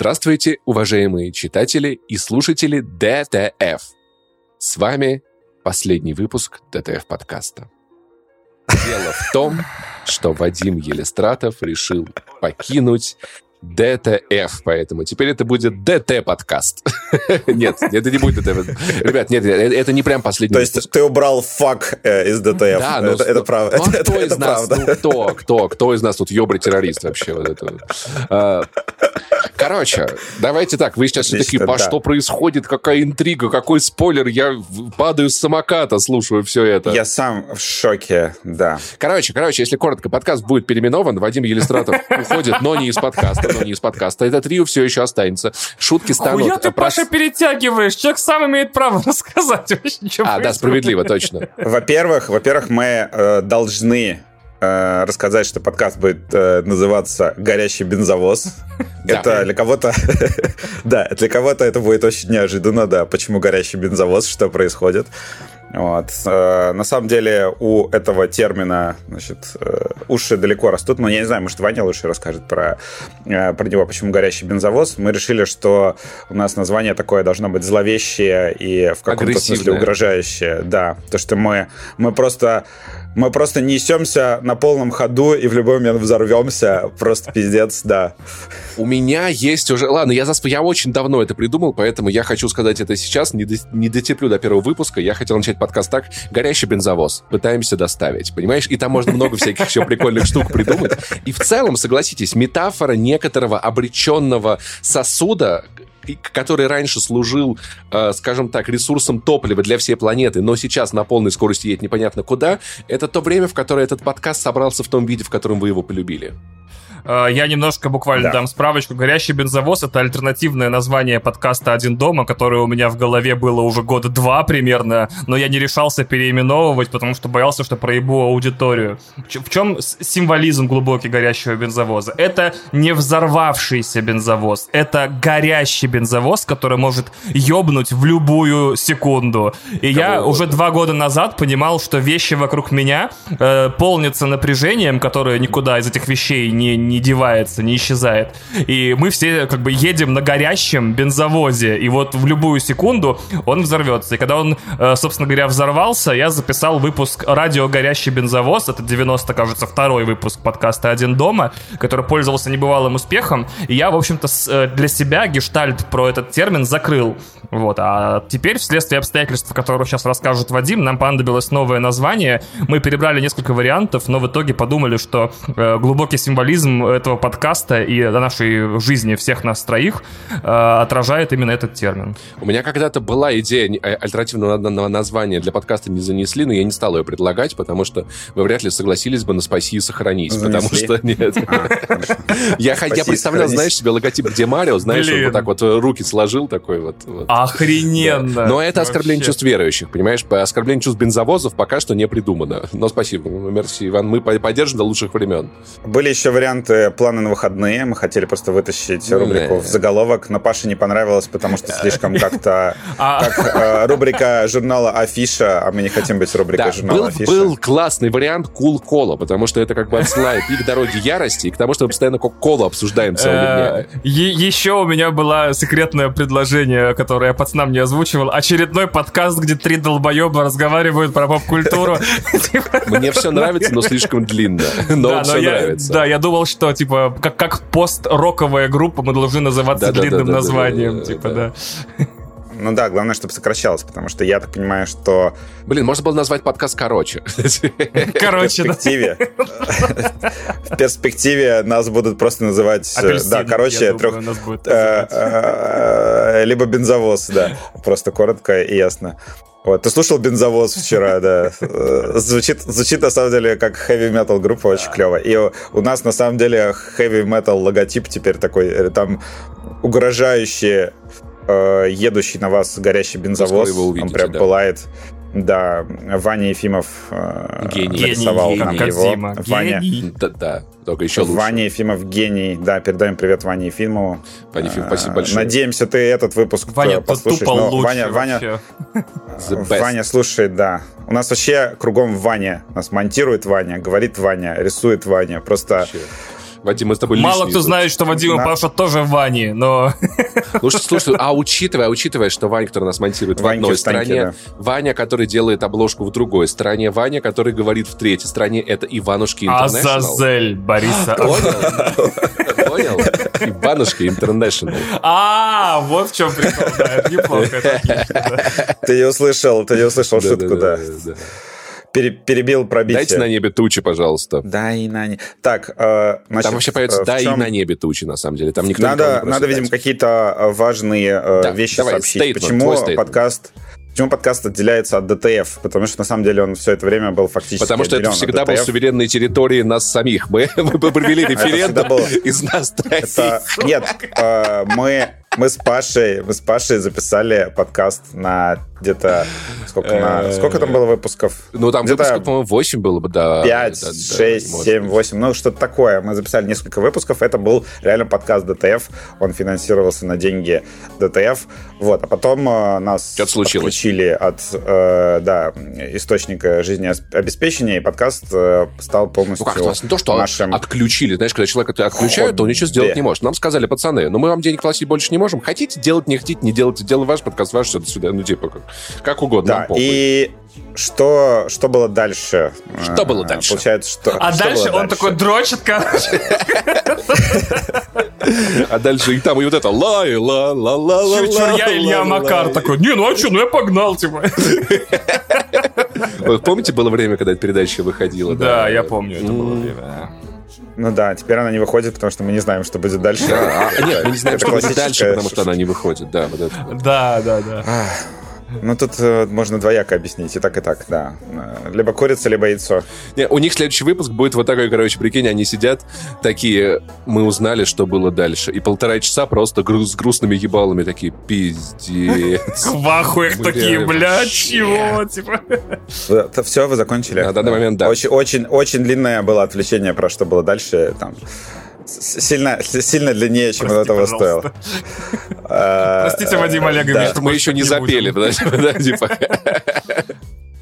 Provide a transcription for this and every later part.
Здравствуйте, уважаемые читатели и слушатели DTF. С вами последний выпуск DTF подкаста. Дело в том, что Вадим Елистратов решил покинуть DTF, поэтому теперь это будет DT-подкаст. нет, это не будет DTF. Ребят, нет, это не прям последний То есть ты убрал fuck э, из DTF. Да, ну, это, правда. А кто из нас, кто, кто, кто из нас тут ёбрый террорист вообще? Вот это. А, короче, давайте так, вы сейчас все такие, по что происходит, какая интрига, какой спойлер, я падаю с самоката, слушаю все это. Я сам в шоке, да. Короче, короче, если коротко, подкаст будет переименован, Вадим Елистратов уходит, но не из подкаста но не из подкаста. Это трио все еще останется. Шутки станут... Хуя ты, Паша, перетягиваешь? Человек сам имеет право рассказать. А, да, справедливо, точно. Во-первых, во-первых, мы э, должны э, рассказать, что подкаст будет э, называться «Горящий бензовоз». Это для кого-то... да, для кого-то это будет очень неожиданно, да, почему «Горящий бензовоз», что происходит. Вот. Э, на самом деле у этого термина значит, э, уши далеко растут, но я не знаю, может, Ваня лучше расскажет про, про него, почему горящий бензовоз. Мы решили, что у нас название такое должно быть зловещее и в каком-то смысле угрожающее. Да, то, что мы, мы просто мы просто несемся на полном ходу и в любой момент взорвемся. Просто пиздец, да. У меня есть уже... Ладно, я, засп... я очень давно это придумал, поэтому я хочу сказать это сейчас. Не, до... не дотерплю до первого выпуска. Я хотел начать подкаст так. Горящий бензовоз. Пытаемся доставить. Понимаешь? И там можно много всяких еще прикольных штук придумать. И в целом, согласитесь, метафора некоторого обреченного сосуда, который раньше служил, э, скажем так, ресурсом топлива для всей планеты, но сейчас на полной скорости едет непонятно куда, это то время, в которое этот подкаст собрался в том виде, в котором вы его полюбили. Э, я немножко буквально да. дам справочку. «Горящий бензовоз» — это альтернативное название подкаста «Один дома», которое у меня в голове было уже года два примерно, но я не решался переименовывать, потому что боялся, что проебу аудиторию. В чем символизм глубокий горящего бензовоза? Это не взорвавшийся бензовоз, это горящий бензовоз, который может ёбнуть в любую секунду. И Кого я уже два года назад понимал, что вещи вокруг меня э, полнятся напряжением, которое никуда из этих вещей не, не девается, не исчезает. И мы все как бы едем на горящем бензовозе, и вот в любую секунду он взорвется. И когда он, э, собственно говоря, взорвался, я записал выпуск «Радио горящий бензовоз», это 90, кажется, второй выпуск подкаста «Один дома», который пользовался небывалым успехом, и я, в общем-то, э, для себя гештальт про этот термин закрыл. Вот, а теперь, вследствие обстоятельств, которые сейчас расскажет Вадим, нам понадобилось новое название. Мы перебрали несколько вариантов, но в итоге подумали, что э, глубокий символизм этого подкаста и нашей жизни всех нас троих э, отражает именно этот термин. У меня когда-то была идея э, альтернативного названия для подкаста не занесли, но я не стал ее предлагать, потому что вы вряд ли согласились бы на «Спаси и сохранись», потому что нет. А, я представлял, знаешь, себе логотип где Марио, знаешь, он вот так вот руки сложил такой вот. Охрененно! Но это оскорбление чувств верующих, понимаешь? Оскорбление чувств бензовозов пока что не придумано. Но спасибо, мерси, Иван, мы поддержим до лучших времен. Были еще варианты планы на выходные. Мы хотели просто вытащить рубрику в заголовок, но Паше не понравилось, потому что слишком как-то а. как э, рубрика журнала Афиша, а мы не хотим быть рубрикой журнала Афиша. Был классный вариант Кул Кола, потому что это как бы отсылает и к дороге ярости, и к тому, что мы постоянно Колу обсуждаем целыми днями. Еще у меня было секретное предложение, которое я пацанам не озвучивал. Очередной подкаст, где три долбоеба разговаривают про поп-культуру. Мне все нравится, но слишком длинно. Но все нравится. Да, я думал, что типа, как, как пост-роковая группа мы должны называться да, длинным да, да, названием, да, да, типа, да. да. Ну да, главное, чтобы сокращалось, потому что я так понимаю, что... Блин, можно было назвать подкаст короче. Короче, В перспективе. В перспективе нас будут просто называть... Э, да, короче, трех... Э, э, либо бензовоз, да. Просто коротко и ясно. Вот, ты слушал бензовоз вчера, да. Звучит, звучит на самом деле как heavy metal группа очень клево. И у нас на самом деле heavy metal логотип теперь такой, э, там угрожающий, э, едущий на вас горящий бензовоз. Вы увидите, Он прям да. пылает. Да, Ваня Ефимов э, гений. нарисовал гений, гений. его. Дима. Ваня. Да, да, только еще лучше. Ваня Ефимов гений. Да, передаем привет Ване Ефимову. Ваня Ефимов, спасибо большое. Надеемся, ты этот выпуск Ваня, послушаешь. Тупо лучше Ваня, Ваня, Ваня слушает, да. У нас вообще кругом Ваня. Нас монтирует Ваня, говорит Ваня, рисует Ваня. Просто... Вообще Вадим, мы с тобой Мало кто знает, что Вадим и. Паша тоже Вани, но... Слушай, слушай, а учитывая, учитывая, что Ваня, который нас монтирует в одной стране, Ваня, который делает обложку в другой стране, Ваня, который говорит в третьей стране, это Иванушки Интернешнл. Азазель Бориса. Понял? Понял? Иванушки Интернешнл. А, вот в чем прикол, да, это неплохо. Ты не услышал, ты не услышал шутку, да. Пере- Перебил пробитие. Дайте на небе тучи, пожалуйста. Да и на не. Так, э, значит, Там вообще поется э, «да» и чем- «на небе тучи», на самом деле. Там никто никого не Надо, надо, видимо, какие-то э, важные э, Да, вещи давай, сообщить. statement, Почему подкаст... Почему подкаст отделяется от ДТФ? Потому что на самом деле он все это время был фактически Потому что это всегда был суверенной территорией нас самих. Мы, мы провели референдум из нас. Нет, э, мы, мы с Пашей, мы с Пашей записали подкаст на где-то... Сколько, на, сколько там было выпусков? Ну, там Где-то выпусков, по-моему, 8 было бы, да. 5, Да, да, 6, может 7, быть. 8, ну что-то такое. Мы записали несколько выпусков. Это был реально подкаст DTF. Он финансировался на деньги DTF. Вот. А потом э, нас отключили от э, да, источника жизнеобеспечения, и подкаст э, стал Ну полностью как, нас не то, что нашим... отключили. Знаешь, когда человека отключают, то он ничего сделать не может. Нам сказали, пацаны, ну мы вам денег платить больше не можем. Хотите делать, не хотите, не делайте. Дело ваш, подкаст ваш, все до свидания. Ну, типа, как, как угодно. Да, и что, что было дальше? Что Э, было дальше? Получается, что... А что дальше он такой дрочит, короче. А дальше и там и вот это лай, ла, ла, ла, ла, Чё, чё, я Илья Макар такой, не, ну а что, ну я погнал, типа. Вы Помните, было время, когда эта передача выходила? Да, я помню, это было время. Ну да, теперь она не выходит, потому что мы не знаем, что будет дальше. А, а, нет, мы не знаем, что будет дальше, потому что она не выходит. Да. Да, да, да. Ну, тут э, можно двояко объяснить, и так, и так, да. Э, Либо курица, либо яйцо. Не, у них следующий выпк будет вот такой, короче, прикинь, они сидят такие, мы узнали, что было дальше. И полтора часа просто гру- с грустными ебалами такие, пиздец. В ахуях Мы такие, блядь, чего, типа. Это все, вы закончили? На данный момент, да. Очень, очень, очень длинное было отвлечение про что было дальше. Там сильно, сильно длиннее, чем Прости, оно того пожалуйста. стоило. Э, Простите, Вадим Олегович, что Мы еще не запели, подожди, да, типа.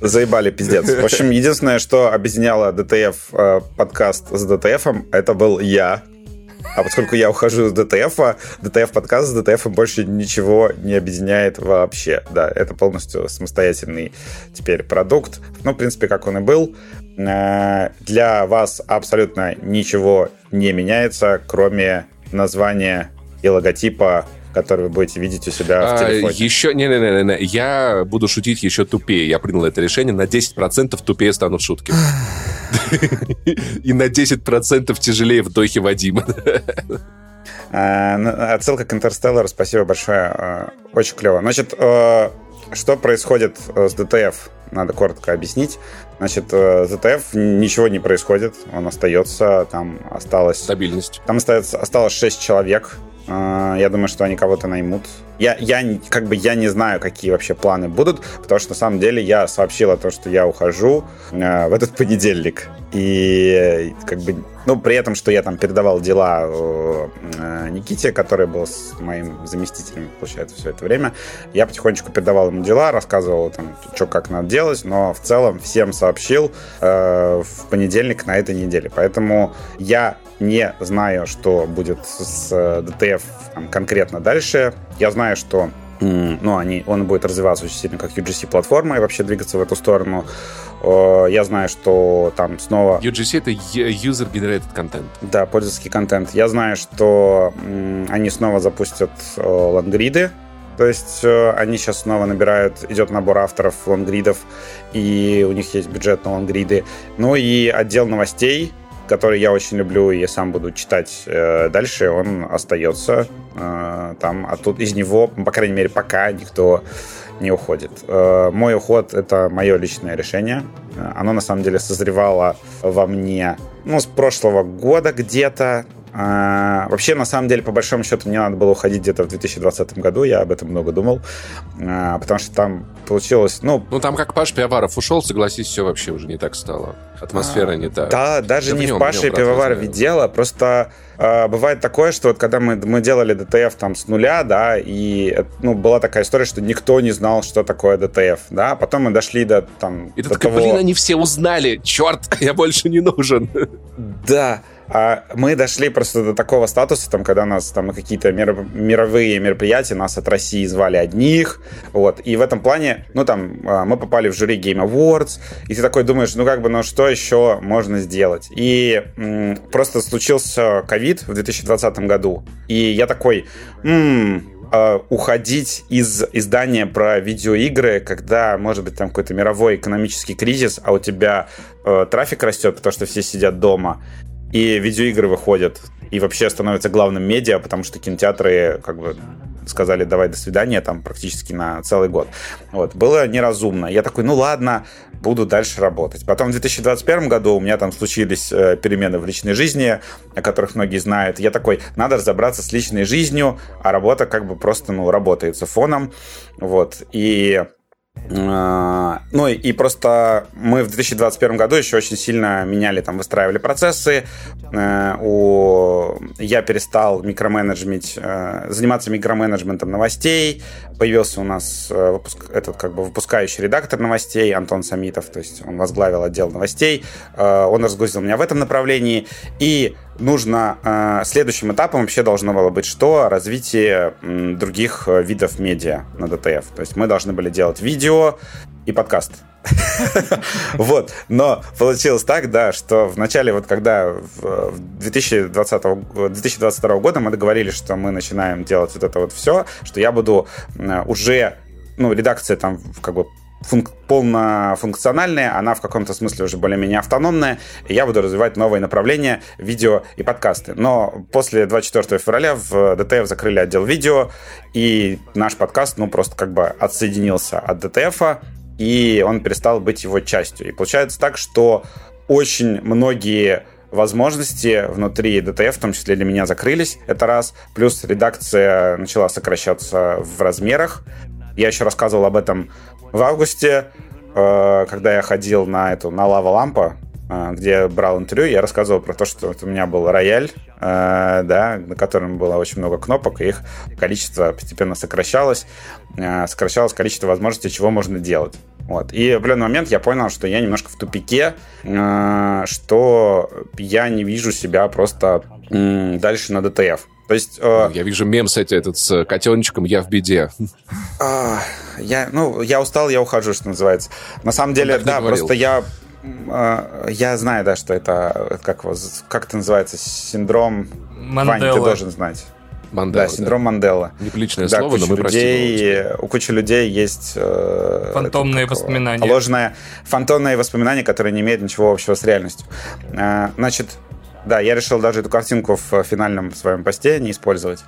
Заебали, пиздец. В общем, единственное, что объединяло ДТФ э, подкаст с ДТФом, это был я. А поскольку я ухожу из ДТФа, ДТФ подкаст с ДТФом больше ничего не объединяет вообще. Да, это полностью самостоятельный теперь продукт. Ну, в принципе, как он и был. Для вас абсолютно ничего не меняется, кроме названия и логотипа, который вы будете видеть у себя в А, телефоне. Еще, не-не-не, я буду шутить еще тупее. Я принял это решение. На 10% тупее станут шутки. И на 10% тяжелее вдохи Вадима. Э, ну, Отсылка к Интерстеллару, спасибо большое. э, Очень клево. Значит, э, что происходит э, с DTF? Надо коротко объяснить. Значит, э, с DTF ничего не происходит. Он остается, там осталось... Стабильность. Там остается, осталось 6 человек. Э, Я думаю, что они кого-то наймут. Я, я как бы я не знаю, какие вообще планы будут, потому что на самом деле я сообщил о том, что я ухожу э, в этот понедельник. И как бы, ну, при этом, что я там передавал дела э, э, Никите, который был с моим заместителем, получается, все это время, я потихонечку передавал ему дела, рассказывал там, что как надо делать, но в целом всем сообщил в понедельник на этой неделе. Поэтому я не знаю, что будет с э, DTF там, конкретно дальше. Я знаю, что ну, они, он будет развиваться очень сильно как UGC-платформа и вообще двигаться в эту сторону. Э, Я знаю, что там снова UGC — это User Generated Content. да, пользовательский контент. Я знаю, что они снова запустят э, лонгриды. То есть э, они сейчас снова набирают, идет набор авторов лонгридов, и у них есть бюджет на лонгриды. Ну и отдел новостей, который я очень люблю, и я сам буду читать э, дальше, он остается э, там, а тут из него, по крайней мере, пока никто не уходит. Э, Мой уход — это мое личное решение. Оно, на самом деле, созревало во мне, ну, с прошлого года где-то. А, вообще, на самом деле, по большому счету, мне надо было уходить где-то в 2020 году, я об этом много думал, А, потому что там получилось, ну, Ну, там как Паш Пиаваров ушел, согласись, все вообще уже не так стало. Атмосфера не та. Да, даже Да в не нем, в в Паше Пивоварове дело, просто э, бывает такое, что вот когда мы, мы делали ДТФ там с нуля, да, и ну, была такая история, что никто не знал, что такое ДТФ, да, потом мы дошли до там... И до такой, того- блин, они все узнали, черт, я больше не нужен. Да, А мы дошли просто до такого статуса, там, когда нас там какие-то мировые мероприятия, нас от России звали одних, вот, и в этом плане, ну, там, а, мы попали в жюри Game Awards, и ты такой думаешь, ну, как бы, ну, что еще можно сделать? И м- просто случился ковид в 2020 году, и я такой, м- э, уходить из издания про видеоигры, когда, может быть, там какой-то мировой экономический кризис, а у тебя э, трафик растет, потому что все сидят дома, и видеоигры выходят, и вообще становятся главным медиа, потому что кинотеатры как бы сказали, давай, до свидания, там, практически на целый год. Вот. Было неразумно. Я такой, ну ладно, буду дальше работать. Потом в 2021 году у меня там случились э, перемены в личной жизни, о которых многие знают. Я такой, надо разобраться с личной жизнью, а работа как бы просто, ну, работает фоном. Вот. И ну и просто мы в 2021 году еще очень сильно меняли, там, выстраивали процессы. Э, у... Я перестал микроменеджмент, э, заниматься микроменеджментом новостей. Появился у нас э, выпуск, этот как бы выпускающий редактор новостей Антон Самитов, то есть он возглавил отдел новостей. Он разгрузил меня в этом направлении. И нужно следующим этапом вообще должно было быть что? Развитие других видов медиа на DTF. То есть мы должны были делать видео и подкаст. Вот. Но получилось так, да, что в начале, вот когда в 2020, 2022 года мы договорились, что мы начинаем делать вот это вот все, что я буду уже, ну, редакция там как бы функ- полнофункциональная, она в каком-то смысле уже более-менее автономная, и я буду развивать новые направления видео и подкасты. Но после 24 февраля в ДТФ закрыли отдел видео, и наш подкаст, ну, просто как бы отсоединился от ДТФа, и он перестал быть его частью. И получается так, что очень многие возможности внутри DTF, в том числе для меня, закрылись. Это раз. Плюс редакция начала сокращаться в размерах. Я еще рассказывал об этом в августе, э, когда я ходил на эту, на Лава Лампа, э, где брал интервью, я рассказывал про то, что у меня был рояль, э, да, на котором было очень много кнопок, и их количество постепенно сокращалось, сокращалось количество возможностей, чего можно делать. Вот. И в определенный момент я понял, что я немножко в тупике, что я не вижу себя просто дальше на ДТФ. То есть... Э, я вижу мем, кстати, этот с котеночком «Я в беде». Э, я, ну, я устал, я ухожу, что называется. На самом деле, да, просто я э, я знаю, да, что это, как, как это называется, синдром... Мандела. Вань, ты должен знать. Мандела, да, синдром да. Мандела. Неприличное да, слово, но мы людей, простим У кучи людей есть... Э, фантомные это, воспоминания. Ложное, фантомные воспоминания, которые не имеют ничего общего с реальностью. Э, значит, да, я решил даже эту картинку в финальном своем посте не использовать.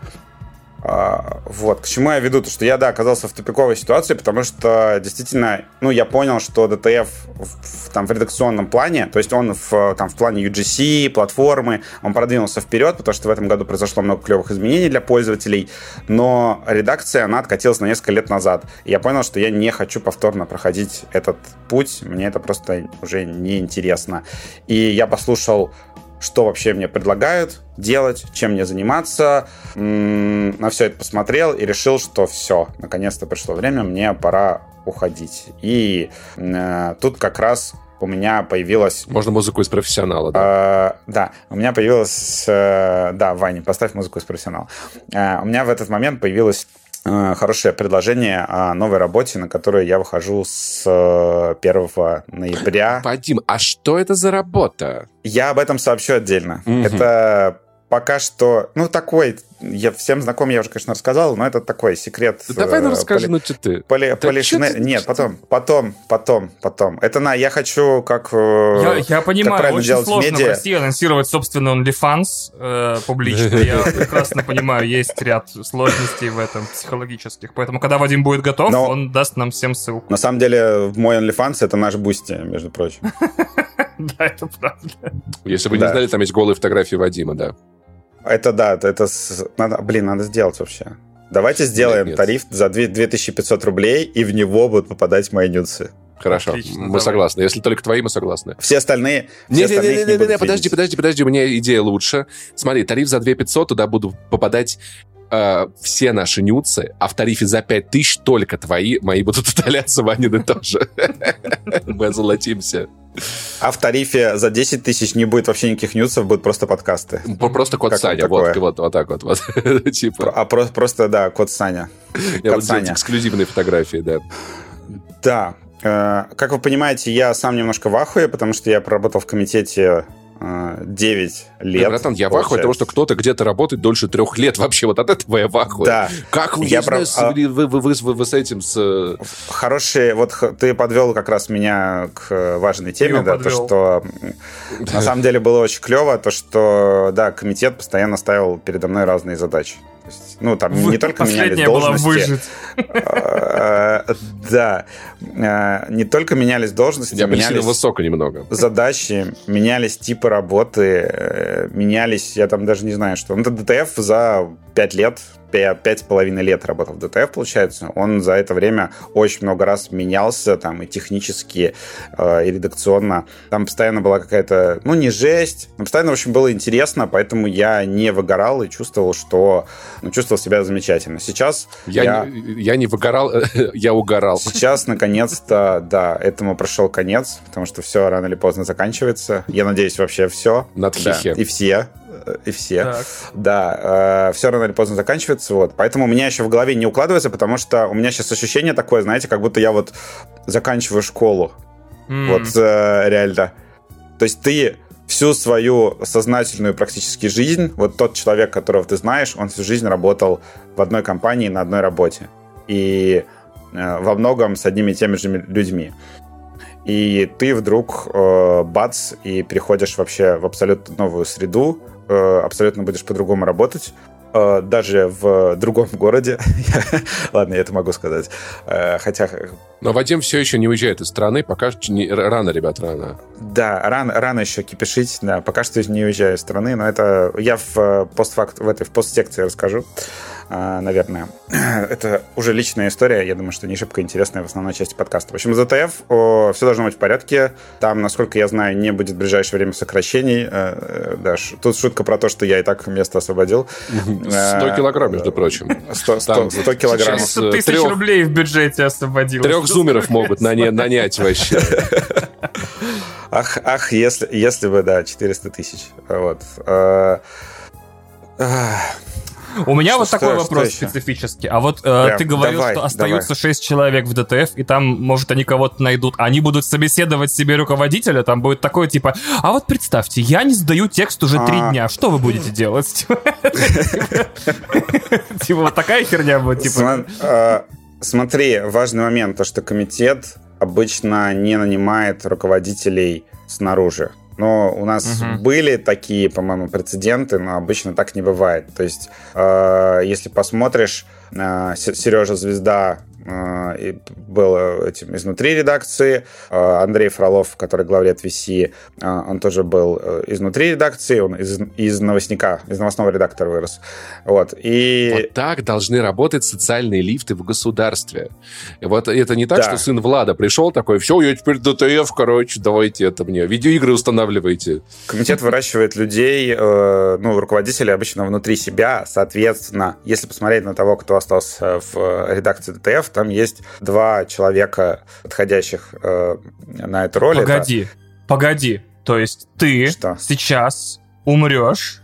А, вот, к чему я веду? То, что я, да, оказался в тупиковой ситуации, потому что действительно, ну, я понял, что DTF в, в, там, в редакционном плане, то есть он в, там, в плане UGC, платформы, он продвинулся вперед, потому что в этом году произошло много клевых изменений для пользователей, но редакция, она откатилась на несколько лет назад. И я понял, что я не хочу повторно проходить этот путь, мне это просто уже неинтересно. И я послушал что вообще мне предлагают делать, чем мне заниматься. На все это посмотрел и решил, что все, наконец-то пришло время, мне пора уходить. И э, тут как раз у меня появилась... Можно музыку из профессионала, да? Э, да, у меня появилась... Э, да, Ваня, поставь музыку из профессионала. Э, у меня в этот момент появилась хорошее предложение о новой работе, на которую я выхожу с 1 э, ноября. Вадим, а что это за работа? Я об этом сообщу отдельно. Угу. Это пока что, ну, такой, я всем знаком, я уже, конечно, рассказал, но это такой секрет. Да давай ну расскажи, поли, ну что ты? Поли, да полишне... ты, Нет, потом, потом, потом, потом. Это на, я хочу как э, Я, я понимаю, как очень сложно в, в России анонсировать собственный OnlyFans э, публично. Я прекрасно понимаю, есть ряд сложностей в этом психологических. Поэтому, когда Вадим будет готов, но, он даст нам всем ссылку. На самом деле, мой OnlyFans — это наш Boosty, между прочим. Да, это правда. Если вы не знали, там есть голые фотографии Вадима, да. Это да, это надо, блин, надо сделать вообще. Давайте сделаем нет. тариф за 2500 рублей, и в него будут попадать мои нюдсы. Хорошо, Отлично, мы давай. согласны. Если только твои, мы согласны. Все остальные... Не, все не, не, не, не, не, не, подожди, подожди, подожди, у меня идея лучше. Смотри, тариф за 2500, туда будут попадать э, все наши нюцы, а в тарифе за 5000 только твои, мои будут удаляться, Ванины тоже. Мы озолотимся. А в тарифе за 10 тысяч не будет вообще никаких ньюсов, будут просто подкасты. Просто код как Саня, вот, вот, вот так вот. вот. типа. А просто, просто, да, код Саня. Я код вот Саня. эксклюзивные фотографии, да. Да. Э, как вы понимаете, я сам немножко в ахуе, потому что я проработал в комитете 9 лет. Да, братан, я в ахуе от того, что кто-то где-то работает дольше трех лет. Вообще, вот от этого я в ахуе. Да. Как вы, я про... знаю, вы, вы, вы, вы, вы с этим... С... Э, Хороший... Вот ты подвел как раз меня к важной теме, да, подвел. то, что на самом деле было очень клево, то, что, да, комитет постоянно ставил передо мной разные задачи есть, ну, там Вы, не только менялись должности. Была выжить. Да. Не только менялись должности, менялись высоко немного. задачи, менялись типы работы, э, менялись, я там даже не знаю, что. Ну, это DTF за 5 лет пять с половиной лет работал в DTF, получается, он за это время очень много раз менялся, там, и технически, э, и редакционно. Там постоянно была какая-то, ну, не жесть, но постоянно, в общем, было интересно, поэтому я не выгорал и чувствовал, что, ну, чувствовал себя замечательно. Сейчас я... Я не, я не выгорал, я угорал. Сейчас, наконец-то, да, этому прошел конец, потому что все рано или поздно заканчивается. Я надеюсь, вообще все. Надхихе. Да, и все и все. Так. Да, э, все рано или поздно заканчивается. Вот. Поэтому у меня еще в голове не укладывается, потому что у меня сейчас ощущение такое, знаете, как будто я вот заканчиваю школу. Mm. Вот э, реально. То есть ты всю свою сознательную практически жизнь, вот тот человек, которого ты знаешь, он всю жизнь работал в одной компании на одной работе. И э, во многом с одними и теми же людьми. И ты вдруг э, бац и приходишь вообще в абсолютно новую среду, Э, абсолютно будешь по-другому работать э, даже в другом городе. Ладно, я это могу сказать. Э, хотя... Но Вадим все еще не уезжает из страны, пока не... рано, ребят, рано. Да, рано, рано еще кипишить, да, пока что не уезжаю из страны, но это я в постфакт, в этой в постсекции расскажу. А, наверное. Это уже личная история, я думаю, что не шибко интересная в основной части подкаста. В общем, ZTF о, все должно быть в порядке. Там, насколько я знаю, не будет в ближайшее время сокращений. Э, да, тут шутка про то, что я и так место освободил. 100 э, килограмм, между прочим. 100, 100, 100 килограмм. 100 тысяч трех, рублей в бюджете освободил. Трех зумеров могут нанять вообще. Ах, ах, если, если бы, да, 400 тысяч. Вот. Э, у меня что, вот такой что, вопрос что специфический. А вот э, ты говорил, давай, что остаются давай. 6 человек в ДТФ, и там, может, они кого-то найдут. Они будут собеседовать себе руководителя, там будет такое, типа, а вот представьте, я не сдаю текст уже три а. дня, что вы будете делать? Типа вот такая херня будет, типа... А, смотри, важный момент, то, что комитет обычно не нанимает руководителей снаружи. Но у нас угу. были такие, по-моему, прецеденты, но обычно так не бывает. То есть, э, если посмотришь, э, Сережа Звезда э, был этим изнутри редакции. Э, Андрей Фролов, который главред VC, э, он тоже был изнутри редакции, он из, из новостника, из новостного редактора вырос. Вот. И... вот так должны работать социальные лифты в государстве. Вот это не так, да. что сын Влада пришел такой, все, я теперь DTF, короче, давайте это мне, видеоигры устанавливайте. Комитет выращивает людей, ну, руководителей обычно внутри себя, соответственно, если посмотреть на того, кто остался в редакции DTF, там есть два человека, подходящих э, на эту роль. Погоди, это... погоди. То есть ты Что? сейчас умрешь,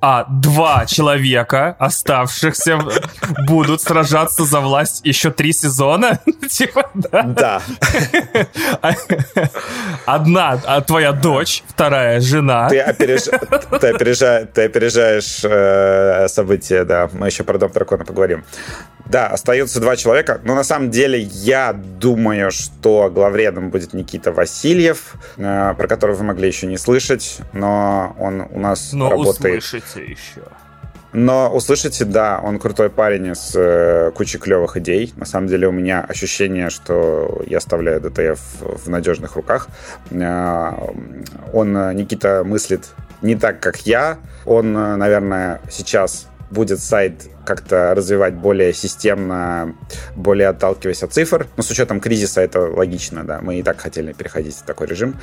а два человека, оставшихся, будут сражаться за власть еще три сезона? типа, да? Да. Одна а твоя дочь, вторая жена. Ты, опереж... ты, опережаешь, ты опережаешь э, события, да. Мы еще про Дом Дракона поговорим. Да, остаются два человека. Но на самом деле я думаю, что главредом будет Никита Васильев, э, про которого вы могли еще не слышать, но он у нас но работает... услышите еще. Но услышите, да, он крутой парень с э, кучей клевых идей. На самом деле у меня ощущение, что я оставляю ДТФ в надежных руках. Э, он, э, Никита, мыслит не так, как я. Он, э, наверное, сейчас будет сайт как-то развивать более системно, более отталкиваясь от цифр. Но с учетом кризиса это логично, да. Мы и так хотели переходить в такой режим.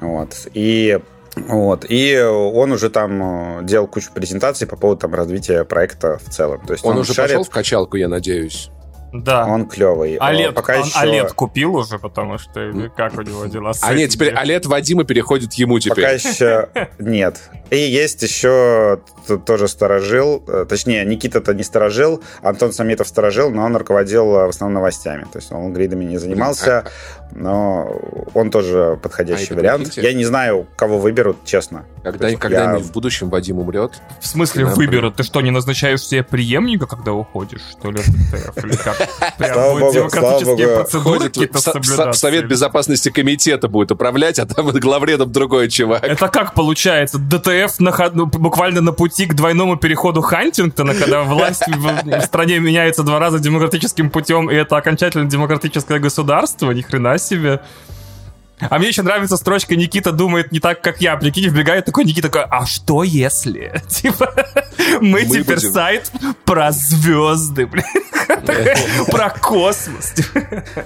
Вот. И вот. И он уже там э, делал кучу презентаций по поводу там, развития проекта в целом. То есть он, он уже шарит... пошел в качалку, я надеюсь. Да. Он клевый. Олет, Пока он еще... Олет купил уже, потому что как у него дела с А нет, теперь Олет Вадима переходит ему теперь. Пока еще нет. И есть еще тоже сторожил, э, точнее, Никита-то не сторожил, Антон Самитов сторожил, но он руководил э, в основном новостями. То есть он гридами не занимался, но он тоже подходящий а вариант. Я не знаю, кого выберут, честно. Когда, когда я... в будущем Вадим умрет. В смысле выберут? Ты что, не назначаешь себе преемника, когда уходишь, что ли, Или как? Прям демократические процедуры какие-то Совет Безопасности комитета будет управлять, а там главредом другой чувак. Это как получается? ДТФ ну, буквально на пути к двойному переходу Хантингтона, когда власть в стране меняется два раза демократическим путем, и это окончательно демократическое государство? Ни хрена себе. А мне еще нравится строчка «Никита думает не так, как я». Прикинь, вбегает такой Никита такой, а что если? Типа, мы, мы теперь будем... сайт про звезды, блин. Про космос.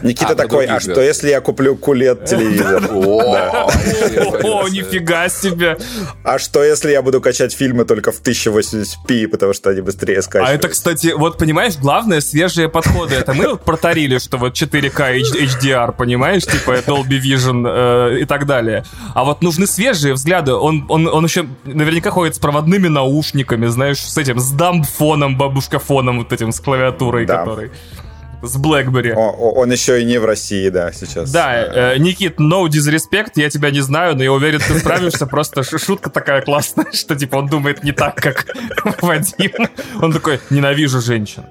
Никита а, такой, а что если я куплю кулет телевизор? О, нифига себе. А что если я буду качать фильмы только в 1080p, потому что они быстрее скачиваются? А это, кстати, вот понимаешь, главное свежие подходы. Это мы протарили, что вот 4К HDR, понимаешь, типа Dolby Vision э, и так далее. А вот нужны свежие взгляды. Он, он, он еще наверняка ходит с проводными наушниками, знаешь, с этим, с дамп-фоном, бабушка-фоном вот этим, с клавиатурой, да. который с BlackBerry. О, он еще и не в России, да, сейчас. Да, э, Никит, no disrespect, я тебя не знаю, но я уверен, ты справишься. Просто шутка такая классная, что типа он думает не так, как Вадим. Он такой, ненавижу женщин.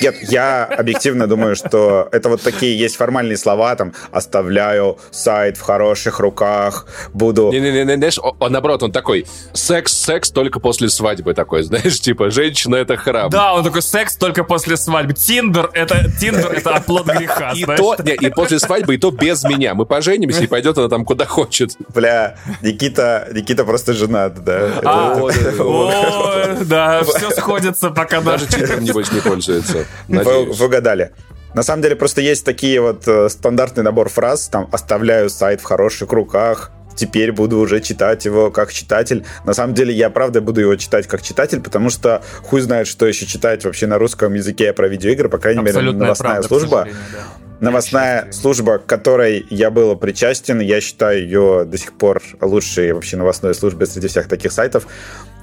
Нет, я объективно думаю, что это вот такие есть формальные слова, там, оставляю сайт в хороших руках, буду... Не-не-не, знаешь, он, наоборот, он такой, секс, секс только после свадьбы такой, знаешь, типа, женщина — это храм. Да, он такой, секс только после свадьбы. Тиндер — это, Тиндер — это оплот греха, и то, не, и после свадьбы, и то без меня. Мы поженимся, и пойдет она там куда хочет. Бля, Никита, Никита просто женат, да. А, о, да, все сходится, пока даже Тиндером, небось, не пользуется. Вы, вы угадали. На самом деле просто есть такие вот э, стандартный набор фраз, там «оставляю сайт в хороших руках», теперь буду уже читать его как читатель. На самом деле, я правда буду его читать как читатель, потому что хуй знает, что еще читать вообще на русском языке про видеоигры, по крайней Абсолютная мере, новостная правда, служба. Да. Новостная служба, к которой я был причастен, я считаю ее до сих пор лучшей вообще новостной службой среди всех таких сайтов.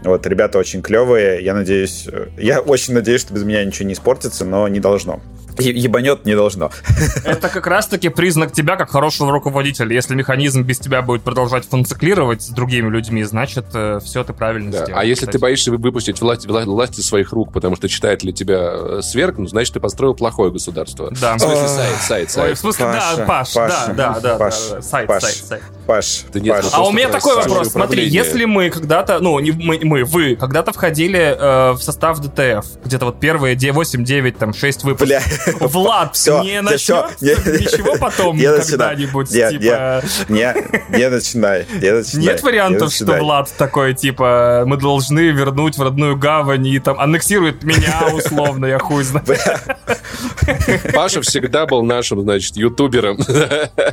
Вот, ребята очень клевые. Я надеюсь, э, я очень надеюсь, что без меня ничего не испортится, но не должно ебанет не должно. Это как раз-таки признак тебя как хорошего руководителя. Если механизм без тебя будет продолжать функционировать с другими людьми, значит, э, все ты правильно да. сделал. А если кстати. ты боишься выпустить власть, власть из своих рук, потому что читает ли тебя э, свергнут, значит, ты построил плохое государство. Да. В смысле, сайт, сайт, сайт. Ой, в смысле, Паша, да, Паш, Паша, да, да, да, Паш, да, сайт, Паш, сайт, сайт. Паш, ты нет, Паш. А у меня такой вопрос. Смотри, если мы когда-то, ну, не мы, мы вы, когда-то входили э, в состав DTF, где-то вот первые 8, 9, там, 6 выпусков. Бля. Влад, все, не начнется все, не, ничего потом когда-нибудь, не, типа... Не, не, не начинай, не начинай. Нет вариантов, что Влад такой, типа, мы должны вернуть в родную гавань и там аннексирует меня условно, я хуй знаю. Паша всегда был нашим, значит, ютубером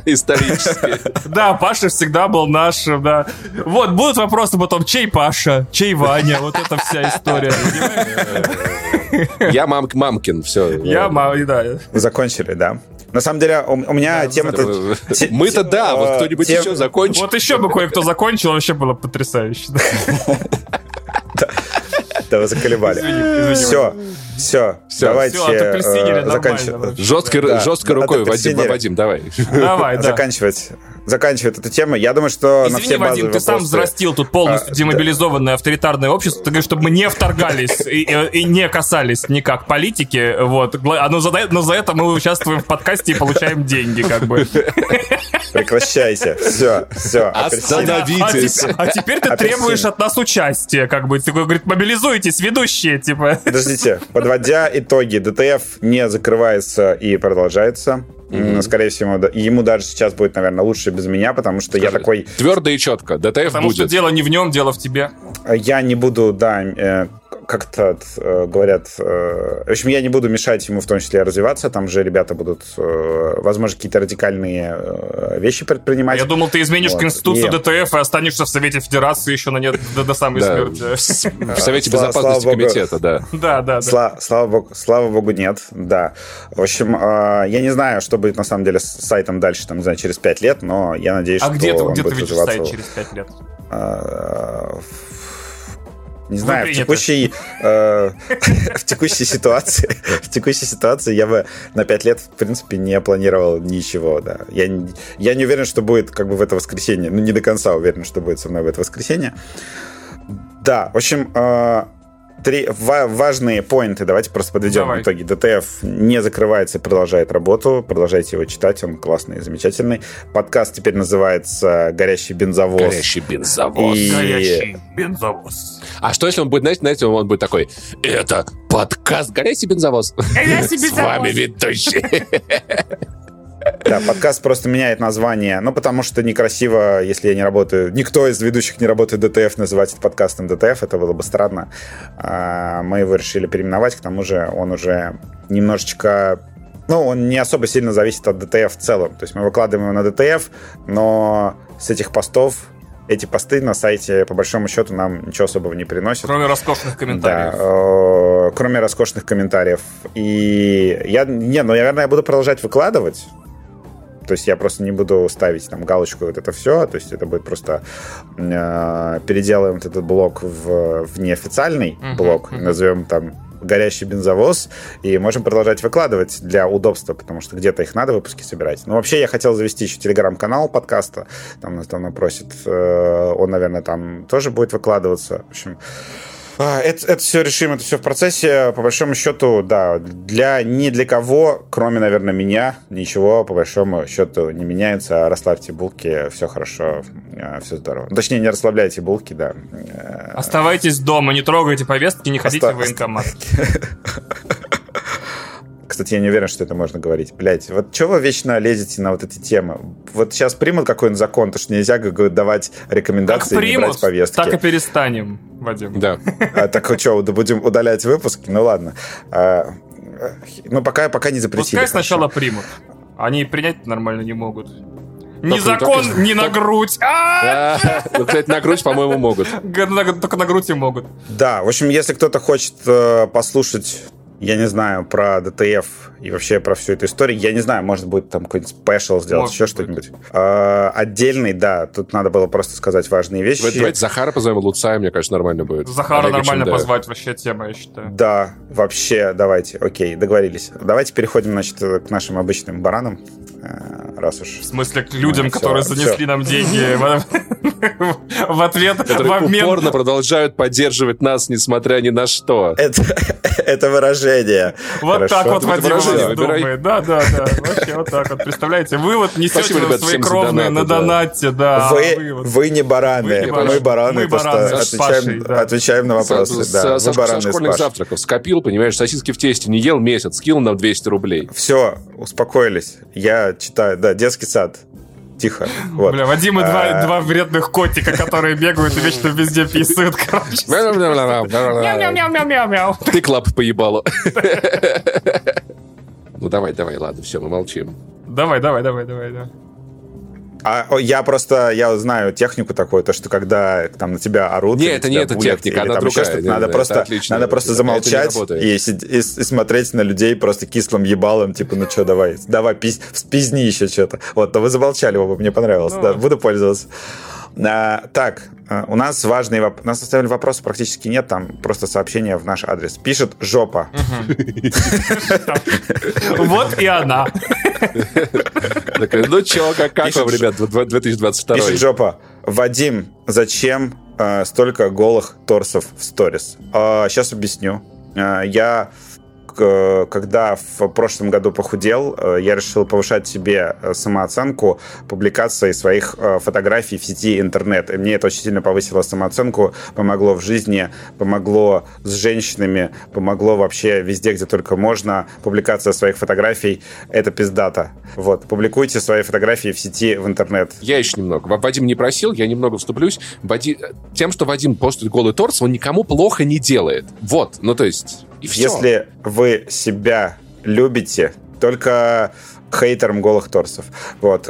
исторически. Да, Паша всегда был нашим, да. Вот, будут вопросы потом, чей Паша, чей Ваня, вот эта вся история. Я мам, мамкин, все. Я мам, да. Закончили, да. На самом деле, у, у меня да, тема-то... Мы-то да, вот кто-нибудь тем... еще закончил. Вот еще бы кое-кто закончил, вообще было потрясающе. Да вы заколебали. Все, все, давайте э, заканчивать. Жестко рукой, Вадим, давай. Давай, да. Заканчивать заканчивает эту тему. Я думаю, что Извини, на все базовые Вадим, ты сам взрастил тут полностью а, демобилизованное да. авторитарное общество. Ты говоришь, чтобы мы не вторгались и, и, и не касались никак политики. Вот. А, но, за, но за это мы участвуем в подкасте и получаем деньги, как бы. Прекращайте. Все, все. Остановитесь. А, а, а теперь ты Апельсин. требуешь от нас участия, как бы. Ты говорит, мобилизуйтесь, ведущие, типа. Подождите. Подводя итоги, DTF не закрывается и продолжается. Mm-hmm. Скорее всего, ему даже сейчас будет, наверное, лучше без меня, потому что Скажи, я такой... Твердо и четко. DTF потому будет. что дело не в нем, дело в тебе. Я не буду, да, э, как-то э, говорят... Э, в общем, я не буду мешать ему в том числе развиваться. Там же ребята будут, э, возможно, какие-то радикальные вещи предпринимать. Я думал, ты изменишь вот. Конституцию и... ДТФ и останешься в Совете Федерации еще на нет до, до самой смерти. В Совете Безопасности Комитета, да. Да, да, да. Слава богу, слава богу, нет, да. В общем, э, я не знаю, что будет на самом деле с сайтом дальше, там, не знаю, через 5 лет, но я надеюсь, а что где ты, он где будет ты видишь сайт через 5 лет? Не знаю, в текущей, э, в текущей ситуации, в текущей ситуации я бы на 5 лет, в принципе, не планировал ничего, да. Я, я не уверен, что будет как бы в это воскресенье, ну, не до конца уверен, что будет со мной в это воскресенье. Да, в общем, э, три важные поинты. Давайте просто подведем Давай. итоги. ДТФ не закрывается и продолжает работу. Продолжайте его читать, он классный и замечательный. Подкаст теперь называется «Горящий бензовоз». «Горящий бензовоз». И... «Горящий бензовоз». А что, если он будет, знаете, знаете, он будет такой, это подкаст «Горящий бензовоз». «Горящий бензовоз». С вами ведущий. Да, подкаст просто меняет название. Ну, потому что некрасиво, если я не работаю... Никто из ведущих не работает DTF, называть это подкастом DTF. Это было бы странно. А, мы его решили переименовать. К тому же он уже немножечко ну, он не особо сильно зависит от DTF в целом. То есть мы выкладываем его на DTF, но с этих постов эти посты на сайте, по большому счету, нам ничего особого не приносят. Кроме роскошных комментариев. Да, э, кроме роскошных комментариев. И я, не, ну, наверное, я буду продолжать выкладывать. То есть я просто не буду ставить там галочку вот это все. То есть это будет просто э, переделаем вот этот блок в, в неофициальный uh-huh, блок. Uh-huh. Назовем там горящий бензовоз, и можем продолжать выкладывать для удобства, потому что где-то их надо выпуски собирать. Но вообще я хотел завести еще телеграм-канал подкаста, там нас давно просит, э, он, наверное, там тоже будет выкладываться. В общем, это, это все решим, это все в процессе. По большому счету, да, для ни для кого, кроме, наверное, меня, ничего по большому счету не меняется. Расслабьте булки, все хорошо, а, все здорово. Точнее, не расслабляйте булки, да. Оставайтесь дома, не трогайте повестки, не ходите Оста... в военкомат. Кстати, я не уверен, что это можно говорить. Блять, вот чего вы вечно лезете на вот эти темы? Вот сейчас примут какой-нибудь закон, то что нельзя давать рекомендации как примут, не брать повестки. так и перестанем, Вадим. Да. А, так что, будем удалять выпуски? Ну ладно. А, ну пока, пока не запретили. Пускай сначала примут. Они принять нормально не могут. Ни закон, ни на грудь. А! Ну, кстати, на грудь, по-моему, могут. Только на грудь и могут. Да, в общем, если кто-то хочет э, послушать я не знаю, про DTF и вообще про всю эту историю. Я не знаю, может быть, там какой-нибудь special сделать, может еще что-нибудь. А, отдельный, да, тут надо было просто сказать важные вещи. Давайте, давайте Захара позовем, Луцая, мне кажется, нормально будет. Захара Олега нормально позвать, вообще тема, я считаю. Да, вообще, давайте, окей, договорились. Давайте переходим, значит, к нашим обычным баранам, раз уж... В смысле, к людям, ну, которые все, занесли все. нам деньги в ответ, Которые упорно продолжают поддерживать нас, несмотря ни на что. Это, выражение. Вот так вот Вадим выражение, думает. Да, да, да. Вообще вот так вот. Представляете, вы вот несете свои кровные на донате, да. Вы, не бараны. Мы бараны, мы бараны просто отвечаем, на вопросы. Со школьных завтраков скопил, понимаешь, сосиски в тесте не ел месяц, скинул нам 200 рублей. Все, успокоились. Я читаю, да, детский сад тихо. Вот. Бля, Вадим и два, а... два вредных котика, которые бегают и вечно везде писают, короче. Мяу-мяу-мяу-мяу-мяу. Ты клап поебало. Ну давай, давай, ладно, все, мы молчим. Давай, давай, давай, давай, давай. А я просто, я знаю технику такую, то, что когда там на тебя орут... Нет, это не эта техника, она другая. Не, надо, просто, отлично, надо просто замолчать и, и, и, смотреть на людей просто кислым ебалом, типа, ну что, давай, давай, пиз, спизни еще что-то. Вот, но вы замолчали оба, мне понравилось, ну, да, буду пользоваться. А, так, а, у нас важный вопрос. У нас оставили вопросы практически нет, там просто сообщение в наш адрес. Пишет жопа. Вот и она. Ну чё, как вам, ребят, 2022? Пишет жопа. Вадим, зачем а, столько голых торсов в сторис? Сейчас объясню. Я когда в прошлом году похудел, я решил повышать себе самооценку публикацией своих фотографий в сети интернет. И мне это очень сильно повысило самооценку, помогло в жизни, помогло с женщинами, помогло вообще везде, где только можно. Публикация своих фотографий — это пиздата. Вот, публикуйте свои фотографии в сети, в интернет. Я еще немного. Вадим не просил, я немного вступлюсь. Вади... Тем, что Вадим постит голый торс, он никому плохо не делает. Вот, ну то есть, и все. Если вы себя любите, только хейтерам голых торсов. Вот.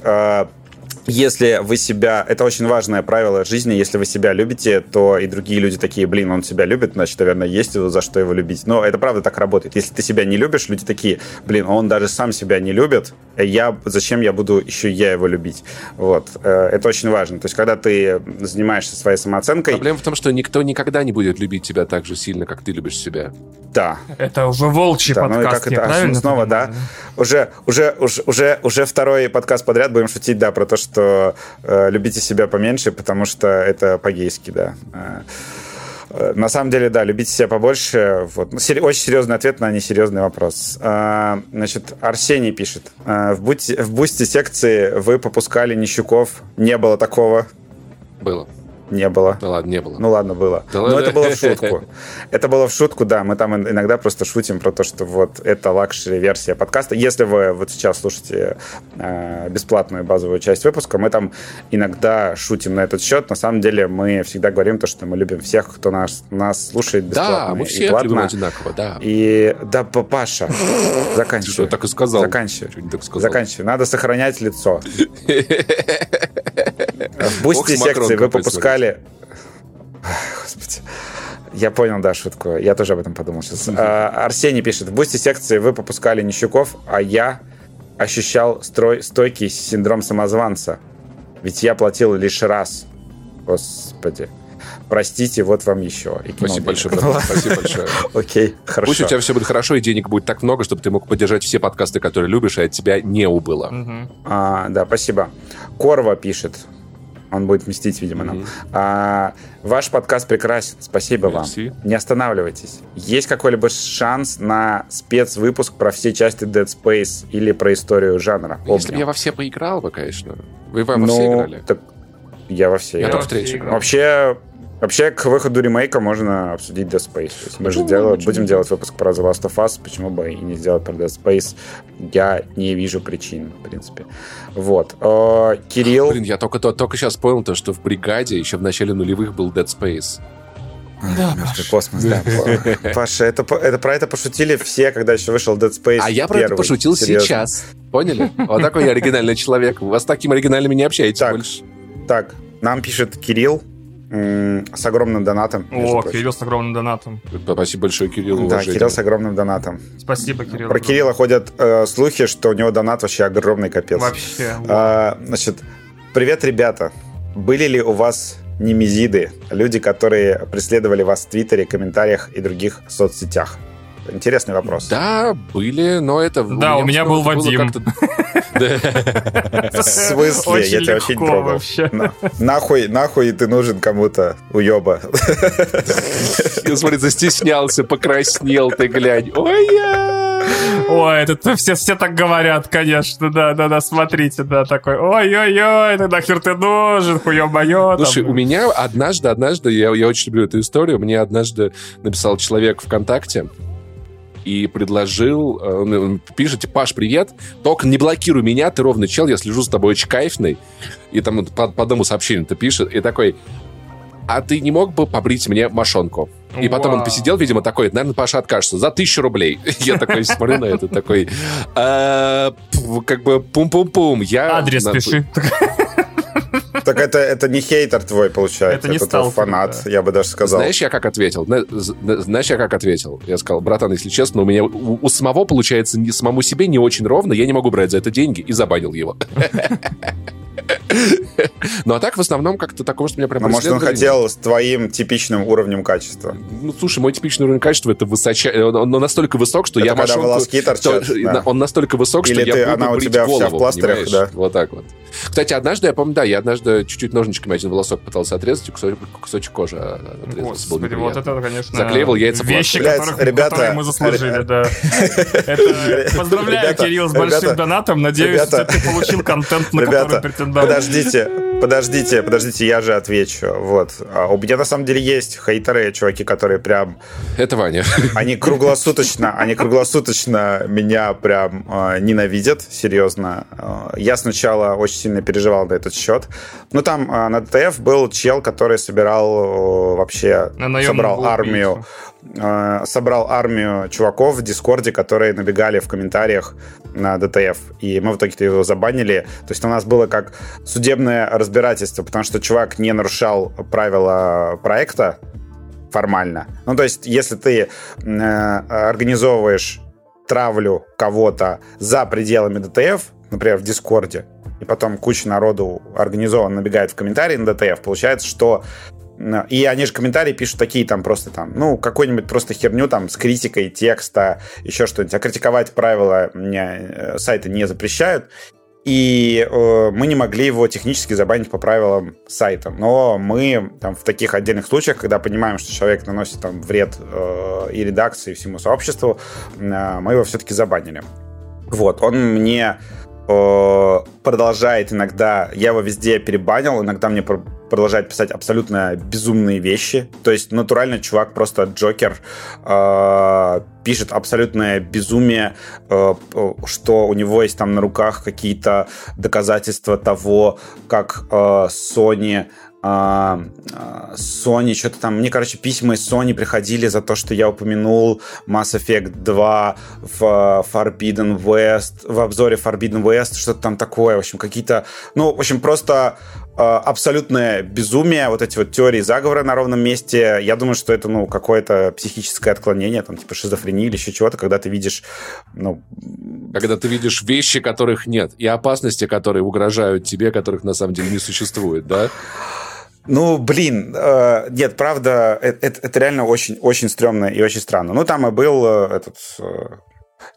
Если вы себя... Это очень важное правило жизни. Если вы себя любите, то и другие люди такие, блин, он себя любит, значит, наверное, есть за что его любить. Но это правда так работает. Если ты себя не любишь, люди такие, блин, он даже сам себя не любит, я, зачем я буду еще я его любить? Вот. Э, это очень важно. То есть, когда ты занимаешься своей самооценкой... Проблема в том, что никто никогда не будет любить тебя так же сильно, как ты любишь себя. Да. Это уже волчий да, подкаст, ну и как это, правильно Снова, да. Уже, уже, уже, уже, уже второй подкаст подряд будем шутить, да, про то, что что э, любите себя поменьше, потому что это по-гейски, да. Э, э, на самом деле, да, любите себя побольше. Вот. Ну, очень серьезный ответ на несерьезный вопрос. А, значит, Арсений пишет. В, бусте, в бусте секции вы попускали Нищуков. Не было такого. Было. Не было. Да ладно, не было. Ну ладно, было. Да Но ладно. это было в шутку. Это было в шутку, да. Мы там иногда просто шутим про то, что вот это лакшери-версия подкаста. Если вы вот сейчас слушаете э, бесплатную базовую часть выпуска, мы там иногда шутим на этот счет. На самом деле мы всегда говорим то, что мы любим всех, кто нас, нас слушает бесплатно. Да, мы все платно. любим одинаково, да. И да, папаша, заканчивай. Что так и сказал. Заканчивай. Заканчивай. Надо сохранять лицо. В бусте секции вы попускали... Господи. Я понял, да, шутку. Я тоже об этом подумал сейчас. А, Арсений пишет. В бусте секции вы попускали Нищуков, а я ощущал строй, стойкий синдром самозванца. Ведь я платил лишь раз. Господи. Простите, вот вам еще. И Спасибо большое, брат. Спасибо большое. Окей, хорошо. Пусть у тебя все будет хорошо, и денег будет так много, чтобы ты мог поддержать все подкасты, которые любишь, и от тебя не убыло. А, да, спасибо. Корва пишет. Он будет мстить, видимо, нам. А, ваш подкаст прекрасен. Спасибо Merci. вам. Не останавливайтесь. Есть какой-либо шанс на спецвыпуск про все части Dead Space или про историю жанра? Если бы я во все поиграл бы, конечно. Вы во ну, все играли? Так я во все я играл. Я в третий играл. Вообще, Вообще, к выходу ремейка можно обсудить Dead Space. То есть мы же делаем, будем делать выпуск про The Last of Us, почему бы и не сделать про Dead Space. Я не вижу причин, в принципе. Вот. Э, Кирилл... Блин, я только, только сейчас понял то, что в «Бригаде» еще в начале нулевых был Dead Space. Да, Мертвый космос, да. Паша, это, это про это пошутили все, когда еще вышел Dead Space. А я про это пошутил Серьезно. сейчас. Поняли? Вот такой я оригинальный человек. Вы с таким оригинальным не общаетесь так, больше. Так, нам пишет Кирилл с огромным донатом. О, прочим. Кирилл с огромным донатом. Спасибо большое, Кирилл. Да, Кирилл с огромным донатом. Спасибо, Кирилл. Про Кирилла ходят э, слухи, что у него донат вообще огромный капец. Вообще. А, значит, привет, ребята. Были ли у вас немезиды, люди, которые преследовали вас в Твиттере, комментариях и других соцсетях? Интересный вопрос. Да, были, но это... Да, у меня был Вадим. В смысле? Я тебя очень трогал. Нахуй, нахуй ты нужен кому-то, уеба. Я, смотри, застеснялся, покраснел ты, глянь. Ой, я... Ой, это все, все так говорят, конечно, да, да, да, смотрите, да, такой, ой-ой-ой, ты нахер ты нужен, хуё-моё. Слушай, у меня однажды, однажды, я, я очень люблю эту историю, мне однажды написал человек ВКонтакте, и предложил, э, пишите, Паш, привет, только не блокируй меня, ты ровный чел, я слежу за тобой очень кайфный. И там по, по одному сообщению ты пишет, и такой, а ты не мог бы побрить мне мошонку? И потом Вау. он посидел, видимо, такой, наверное, Паша откажется за тысячу рублей. Я такой смотрю на это, такой, «А, как бы пум-пум-пум. Адрес пиши. Так это, это не хейтер твой, получается. Это не это твой фанат, да. я бы даже сказал. Знаешь, я как ответил? Знаешь, я как ответил? Я сказал, братан, если честно, у меня у, у самого получается не, самому себе не очень ровно, я не могу брать за это деньги, и забанил его. Ну, а так, в основном, как-то такого, что меня прям Ну, может, он хотел с твоим типичным уровнем качества. Ну, слушай, мой типичный уровень качества это высочайший. Он настолько высок, что я машинку... волоски торчат. Он настолько высок, что я буду она у брить тебя голову, вся в пластырях, да. Вот так вот. Кстати, однажды, я помню, да, я однажды чуть-чуть ножничками один волосок пытался отрезать, и кусочек, кусочек кожи отрезался. Был Господи, вот это, конечно, Заклеивал яйца вещи, которых, ребята, которые мы заслужили, да. Это- Поздравляю, Кирилл, с большим донатом. Надеюсь, ты получил контент, на который претендовал. Подождите, подождите, подождите, я же отвечу. Вот. А у меня на самом деле есть хейтеры, чуваки, которые прям, Это Ваня. они круглосуточно, они круглосуточно меня прям э, ненавидят, серьезно. Э, я сначала очень сильно переживал на этот счет. Ну, там э, на DTF был чел, который собирал э, вообще, На собрал убийцу. Э, собрал армию чуваков в Дискорде, которые набегали в комментариях на DTF. И мы в итоге его забанили. То есть у нас было как судебное разбирательство, потому что чувак не нарушал правила проекта формально. Ну, то есть, если ты э, организовываешь травлю кого-то за пределами DTF, например, в Дискорде, и потом куча народу организованно набегает в комментарии на DTF, получается, что и они же комментарии пишут такие там просто там, ну, какую-нибудь просто херню там с критикой текста, еще что-нибудь. А критиковать правила мне э, сайты не запрещают. И э, мы не могли его технически забанить по правилам сайта. Но мы там в таких отдельных случаях, когда понимаем, что человек наносит там вред э, и редакции, и всему сообществу, э, мы его все-таки забанили. Вот, он мне продолжает иногда, я его везде перебанил, иногда мне пр- продолжает писать абсолютно безумные вещи. То есть натурально чувак просто Джокер э, пишет абсолютное безумие, э, что у него есть там на руках какие-то доказательства того, как э, Sony Sony, что-то там, мне, короче, письма из Sony приходили за то, что я упомянул Mass Effect 2 в Forbidden West, в обзоре Forbidden West, что-то там такое, в общем, какие-то, ну, в общем, просто э, абсолютное безумие, вот эти вот теории заговора на ровном месте, я думаю, что это, ну, какое-то психическое отклонение, там, типа шизофрения или еще чего-то, когда ты видишь, ну, Когда ты видишь вещи, которых нет, и опасности, которые угрожают тебе, которых на самом деле не существует, да? Ну, блин, э, нет, правда, э- это, это реально очень, очень стрёмно и очень странно. Ну, там и был э, этот э,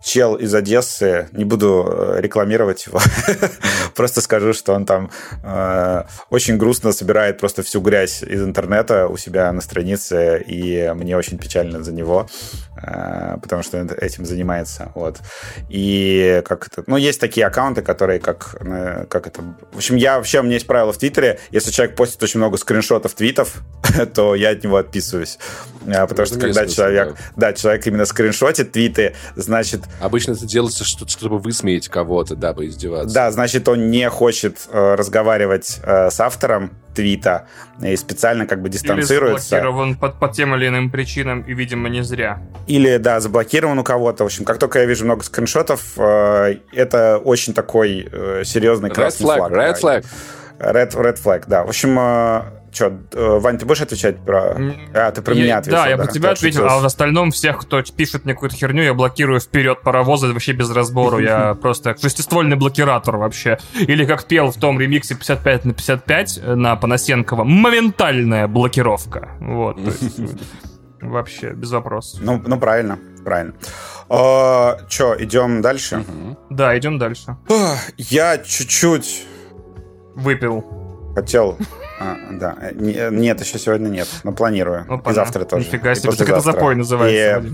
чел из Одессы, не буду э, рекламировать его, просто скажу, что он там э, очень грустно собирает просто всю грязь из интернета у себя на странице, и мне очень печально за него, э, потому что он этим занимается, вот. И как это, ну, есть такие аккаунты, которые как, э, как это, в общем, я вообще, у меня есть правило в Твиттере, если человек постит очень много скриншотов твитов, то я от него отписываюсь, потому что когда человек, да, человек именно скриншотит твиты, значит, Обычно это делается, что- чтобы высмеять кого-то, да, поиздеваться. да, значит, он не хочет э, разговаривать э, с автором твита и специально как бы Или дистанцируется. заблокирован под, по тем или иным причинам, и, видимо, не зря. Или, да, заблокирован у кого-то. В общем, как только я вижу много скриншотов, э, это очень такой э, серьезный Red красный flag, флаг. red да. flag. Red, red flag, да. В общем, что, Вань, ты будешь отвечать про... А, ты про Я- меня ответил, Да, я про тебя ответил, а в остальном всех, кто пишет мне какую-то херню, я блокирую вперед паровоза вообще без разбору. Я просто шестиствольный блокиратор вообще. Или как пел в том ремиксе 55 на 55 на Панасенкова, моментальная блокировка. Вот, вообще, без вопросов. Ну, ну, правильно, правильно. Че, идем дальше? Да, идем дальше. Я чуть-чуть Выпил. хотел... а, да, э, э, нет, еще сегодня нет, но планирую. Ну, и завтра тоже. Нифига себе, так это запой называется.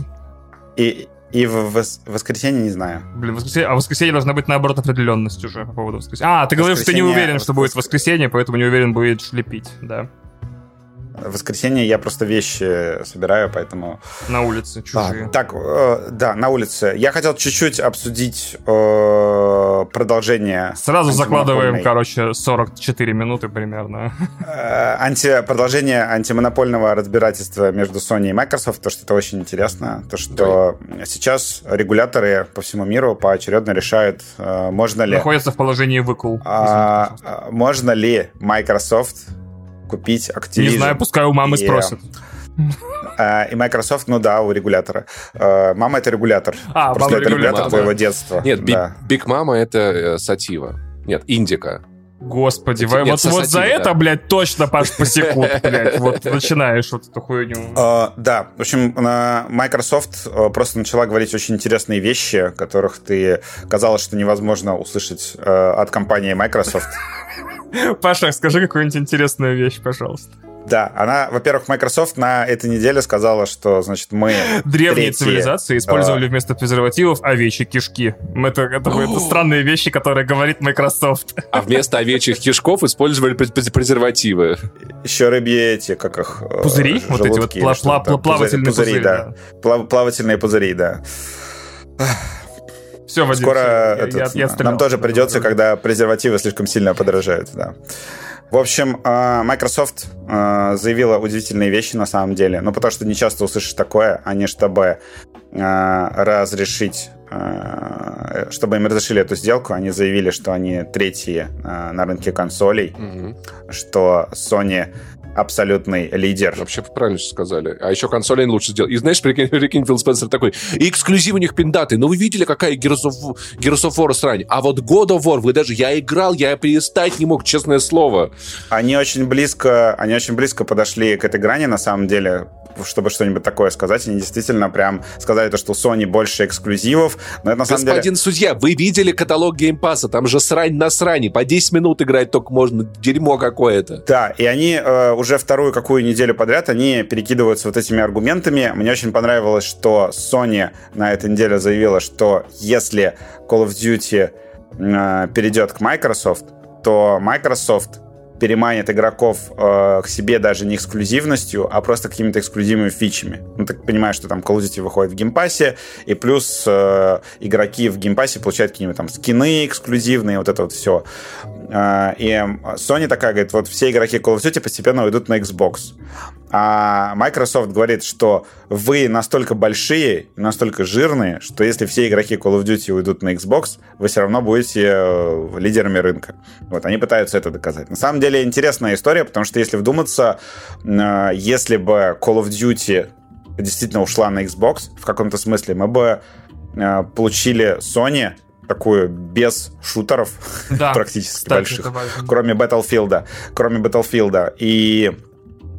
И, и, и в вос- воскресенье не знаю. Блин, воскресенье, а воскресенье должна быть наоборот определенность уже по поводу воскресенья. А, ты говоришь, что ты не уверен, что будет воскресенье, поэтому не уверен, будешь лепить, да. В воскресенье я просто вещи собираю, поэтому... На улице А, чужие. так, э, да, на улице. Я хотел чуть-чуть обсудить э, продолжение... Сразу закладываем, короче, 44 минуты примерно. Э, анти, продолжение антимонопольного разбирательства между Sony и Microsoft, то, что это очень интересно, то, что сейчас регуляторы по всему миру поочередно решают, э, можно ли... Находится в положении выкул. а, а, можно ли Microsoft купить Activision? Не знаю, пускай у мамы и, спросят. э, и Microsoft, ну да, у регулятора. Э, мама это регулятор. А, Просто мама это регулятор твоего детства. Нет, да. Биг Мама это э, Сатива. Нет, Индика. Господи, Нет, вот, вот за да. это, блядь, точно, Паш, посекут, блядь, вот начинаешь вот эту хуйню. Uh, да, в общем, Microsoft э, просто начала говорить очень интересные вещи, которых ты казалось, что невозможно услышать uh, от компании Microsoft. Паша, скажи какую-нибудь интересную вещь, пожалуйста. Да, она, во-первых, Microsoft на этой неделе сказала, что, значит, мы... Древние третьи, цивилизации использовали а... вместо презервативов овечьи кишки. Это, это, это странные вещи, которые говорит Microsoft. А вместо овечьих кишков использовали презервативы. Еще рыбьи эти, как их... Э, пузыри? Вот эти вот пла пла пла плавательные пузыри, пузыри, да. Плав плавательные пузыри, да. Все, Вадим, Скоро все. Этот, я, я нам тоже придется, когда презервативы слишком сильно подорожают, да. В общем, э, Microsoft э, заявила удивительные вещи на самом деле. Ну, потому что не часто услышишь такое, они чтобы э, разрешить чтобы им разрешили эту сделку, они заявили, что они третьи на рынке консолей, mm-hmm. что Sony абсолютный лидер. Вообще правильно сказали. А еще консоли они лучше сделали. И знаешь, прикинь, прикинь Фил Спенсер такой, и эксклюзив у них пиздаты. Ну вы видели, какая Gears of, Gears of War срань? А вот God of War, вы даже, я играл, я перестать не мог, честное слово. Они очень близко, они очень близко подошли к этой грани, на самом деле, чтобы что-нибудь такое сказать. Они действительно прям сказали то, что у Sony больше эксклюзивов. Но это на самом Господин деле... судья, вы видели каталог Game Pass а? Там же срань на сране. По 10 минут играть только можно. Дерьмо какое-то. Да, и они э, уже вторую какую неделю подряд, они перекидываются вот этими аргументами. Мне очень понравилось, что Sony на этой неделе заявила, что если Call of Duty э, перейдет к Microsoft, то Microsoft переманит игроков э, к себе даже не эксклюзивностью, а просто какими-то эксклюзивными фичами. Ну, ты понимаешь, что там Call of Duty выходит в Game Pass е, и плюс э, игроки в Game Pass е получают какие-нибудь там скины эксклюзивные, вот это вот все. Э, и Sony такая говорит, вот все игроки Call of Duty постепенно уйдут на Xbox. А Microsoft говорит, что вы настолько большие, настолько жирные, что если все игроки Call of Duty уйдут на Xbox, вы все равно будете э, лидерами рынка. Вот, они пытаются это доказать. На самом деле интересная история, потому что если вдуматься, э, если бы Call of Duty действительно ушла на Xbox, в каком-то смысле, мы бы э, получили Sony такую без шутеров да, практически больших, кроме Battlefield, кроме Battlefield. И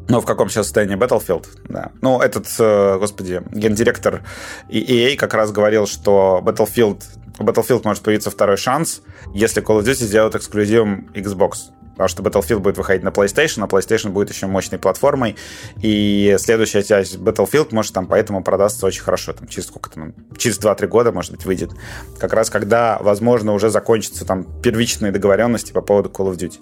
ну, в каком сейчас состоянии Battlefield, да. Ну, этот, э, господи, гендиректор EA как раз говорил, что Battlefield, Battlefield может появиться второй шанс, если Call of Duty сделают эксклюзивом Xbox. Потому что Battlefield будет выходить на PlayStation, а PlayStation будет еще мощной платформой, и следующая часть Battlefield может там поэтому продастся очень хорошо, там через сколько там, через 2-3 года, может быть, выйдет, как раз когда, возможно, уже закончатся там первичные договоренности по поводу Call of Duty.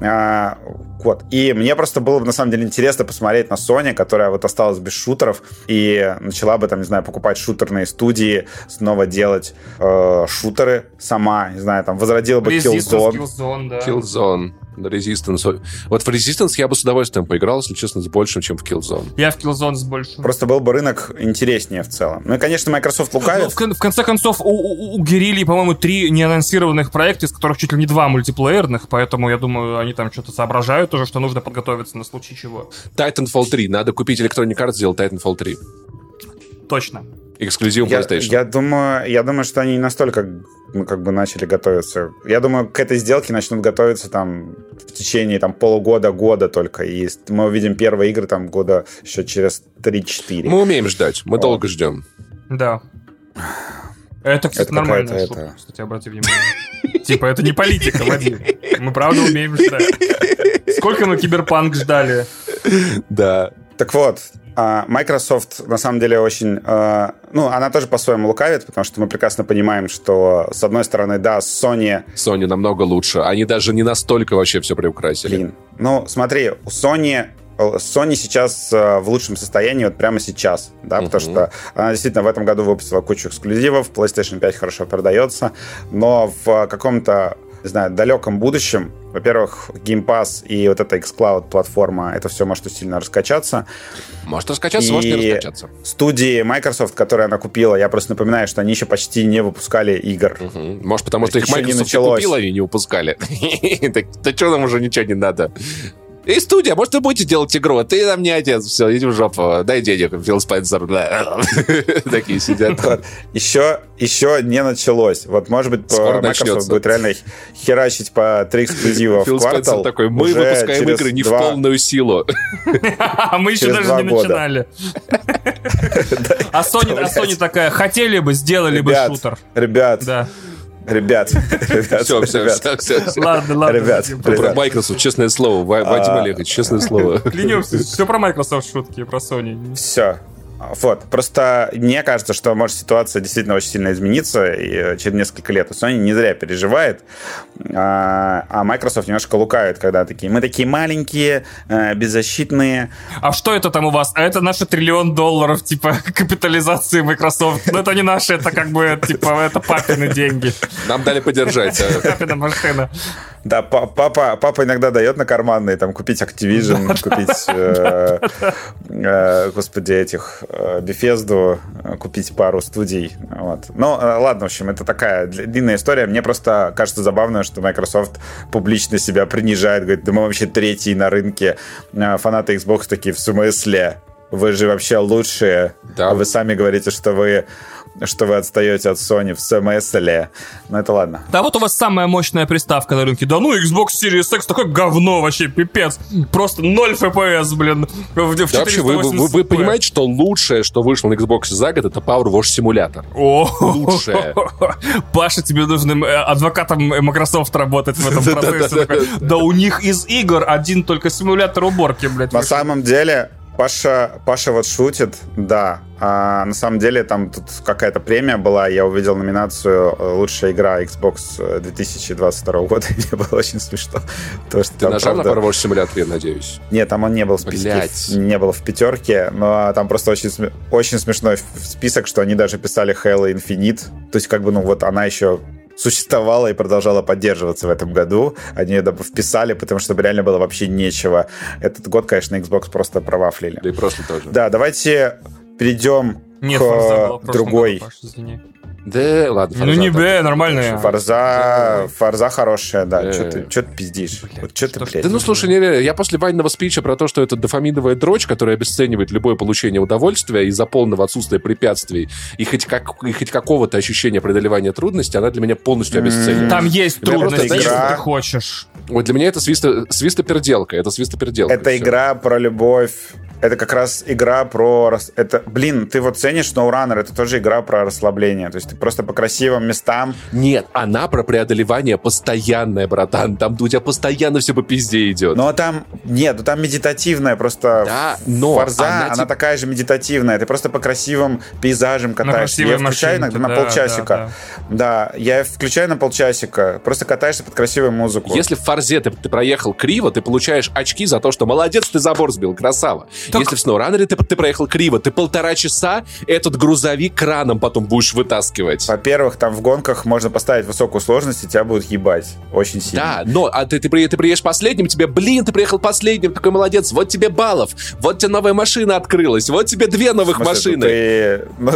А, вот. И мне просто было бы, на самом деле, интересно посмотреть на Sony, которая вот осталась без шутеров и начала бы, там, не знаю, покупать шутерные студии, снова делать э, шутеры сама, не знаю, там, возродила бы Killzone. Killzone, да. Killzone. Resistance. Вот в Resistance я бы с удовольствием поиграл, если честно, с большим, чем в Killzone. Я в Killzone с большим. Просто был бы рынок интереснее в целом. Ну и, конечно, Microsoft лукавит. Ну, в, в конце концов, у, у, у Guerrilla, по-моему, три неанонсированных проекта, из которых чуть ли не два мультиплеерных, поэтому я думаю, они там что-то соображают уже, что нужно подготовиться на случай чего. Titanfall 3. Надо купить Electronic Arts, сделать Titanfall 3. Точно эксклюзив PlayStation. Я, я думаю, я думаю, что они не настолько ну, как бы начали готовиться. Я думаю, к этой сделке начнут готовиться там в течение там полугода, года только. И мы увидим первые игры там года еще через 3-4. Мы умеем ждать, мы О. долго ждем. Да. Это, кстати, это нормальная шутка, это... кстати, обрати внимание. Типа, это не политика, Вадим. Мы правда умеем ждать. Сколько мы киберпанк ждали? Да. Так вот, Microsoft, на самом деле, очень... Э, ну, она тоже по-своему лукавит, потому что мы прекрасно понимаем, что, с одной стороны, да, Sony... Sony намного лучше. Они даже не настолько вообще все приукрасили. Блин. Ну, смотри, у Sony Sony сейчас э, в лучшем состоянии вот прямо сейчас, да, uh-huh. потому что она действительно в этом году выпустила кучу эксклюзивов, PlayStation 5 хорошо продается, но в каком-то не знаю, далеком будущем, во-первых, Game Pass и вот эта xCloud платформа, это все может сильно раскачаться. Может раскачаться, и может не раскачаться. студии Microsoft, которые она купила, я просто напоминаю, что они еще почти не выпускали игр. Угу. Может, потому что их Microsoft купила и не выпускали. Да что нам уже ничего не надо. Эй, студия, может, вы будете делать игру? А ты нам не отец. Все, иди в жопу. Дай денег, Фил Спенсер. Такие сидят. Еще, еще не началось. Вот, может быть, Microsoft будет реально херачить по три эксклюзива в квартал. такой, мы выпускаем игры не в полную силу. А мы еще даже не начинали. А Sony такая, хотели бы, сделали бы шутер. Ребят, Ребят, ребят, все, все, все, все, Ладно, ладно. Ребят, про Microsoft, честное слово. Вадим а, Олегович, честное слово. Клянемся, все про Microsoft шутки, про Sony. Все, вот, просто мне кажется, что может ситуация действительно очень сильно измениться и э, через несколько лет. Sony не зря переживает, а, а Microsoft немножко лукает, когда такие, мы такие маленькие, э, беззащитные. А что это там у вас? А это наши триллион долларов, типа, капитализации Microsoft. Ну, это не наши, это как бы, типа, это папины деньги. Нам дали подержать. А. Папина машина. Да, папа, папа иногда дает на карманные, там, купить Activision, купить, э, э, господи, этих, э, Bethesda, купить пару студий. Вот. Ну, ладно, в общем, это такая длинная история. Мне просто кажется забавно, что Microsoft публично себя принижает, говорит, да мы вообще третий на рынке. Фанаты Xbox такие, в смысле? Вы же вообще лучшие. Да. Вы сами говорите, что вы что вы отстаете от Sony в смысле. Ну, это ладно. Да вот у вас самая мощная приставка на рынке. Да ну, Xbox Series X такое говно вообще, пипец. Просто 0 FPS, блин. В, в да вообще, вы, вы, вы понимаете, что лучшее, что вышло на Xbox за год, это Power Wash симулятор. О, лучшее. Паша, тебе нужно э, адвокатом Microsoft работать в этом процессе. Да у них из игр один только симулятор уборки, блядь. На самом деле, Паша, Паша вот шутит, да. А на самом деле там тут какая-то премия была. Я увидел номинацию э, «Лучшая игра Xbox 2022 года». И мне было очень смешно. То, что Ты там, нажал правда... на Power Simulator, я надеюсь? Нет, там он не был в списке. Блять. Не был в пятерке. Но там просто очень, очень смешной список, что они даже писали Halo Infinite. То есть как бы, ну вот она еще существовала и продолжала поддерживаться в этом году. Они ее вписали, потому что реально было вообще нечего. Этот год, конечно, Xbox просто провафлили. Да и прошлый тоже. Да, давайте перейдем Нет, к другой. Году, Паш, да, ладно. Фарза, ну не Б, нормальная. Фарза, Фарза хорошая, да. Э. Что ты, что ты пиздишь? Блядь, вот что ты, блядь? Да ну слушай, не, не, я после вайного спича про то, что это дофаминовая дрочь, которая обесценивает любое получение удовольствия из-за полного отсутствия препятствий и хоть, как, и хоть какого-то ощущения преодолевания трудностей, она для меня полностью обесценивает. Там есть трудности, игра... если ты хочешь. Вот для меня это свисто, свистоперделка, это свистоперделка. Это игра про любовь это как раз игра про... Это, блин, ты вот ценишь SnowRunner, это тоже игра про расслабление. То есть ты просто по красивым местам... Нет, она про преодолевание постоянное, братан. Там у тебя постоянно все по пизде идет. Но там... Нет, ну там медитативная просто... Да, но... Форза, она, она тип... такая же медитативная. Ты просто по красивым пейзажам катаешься. Я включаю иногда да, на полчасика. Да, да. да, я включаю на полчасика. Просто катаешься под красивую музыку. Если в Форзе ты, ты проехал криво, ты получаешь очки за то, что молодец, ты забор сбил, красава. Так... Если в SnowRunner ты, ты проехал криво, ты полтора часа этот грузовик краном потом будешь вытаскивать. Во-первых, там в гонках можно поставить высокую сложность, и тебя будут ебать очень сильно. Да, но а ты, ты, ты, ты приедешь последним, тебе, блин, ты приехал последним, такой молодец, вот тебе баллов, вот тебе новая машина открылась, вот тебе две новых смысле, машины. Ты... Ну,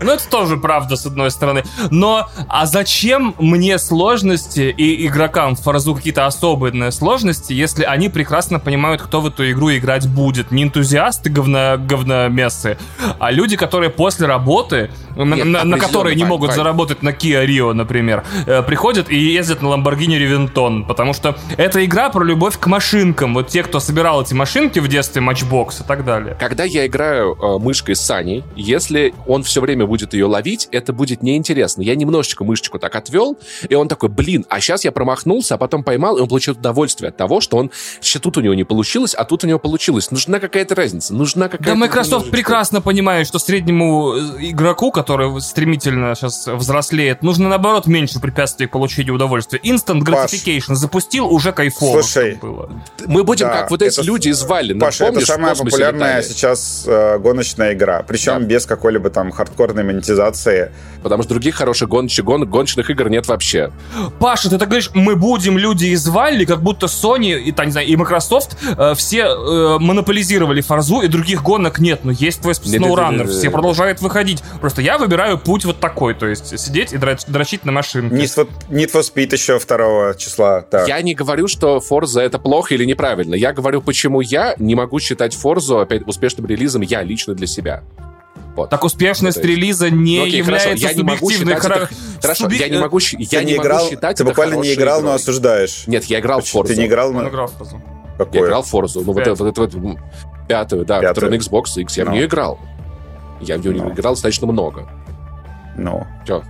ну, это тоже правда, с одной стороны. Но, а зачем мне сложности и игрокам в Форзу какие-то особые сложности, если они прекрасно понимают, кто в эту игру играть играть будет не энтузиасты говно, говномессы, а люди, которые после работы, Нет, на, на которые не могут заработать на Kia Rio, например, э, приходят и ездят на Lamborghini Reventон, потому что это игра про любовь к машинкам. Вот те, кто собирал эти машинки в детстве, Matchbox и так далее. Когда я играю э, мышкой с Саней, если он все время будет ее ловить, это будет неинтересно. Я немножечко мышечку так отвел, и он такой, блин, а сейчас я промахнулся, а потом поймал, и он получил удовольствие от того, что он, сейчас тут у него не получилось, а тут у него получилось получилось. Нужна какая-то разница, нужна какая-то... Да, Microsoft прекрасно понимает, что среднему э, игроку, который стремительно сейчас взрослеет, нужно, наоборот, меньше препятствий к получению удовольствия. Instant gratification Паш, запустил, уже кайфово Слушай, было. Мы будем да, как вот эти люди из Вали. Паша, это самая популярная летали? сейчас э, гоночная игра. Причем да. без какой-либо там хардкорной монетизации. Потому что других хороших гонщик, гон, гоночных игр нет вообще. Паша, ты так говоришь, мы будем люди из Вали, как будто Sony и, там, не знаю, и Microsoft э, все э, монополизировали Фарзу, и других гонок нет, но есть твой SnowRunner, все продолжают выходить. Просто я я выбираю путь вот такой, то есть сидеть и дрочить на машинке. Need for, Need for Speed еще 2 числа. Так. Я не говорю, что Forza это плохо или неправильно. Я говорю, почему я не могу считать Forza опять успешным релизом я лично для себя. Вот. Так успешность есть... релиза не ну, окей, является хорошо. Я не могу считать хра... это... Хорошо, Субъ... я не могу, я не, не играл, могу считать Ты буквально не играл, игрой. но осуждаешь. Нет, я играл Почему? в Forza. Ты не играл, но... Он играл в Forza. Какое? Я играл в Forza. Ну, вот это, вот это, вот пятую, да, Пятую. которую на Xbox X. Я no. в нее играл. Я в нее no. играл достаточно много. Ну. Все.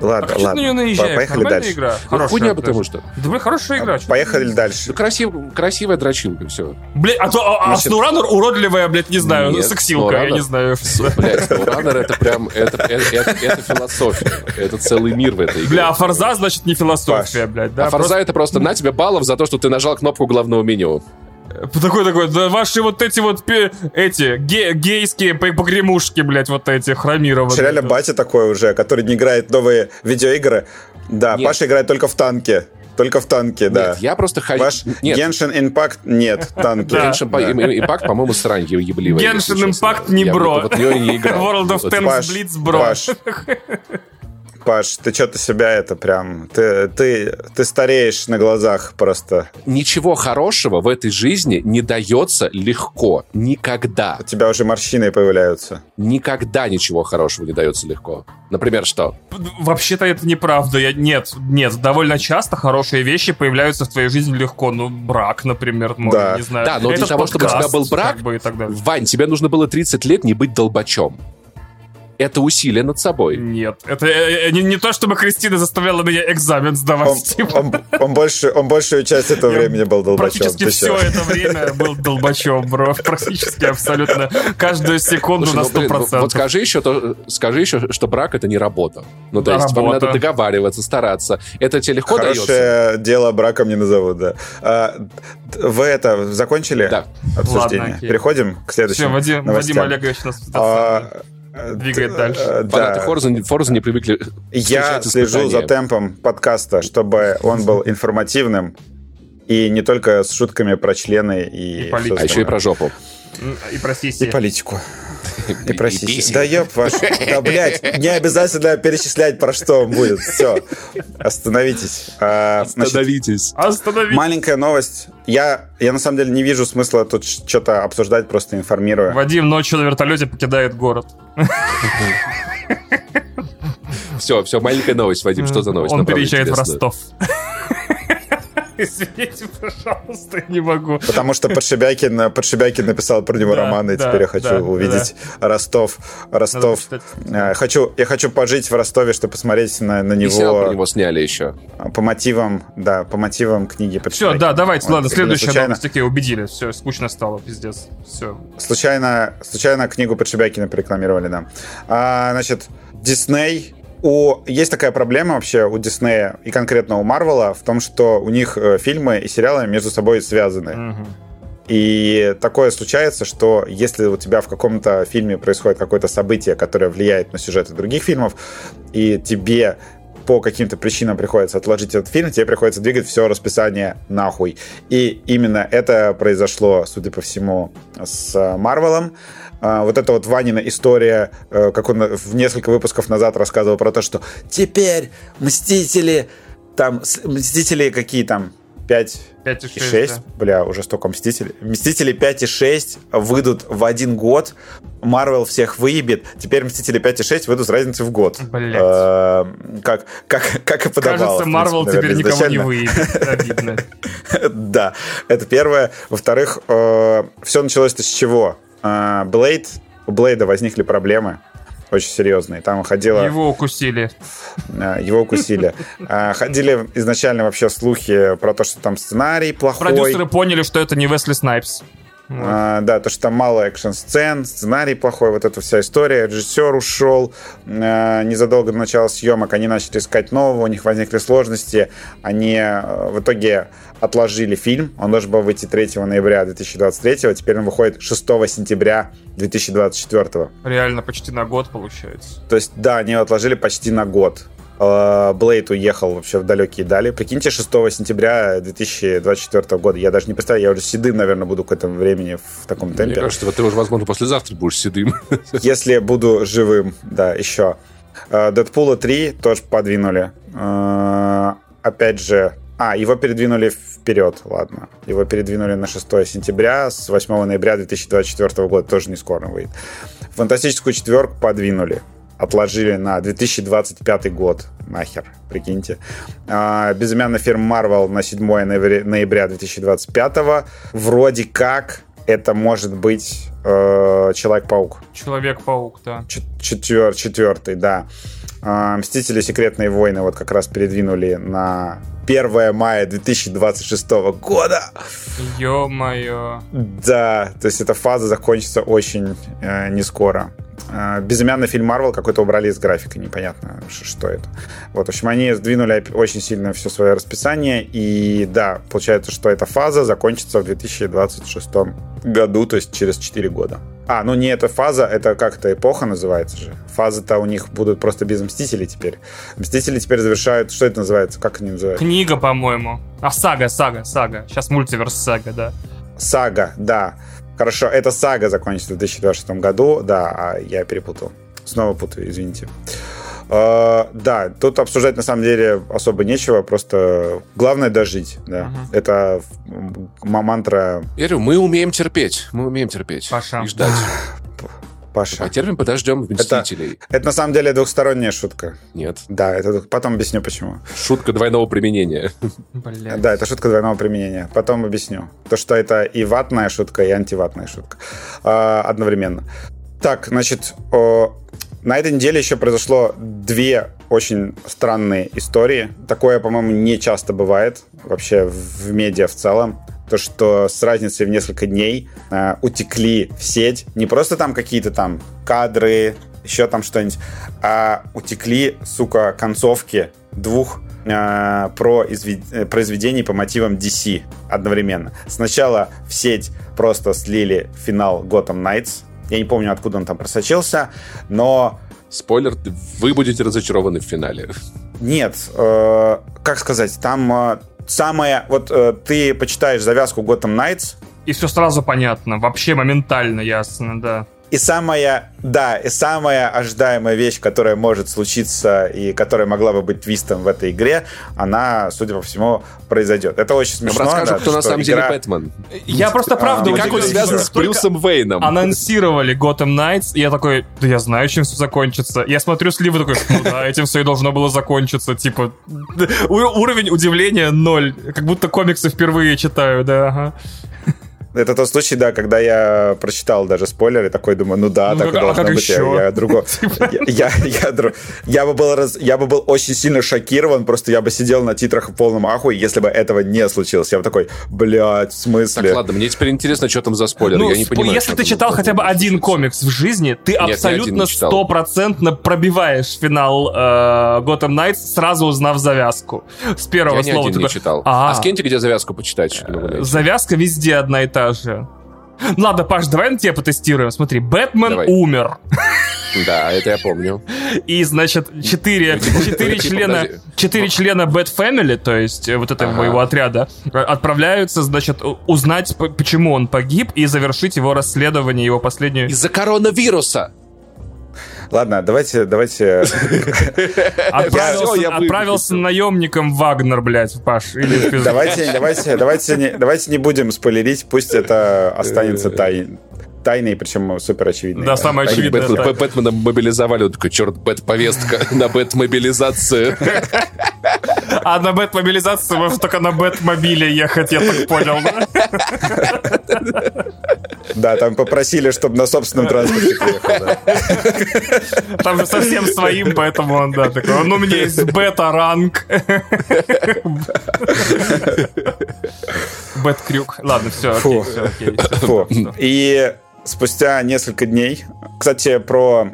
Ладно, а ладно. на нее Поехали дальше. игра. Ну, хорошая, хуйня, потому что. Да, блин, хорошая игра. Поехали дальше. Ну, красив, красивая дрочилка, все. Блин, а, то, а, Значит... а уродливая, блядь, не знаю, Нет, сексилка, SnowRunner, я не знаю. Блядь, SnowRunner это прям, это, это, это, это философия. Это целый мир в этой игре. Бля, а Форза, значит, не философия, Паш. блядь, да? А Форза просто... это просто на тебе баллов за то, что ты нажал кнопку главного меню. Такой такой, да ваши вот эти вот эти ге, гейские погремушки, блядь, вот эти хромированные. Реально батя такой уже, который не играет в новые видеоигры. Да, нет. Паша играет только в танки. Только в танке, да. Нет, я просто хочу... Ваш нет. Genshin Impact нет, танки. Genshin Impact, по-моему, срань ебливая. Genshin Impact не бро. Вот не играл. World of Tanks Blitz бро. Паш, ты что-то себя это прям... Ты, ты, ты стареешь на глазах просто. Ничего хорошего в этой жизни не дается легко. Никогда. У тебя уже морщины появляются. Никогда ничего хорошего не дается легко. Например, что? Вообще-то это неправда. Я, нет, нет. Довольно часто хорошие вещи появляются в твоей жизни легко. Ну, брак, например, может, да. не знаю. Да, но Этот для того, подкаст, чтобы у тебя был брак, как бы, и так далее. Вань, тебе нужно было 30 лет не быть долбачом это усилие над собой. Нет, это э, э, не, не то, чтобы Кристина заставляла меня экзамен сдавать. Он, типа. он, он, больше, он большую часть этого времени был долбачом. Практически все это время был долбачом, бро. Практически абсолютно. Каждую секунду Слушай, на 100%. Ну, блин, вот скажи еще, то, скажи еще, что брак это не работа. Ну, то да, есть работа. вам надо договариваться, стараться. Это тебе легко Хорошее дается? дело браком не назовут, да. А, вы это закончили? Да. Обсуждение. Ладно, Переходим к следующему. Все, Вадим, Вадим Олегович нас а, двигает дальше. Э, да. Фанаты Forza не привыкли Я слежу за темпом подкаста, чтобы он был информативным и не только с шутками про члены и... и а еще и про жопу. И про сиси. И политику. И про сиси. Да ёб ваш... Да, блядь, не обязательно перечислять, про что он будет. Все. Остановитесь. А, Остановитесь. Остановитесь. Маленькая новость. Я, я на самом деле не вижу смысла тут что-то обсуждать, просто информирую. Вадим ночью на вертолете покидает город. Все, все, маленькая новость, Вадим, что за новость? Он переезжает в Ростов. Извините, пожалуйста, не могу. Потому что Подшибякин, Подшибякин написал про него да, роман, и да, теперь я хочу да, увидеть да. Ростов. Ростов. Э, хочу, я хочу пожить в Ростове, чтобы посмотреть на, на него. И про него сняли еще. По мотивам, да, по мотивам книги Подшибякина. Все, да, давайте, вот, ладно, следующая случайно... новость. Такие убедили, все, скучно стало, пиздец. Все. Случайно, случайно книгу Подшибякина порекламировали, да. А, значит, Дисней у... Есть такая проблема вообще у Диснея и конкретно у Марвела в том, что у них э, фильмы и сериалы между собой связаны. Mm-hmm. И такое случается, что если у тебя в каком-то фильме происходит какое-то событие, которое влияет на сюжеты других фильмов, и тебе по каким-то причинам приходится отложить этот фильм, тебе приходится двигать все расписание нахуй. И именно это произошло, судя по всему, с Марвелом. А, вот эта вот Ванина история, э, как он в несколько выпусков назад рассказывал про то, что теперь Мстители, там, Мстители какие там, 5, 5 и 6, 6 да. бля, уже столько Мстителей. Мстители 5 и 6 выйдут в один год, Марвел всех выебет, теперь Мстители 5 и 6 выйдут с разницей в год. Блять. Э, как, как, как и подавалось. Кажется, Марвел теперь никого не выебет. Обидно. Да, это первое. Во-вторых, э, все началось-то с чего? Блейд, у Блейда возникли проблемы очень серьезные. Там ходило... Его укусили. А, его укусили. А, ходили изначально вообще слухи про то, что там сценарий плохой. Продюсеры поняли, что это не Весли Снайпс. А, да, то, что там мало экшн-сцен, сценарий плохой, вот эта вся история. Режиссер ушел а, незадолго до начала съемок, они начали искать нового, у них возникли сложности. Они а, в итоге отложили фильм. Он должен был выйти 3 ноября 2023, теперь он выходит 6 сентября 2024. Реально почти на год получается. То есть, да, они отложили почти на год. Блейд уехал вообще в далекие дали. Прикиньте, 6 сентября 2024 года. Я даже не представляю, я уже седым, наверное, буду к этому времени в таком темпе. Мне кажется, ты уже, возможно, послезавтра будешь седым. Если буду живым, да, еще. Дэдпула 3 тоже подвинули. Опять же, а, его передвинули вперед, ладно. Его передвинули на 6 сентября, с 8 ноября 2024 года, тоже не скоро выйдет. Фантастическую четверку подвинули отложили на 2025 год. Нахер, прикиньте. А, безымянная фирма Marvel на 7 ноября, ноября 2025. Вроде как это может быть э, Человек-паук. Человек-паук, да. Четвер, четвертый, да. Э, Мстители Секретные войны вот как раз передвинули на 1 мая 2026 года. Ё-моё. Да, то есть эта фаза закончится очень э, не скоро. Э, безымянный фильм Марвел какой-то убрали из графика, непонятно, что это. Вот, в общем, они сдвинули очень сильно все свое расписание, и да, получается, что эта фаза закончится в 2026 году, то есть через 4 года. А, ну не эта фаза, это как-то эпоха называется же. Фазы-то у них будут просто без Мстителей теперь. Мстители теперь завершают... Что это называется? Как они называются? Книга, по-моему. А, сага, сага, сага. Сейчас мультиверс сага, да. Сага, да. Хорошо, эта сага закончится в 2026 году, да, а я перепутал. Снова путаю, извините. Uh, да, тут обсуждать на самом деле особо нечего, просто главное дожить, да. Uh-huh. Это мантра... Я говорю, мы умеем терпеть, мы умеем терпеть Паша. и ждать. Паша. Потерпим, подождем Мстителей. Это, это на самом деле двухсторонняя шутка. Нет. Да, это потом объясню почему. Шутка двойного применения. Блядь. Да, это шутка двойного применения. Потом объясню. То, что это и ватная шутка, и антиватная шутка. А, одновременно. Так, значит, о, на этой неделе еще произошло две очень странные истории. Такое, по-моему, не часто бывает вообще в медиа в целом то, что с разницей в несколько дней э, утекли в сеть не просто там какие-то там кадры, еще там что-нибудь, а утекли, сука, концовки двух э, произвед... Э, произведений по мотивам DC одновременно. Сначала в сеть просто слили финал Gotham Knights. Я не помню, откуда он там просочился, но... Спойлер, вы будете разочарованы в финале. Нет, э, как сказать, там э, самое... Вот э, ты почитаешь завязку Gotham Knights... И все сразу понятно, вообще моментально ясно, да. И самая, да, и самая ожидаемая вещь, которая может случиться и которая могла бы быть твистом в этой игре, она, судя по всему, произойдет. Это очень смешно. Нам расскажу, да, кто на самом игра... деле Бэтмен. Я просто правда... А, как он связан с Брюсом Вейном? Анонсировали Gotham Knights, и я такой, да я знаю, чем все закончится. Я смотрю сливы такой, ну да, этим все и должно было закончиться. Типа, уровень удивления ноль. Как будто комиксы впервые читаю, да, ага. Это тот случай, да, когда я прочитал даже спойлеры, такой думаю, ну да, ну, так как, должно а быть. Еще? Я, я другого. Типа. я, я, я, я, бы был раз, я бы был очень сильно шокирован, просто я бы сидел на титрах в полном ахуе, если бы этого не случилось. Я бы такой, блядь, в смысле? Так, ладно, мне теперь интересно, что там за спойлер. Ну, я не понимаю. Если ты читал хотя бы один комикс в жизни, ты Нет, абсолютно стопроцентно пробиваешь финал э, Gotham Knights, сразу узнав завязку. С первого я слова. Я ни один не читал. А, а скиньте, где завязку почитать. Завязка везде одна и та та же. Ладно, Паш, давай на тебя потестируем. Смотри, Бэтмен давай. умер. Да, это я помню. И, значит, четыре, четыре члена, четыре члена Бэт Family, то есть э, вот этого ага. моего отряда, отправляются, значит, узнать, почему он погиб, и завершить его расследование, его последнюю... Из-за коронавируса! Ладно, давайте, давайте... Отправился наемником Вагнер, блядь, Паш. Давайте, давайте, давайте, давайте не будем спойлерить, пусть это останется тайной тайной, причем супер очевидный. Да, самое очевидное. Бэт, да. Бэтмена мобилизовали, он такой, черт, бэт-повестка на бэт-мобилизацию. А на бэт-мобилизацию можно только на бэт-мобиле ехать, я так понял, да? Там попросили, чтобы на собственном транспорте приехал, Там же совсем своим, поэтому он, да, такой, ну, у меня есть бета-ранг. Бэт-крюк. Ладно, все, окей, все, окей. И спустя несколько дней, кстати, про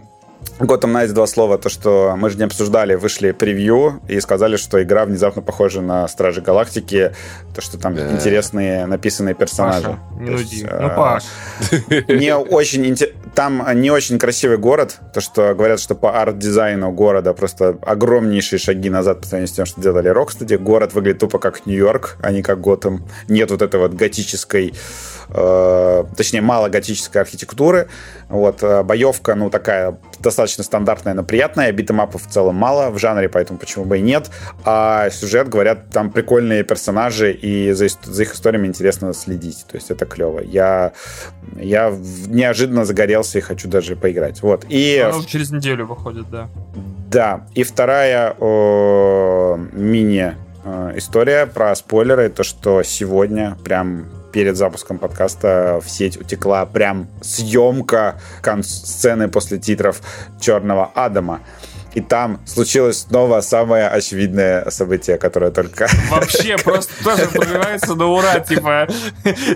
Gotham Knights два слова, то, что мы же не обсуждали, вышли превью и сказали, что игра внезапно похожа на Стражи Галактики, то, что там да. интересные написанные персонажи. Паша, не нуди. Есть, ну, Паш. Не очень, там не очень красивый город, то, что говорят, что по арт-дизайну города просто огромнейшие шаги назад по сравнению с тем, что делали Rocksteady. Город выглядит тупо как Нью-Йорк, а не как Готэм. Нет вот этой вот готической Э, точнее, мало готической архитектуры. Вот, э, боевка, ну, такая достаточно стандартная, но приятная. Битэмапов в целом мало в жанре, поэтому почему бы и нет. А сюжет, говорят, там прикольные персонажи, и за, за их историями интересно следить. То есть это клево. Я, я неожиданно загорелся и хочу даже поиграть. Вот. И... Оно через неделю выходит, да. Да. И вторая мини э, история про спойлеры, то, что сегодня прям перед запуском подкаста в сеть утекла прям съемка сцены после титров «Черного Адама». И там случилось снова самое очевидное событие, которое только... Вообще, просто тоже пробивается на ура. Типа,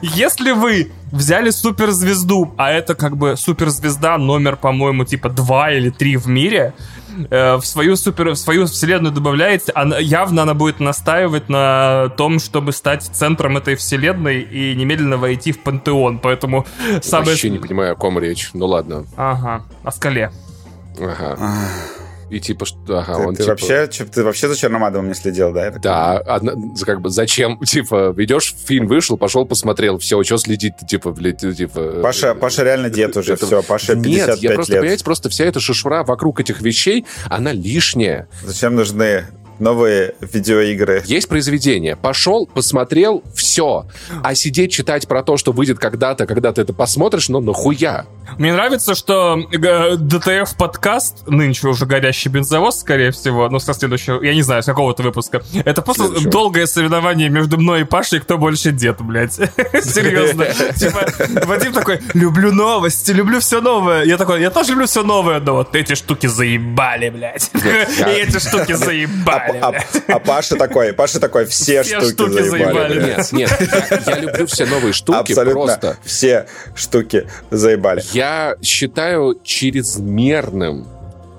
если вы взяли суперзвезду, а это как бы суперзвезда номер, по-моему, типа 2 или 3 в мире, Э, в свою супер, в свою вселенную добавляете, она, явно она будет настаивать на том, чтобы стать центром этой вселенной и немедленно войти в пантеон. Поэтому самое... Вообще не понимаю, о ком речь. Ну ладно. Ага, о скале. Ага. И типа, что, ага, ты, он ты типа... Вообще, ты вообще за Черномадовым не следил, да? Да, одна, как бы зачем? Типа, идешь, фильм вышел, пошел, посмотрел, все, что следить типа, блядь, типа... Паша, Паша реально дед уже, это... все, Паша 55 Нет, я просто, лет. понимаете, просто вся эта шишура вокруг этих вещей, она лишняя. Зачем нужны новые видеоигры. Есть произведение. Пошел, посмотрел, все. А сидеть читать про то, что выйдет когда-то, когда ты это посмотришь, ну нахуя? Мне нравится, что э, ДТФ подкаст, нынче уже горящий бензовоз, скорее всего, ну, со следующего, я не знаю, с какого-то выпуска. Это просто Следующего. долгое соревнование между мной и Пашей, кто больше дед, блядь. Серьезно. Типа, Вадим такой, люблю новости, люблю все новое. Я такой, я тоже люблю все новое, но вот эти штуки заебали, блядь. И эти штуки заебали а, а, Паша такой, Паша такой, все, все штуки, штуки заебали. заебали. Нет, нет, я, я люблю все новые штуки, Абсолютно просто. все штуки заебали. Я считаю чрезмерным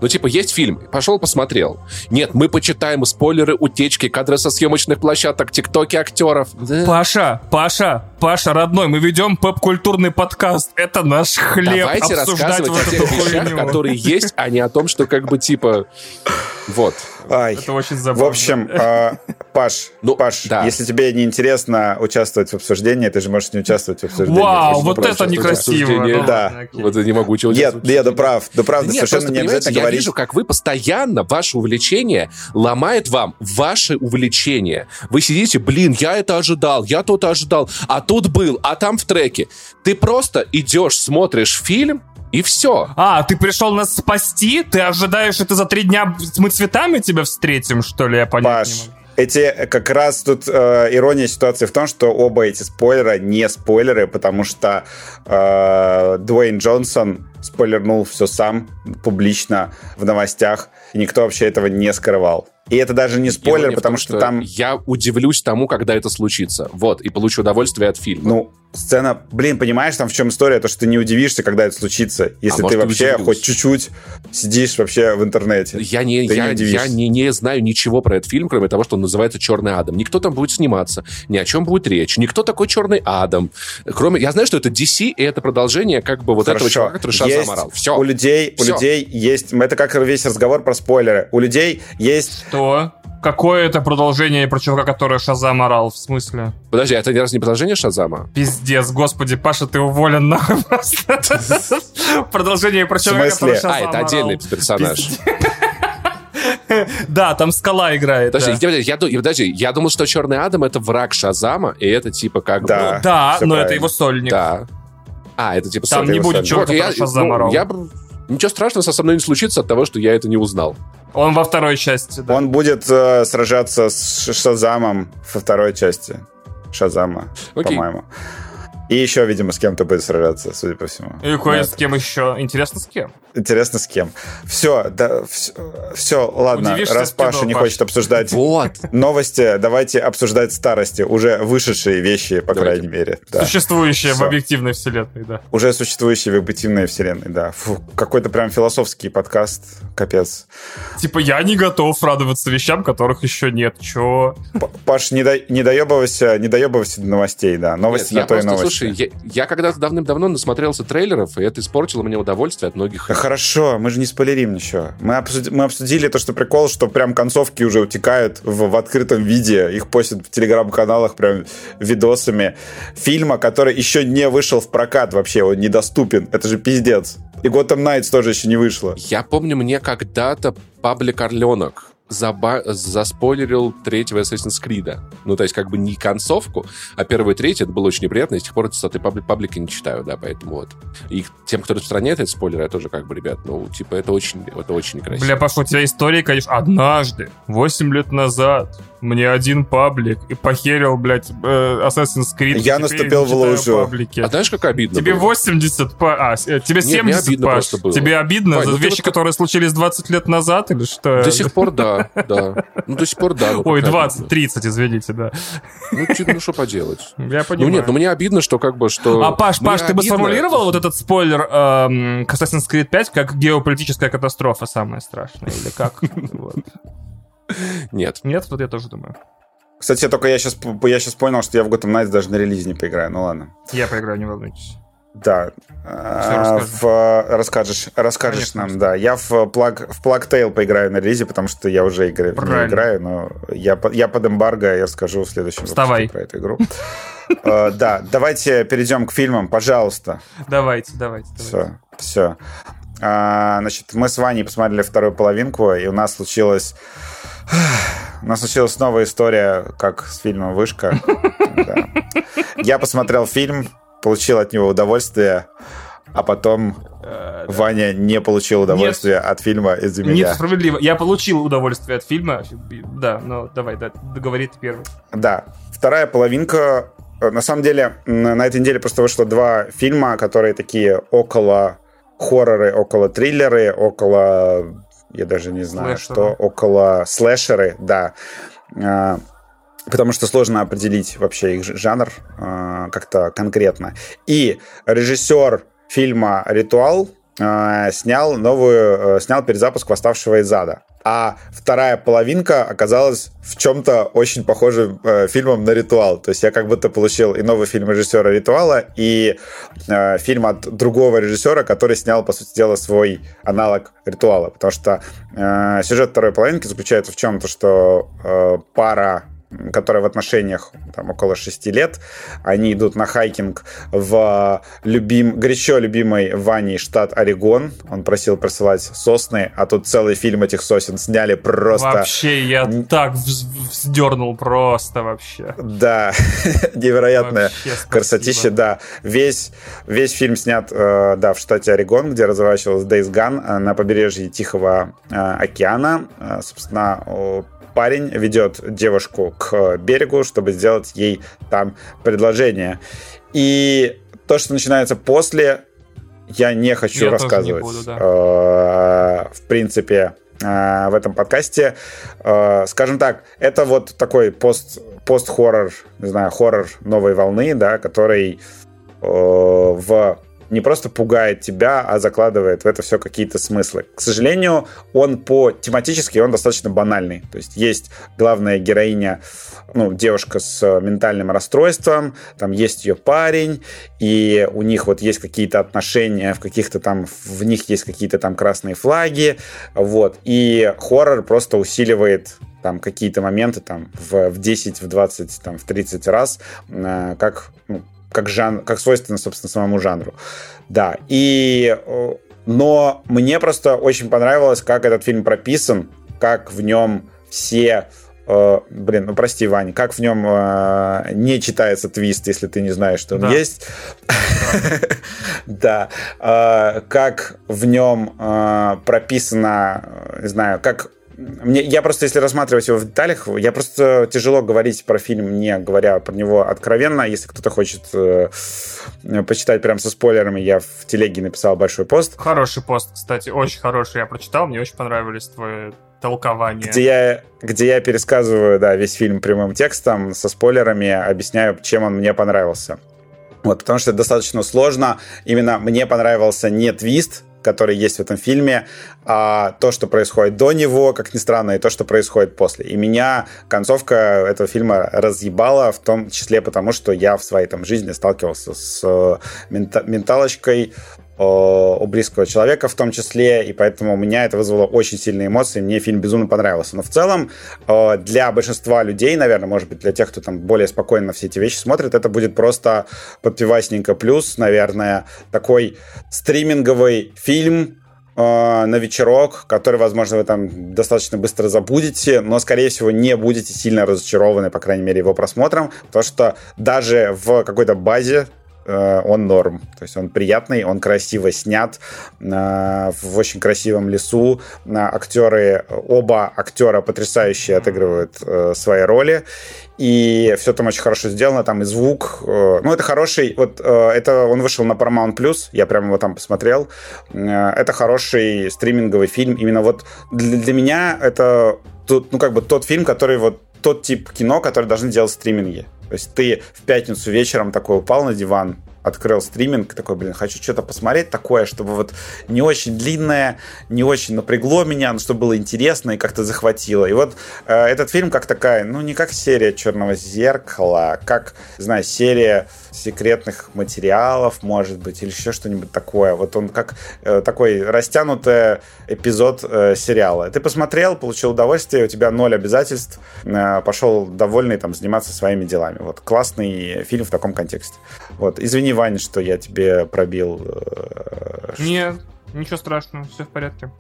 ну, типа, есть фильм, пошел посмотрел. Нет, мы почитаем спойлеры, утечки, кадры со съемочных площадок, тиктоки актеров. Паша, Паша, Паша, родной, мы ведем поп-культурный подкаст. Это наш хлеб. Давайте рассказывать вот о тех вещах, хуйню. которые есть, а не о том, что как бы типа... Вот. Ай. Это очень забавно. В общем, э, Паш, ну, Паш, да. если тебе не интересно участвовать в обсуждении, ты же можешь не участвовать в обсуждении. Вау, вот это некрасиво. Да. Вот я не могу участвовать. Нет, нет, да прав, да правда, да совершенно нет, не обязательно я говорить. вижу, как вы постоянно, ваше увлечение ломает вам ваше увлечение. Вы сидите, блин, я это ожидал, я то-то ожидал, а тут был, а там в треке. Ты просто идешь, смотришь фильм, и все. А, ты пришел нас спасти? Ты ожидаешь, это за три дня мы цветами тебя встретим, что ли? Я понять Паш, не могу. Эти как раз тут э, ирония ситуации в том, что оба эти спойлера не спойлеры, потому что э, Дуэйн Джонсон спойлернул все сам публично в новостях, и никто вообще этого не скрывал. И это даже не спойлер, Ирония потому том, что, что там... Я удивлюсь тому, когда это случится. Вот, и получу удовольствие от фильма. Ну, сцена... Блин, понимаешь, там в чем история? То, что ты не удивишься, когда это случится. Если а ты вообще удивлюсь. хоть чуть-чуть сидишь вообще в интернете. Я, не, я, не, я не, не знаю ничего про этот фильм, кроме того, что он называется «Черный Адам». Никто там будет сниматься, ни о чем будет речь. Никто такой «Черный Адам». Кроме... Я знаю, что это DC, и это продолжение как бы вот Хорошо. этого чувака, который Шазам орал. Все. У людей, Все. у людей есть... Это как весь разговор про спойлеры. У людей есть... Что? Какое это продолжение про чувака, который Шазам орал? В смысле? Подожди, это не раз не продолжение Шазама? Пиздец, господи, Паша, ты уволен нахуй просто. Продолжение про чувака, который Шазам А, это отдельный персонаж. Да, там скала играет. Подожди, да. я, я, подожди, я думал, что Черный Адам это враг Шазама, и это типа как да, бы... Да, но правильно. это его сольник. Да. А, это типа Там не будет чувака, вот, который Шазам ну, орал. Я, ничего страшного со мной не случится от того, что я это не узнал. Он во второй части, да. Он будет э, сражаться с Шазамом во второй части. Шазама, по-моему. И еще, видимо, с кем-то будет сражаться, судя по всему. И кое с кем еще. Интересно, с кем? Интересно, с кем. Все, да, все, все ладно. Удивишься раз Паша кино, не Паш. хочет обсуждать вот. новости, давайте обсуждать старости. Уже вышедшие вещи, по давайте. крайней мере. Да. Существующие все. в объективной вселенной, да. Уже существующие в объективной вселенной, да. Фу, какой-то прям философский подкаст. Капец. Типа, я не готов радоваться вещам, которых еще нет. Че? Паш, не, до, не доебывайся, не доебывайся до новостей, да. Новости нет, на то и новости. Слушай, я, я когда-то давным-давно насмотрелся трейлеров, и это испортило мне удовольствие от многих Хорошо, мы же не спойлерим ничего. Мы, обсуди, мы обсудили то, что прикол, что прям концовки уже утекают в, в открытом виде. Их постят в телеграм-каналах прям видосами. Фильма, который еще не вышел в прокат вообще, он недоступен. Это же пиздец. И Gotham Knights тоже еще не вышло. Я помню, мне когда-то паблик Орленок заба- заспойлерил третьего Assassin's Creed. Ну, то есть, как бы не концовку, а первый и третий, это было очень неприятно, и с тех пор этой пабли- паблики не читаю, да, поэтому вот. И тем, кто распространяет эти спойлеры, я тоже как бы, ребят, ну, типа, это очень, это очень некрасиво. Бля, Паша, у тебя история, конечно, однажды, 8 лет назад, мне один паблик и похерил, блядь, э, Assassin's Creed. Я наступил в лужу. А знаешь, как обидно Тебе было? 80 по... А, э, тебе 70, Нет, обидно Паш. Было. Тебе обидно Пань, за ну вещи, вот... которые случились 20 лет назад или что? До сих пор да, да. Ну, до сих пор да. Ой, 20, 30, извините, да. Ну, ну что поделать? Я понимаю. Ну нет, ну мне обидно, что как бы, что... А, Паш, Паш, ты бы сформулировал вот этот спойлер эм, к Assassin's Creed 5 как геополитическая катастрофа самая страшная? Или как? Нет. Нет, вот я тоже думаю. Кстати, только я сейчас, я сейчас понял, что я в Gotham Knights даже на релизе не поиграю. Ну ладно. Я поиграю, не волнуйтесь. Да. А, в, расскажешь, расскажешь Конечно. нам, да. Я в Plug, в Plug Tale поиграю на релизе, потому что я уже играю, не играю, но я, я под эмбарго, я расскажу в следующем Вставай. про эту игру. uh, да, давайте перейдем к фильмам, пожалуйста. Давайте, давайте. Все, все. Uh, значит, мы с Ваней посмотрели вторую половинку, и у нас случилось у нас случилась новая история, как с фильмом «Вышка». Я посмотрел фильм, получил от него удовольствие, а потом э, Ваня не получил удовольствия от фильма из-за меня. Нет, справедливо. Я получил удовольствие от фильма. Да, но давай, да, договори ты первый. Да. Вторая половинка... Э, на самом деле, на этой неделе просто вышло два фильма, которые такие около хорроры, около триллеры, около я даже не знаю, Слэшеры. что около слэшеры, да. А, потому что сложно определить вообще их жанр а, как-то конкретно. И режиссер фильма «Ритуал» снял новую, снял перезапуск «Восставшего из ада» а вторая половинка оказалась в чем-то очень похожим э, фильмом на «Ритуал». То есть я как будто получил и новый фильм режиссера «Ритуала», и э, фильм от другого режиссера, который снял, по сути дела, свой аналог «Ритуала». Потому что э, сюжет второй половинки заключается в чем? То, что э, пара которая в отношениях там, около шести лет. Они идут на хайкинг в любим, горячо любимый Ваней штат Орегон. Он просил присылать сосны, а тут целый фильм этих сосен сняли просто... Вообще, я так вздернул просто вообще. Да, невероятная красотища, да. Весь, весь фильм снят, э, да, в штате Орегон, где разворачивалась Days Gone э, на побережье Тихого э, океана. Собственно, парень ведет девушку к берегу, чтобы сделать ей там предложение. И то, что начинается после, я не хочу я рассказывать. Буду, да. э, в принципе, э, в этом подкасте. Э, скажем так, это вот такой пост, пост-хоррор, не знаю, хоррор новой волны, да, который в не просто пугает тебя, а закладывает в это все какие-то смыслы. К сожалению, он по тематически он достаточно банальный. То есть есть главная героиня, ну, девушка с ментальным расстройством, там есть ее парень, и у них вот есть какие-то отношения, в каких-то там, в них есть какие-то там красные флаги, вот, и хоррор просто усиливает там какие-то моменты там в, в 10, в 20, там в 30 раз, э, как ну, как, жан, как свойственно, собственно, самому жанру. Да, и... Но мне просто очень понравилось, как этот фильм прописан, как в нем все э, блин, ну прости, Вань, как в нем э, не читается твист, если ты не знаешь, что он да. есть. Да. Как в нем прописано, не знаю, как мне, я просто, если рассматривать его в деталях, я просто тяжело говорить про фильм, не говоря про него откровенно. Если кто-то хочет э, почитать прям со спойлерами, я в телеге написал большой пост. Хороший пост, кстати, очень хороший. Я прочитал, мне очень понравились твои толкования. Где я, где я пересказываю, да, весь фильм прямым текстом, со спойлерами, объясняю, чем он мне понравился. Вот, потому что это достаточно сложно. Именно мне понравился не твист, который есть в этом фильме, а то, что происходит до него, как ни странно, и то, что происходит после. И меня концовка этого фильма разъебала, в том числе потому, что я в своей там жизни сталкивался с э, менталочкой, у близкого человека в том числе, и поэтому у меня это вызвало очень сильные эмоции, мне фильм безумно понравился. Но в целом для большинства людей, наверное, может быть, для тех, кто там более спокойно все эти вещи смотрит, это будет просто подпивасненько плюс, наверное, такой стриминговый фильм, на вечерок, который, возможно, вы там достаточно быстро забудете, но, скорее всего, не будете сильно разочарованы, по крайней мере, его просмотром, потому что даже в какой-то базе он норм. То есть он приятный, он красиво снят э, в очень красивом лесу. Э, актеры, оба актера потрясающе отыгрывают свои роли. И все там очень хорошо сделано, там и звук. Ну, это хороший, вот это он вышел на Paramount Plus, я прямо его там посмотрел. Это хороший стриминговый фильм. Именно вот для меня это, ну, как бы тот фильм, который вот тот тип кино, который должны делать стриминги. То есть ты в пятницу вечером такой упал на диван, открыл стриминг, такой, блин, хочу что-то посмотреть такое, чтобы вот не очень длинное, не очень напрягло меня, но чтобы было интересно и как-то захватило. И вот э, этот фильм как такая, ну, не как серия «Черного зеркала», а как, знаю, серия секретных материалов, может быть, или еще что-нибудь такое. Вот он как э, такой растянутый эпизод э, сериала. Ты посмотрел, получил удовольствие, у тебя ноль обязательств, э, пошел довольный там заниматься своими делами. Вот классный фильм в таком контексте. Вот, извини, Ваня, что я тебе пробил. Э, Нет, ничего страшного, все в порядке.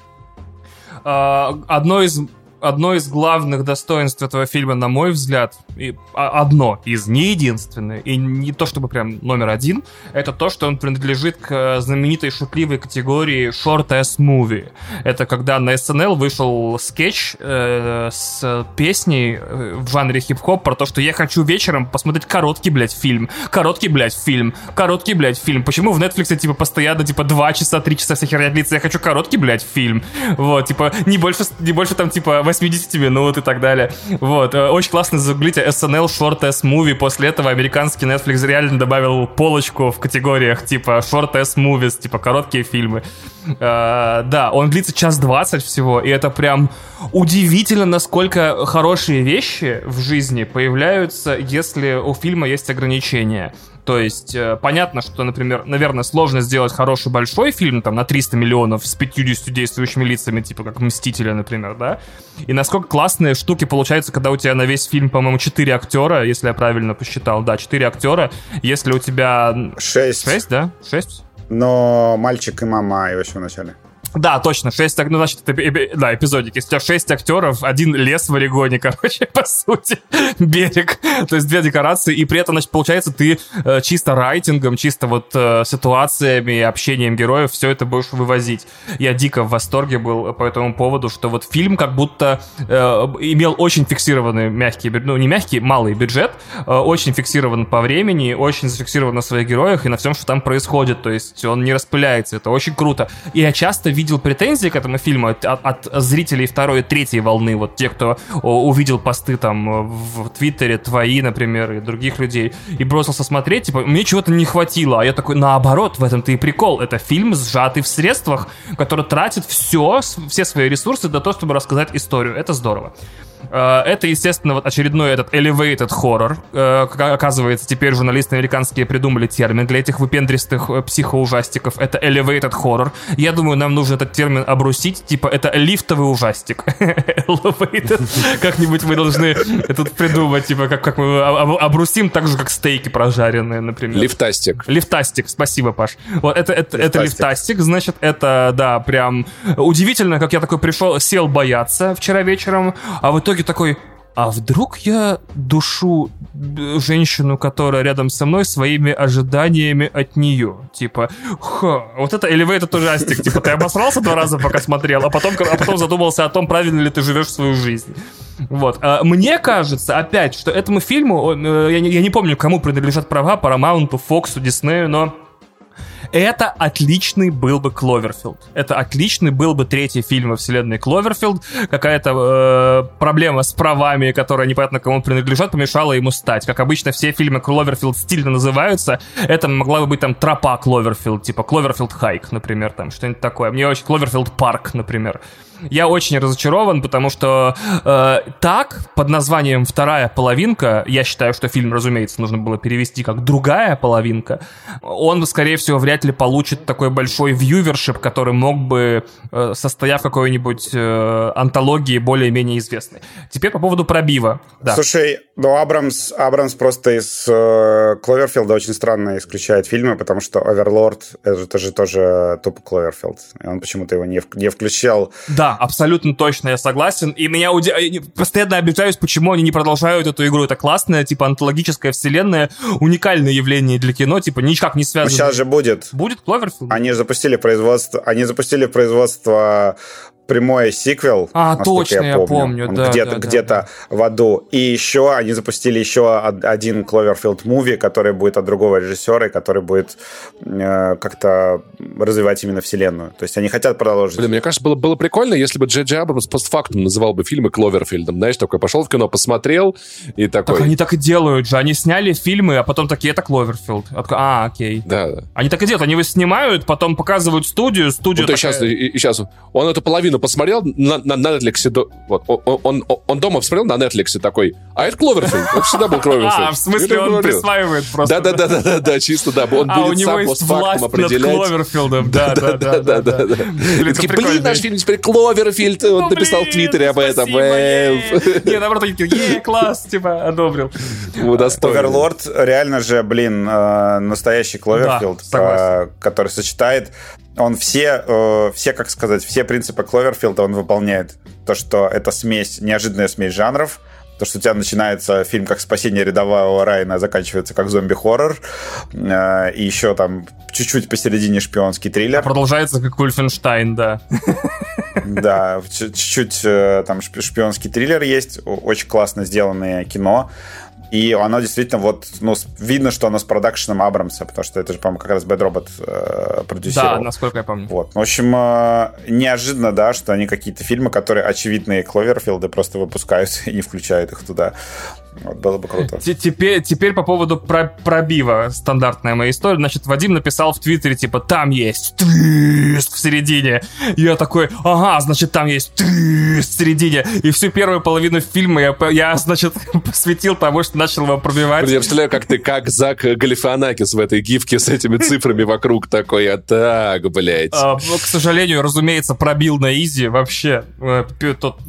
А, одно из одно из главных достоинств этого фильма, на мой взгляд, и а, одно из, не единственное, и не то чтобы прям номер один, это то, что он принадлежит к э, знаменитой шутливой категории short ass movie. Это когда на SNL вышел скетч э, с песней э, в жанре хип-хоп про то, что я хочу вечером посмотреть короткий, блядь, фильм, короткий, блядь, фильм, короткий, блядь, фильм. Почему в Netflix, типа, постоянно, типа, два часа, три часа вся херня длится, я хочу короткий, блядь, фильм. Вот, типа, не больше, не больше там, типа, 80 минут и так далее. Вот. Э, очень классно загуглите SNL Short S Movie. После этого американский Netflix реально добавил полочку в категориях типа Short S Movies, типа короткие фильмы. Uh, да, он длится час двадцать всего, и это прям удивительно, насколько хорошие вещи в жизни появляются, если у фильма есть ограничения. То есть э, понятно, что, например, наверное, сложно сделать хороший большой фильм там на 300 миллионов с 50 действующими лицами, типа как «Мстители», например, да? И насколько классные штуки получаются, когда у тебя на весь фильм, по-моему, 4 актера, если я правильно посчитал, да, 4 актера, если у тебя... 6. 6, да? 6? Но мальчик и мама его еще вначале. Да, точно, 6, ну, значит, это, да, эпизодик. Если у тебя 6 актеров, один лес в Орегоне, короче, по сути, берег, то есть две декорации, и при этом, значит, получается, ты э, чисто райтингом, чисто вот э, ситуациями, общением героев все это будешь вывозить. Я дико в восторге был по этому поводу, что вот фильм как будто э, имел очень фиксированный мягкий, ну, не мягкий, малый бюджет, э, очень фиксирован по времени, очень зафиксирован на своих героях и на всем, что там происходит, то есть он не распыляется, это очень круто. И я часто вижу видел претензии к этому фильму от, от зрителей второй и третьей волны, вот те, кто увидел посты там в Твиттере, твои, например, и других людей, и бросился смотреть, типа, мне чего-то не хватило, а я такой, наоборот, в этом-то и прикол, это фильм сжатый в средствах, который тратит все, все свои ресурсы для того, чтобы рассказать историю, это здорово. Э, это, естественно, вот очередной этот elevated horror. Э, оказывается, теперь журналисты американские придумали термин для этих выпендристых э, психоужастиков. Это elevated horror. Я думаю, нам нужно этот термин обрусить. Типа, это лифтовый ужастик. elevated. Как-нибудь мы должны это придумать, типа, как, как мы обрусим так же, как стейки прожаренные, например. Лифтастик. Лифтастик, спасибо, Паш. Вот это, это, лифтастик. это лифтастик, значит, это, да, прям удивительно, как я такой пришел, сел бояться вчера вечером, а в итоге итоге такой, а вдруг я душу женщину, которая рядом со мной, своими ожиданиями от нее? Типа, ха, вот это elevated ужастик. Типа, ты обосрался два раза, пока смотрел, а потом, а потом задумался о том, правильно ли ты живешь свою жизнь. Вот. А, мне кажется, опять, что этому фильму, э, я не, я не помню, кому принадлежат права, Paramount, Fox, Disney, но это отличный был бы Кловерфилд. Это отличный был бы третий фильм во вселенной Кловерфилд. Какая-то э, проблема с правами, которая непонятно кому принадлежат, помешала ему стать. Как обычно, все фильмы Кловерфилд стильно называются. Это могла бы быть там тропа Кловерфилд, типа Кловерфилд Hike, например, там что-нибудь такое. Мне очень Кловерфилд Парк, например я очень разочарован, потому что э, так, под названием «Вторая половинка», я считаю, что фильм, разумеется, нужно было перевести как «Другая половинка», он, скорее всего, вряд ли получит такой большой вьювершип, который мог бы, э, состояв в какой-нибудь э, антологии более-менее известной. Теперь по поводу пробива. Да. Слушай, ну Абрамс, Абрамс просто из э, Кловерфилда очень странно исключает фильмы, потому что «Оверлорд» — это же тоже тупо Кловерфилд. И он почему-то его не, не включал. Да, абсолютно точно, я согласен. И меня уди... постоянно обижаюсь, почему они не продолжают эту игру. Это классная, типа, антологическая вселенная, уникальное явление для кино, типа, никак не связано. Сейчас же будет. Будет Кловерфилд? Они запустили производство, они запустили производство прямой сиквел. А, точно, я помню. Я помню да, где-то, да, где-то да. в аду. И еще они запустили еще один Cloverfield муви, который будет от другого режиссера, и который будет э, как-то развивать именно вселенную. То есть они хотят продолжить. Блин, мне кажется, было, было прикольно, если бы Джей Джей Абрамс постфактум называл бы фильмы Кловерфилдом. Знаешь, такой пошел в кино, посмотрел и такой... Так они так и делают же. Они сняли фильмы, а потом такие, это Кловерфилд. А, окей. Да, да. Они так и делают. Они его снимают, потом показывают студию, студию ну, такая... сейчас, и, и сейчас он эту половину посмотрел на, на, на Netflix, вот, он, он, он дома посмотрел на Netflix такой, а это Кловерфилд, это всегда был Кловерфилд. А, в смысле он присваивает просто. Да-да-да, да, чисто, да, он а, будет сам постфактум определять. Кловерфилдом, да, да, да, да, да. Такие, блин, наш фильм теперь Кловерфилд, он написал в Твиттере об этом. Не, наоборот, они такие, класс, типа, одобрил. Оверлорд реально же, блин, э, настоящий Кловерфилд, э, который сочетает он все, э, все, как сказать, все принципы Кловерфилда он выполняет. То, что это смесь, неожиданная смесь жанров, то, что у тебя начинается фильм как «Спасение рядового Райана», заканчивается как зомби-хоррор, э, и еще там чуть-чуть посередине шпионский триллер. А продолжается как Ульфенштайн, да. Да, чуть-чуть э, там шпионский триллер есть, очень классно сделанное кино. И оно действительно вот, ну, видно, что оно с продакшеном Абрамса, потому что это же, по-моему, как раз Bad Robot э, продюсировал. Да, насколько я помню. Вот. В общем, э, неожиданно, да, что они какие-то фильмы, которые очевидные Кловерфилды, просто выпускают и не включают их туда. Вот, было бы круто. Теперь, теперь по поводу про пробива стандартная моя история. Значит, Вадим написал в Твиттере, типа, там есть твист в середине. Я такой, ага, значит, там есть твист в середине. И всю первую половину фильма я, я значит, посвятил тому, что начал его пробивать. Я представляю, как ты, как Зак Галифианакис в этой гифке с этими цифрами вокруг такой, а так, блядь. А, ну, к сожалению, разумеется, пробил на изи вообще. Э,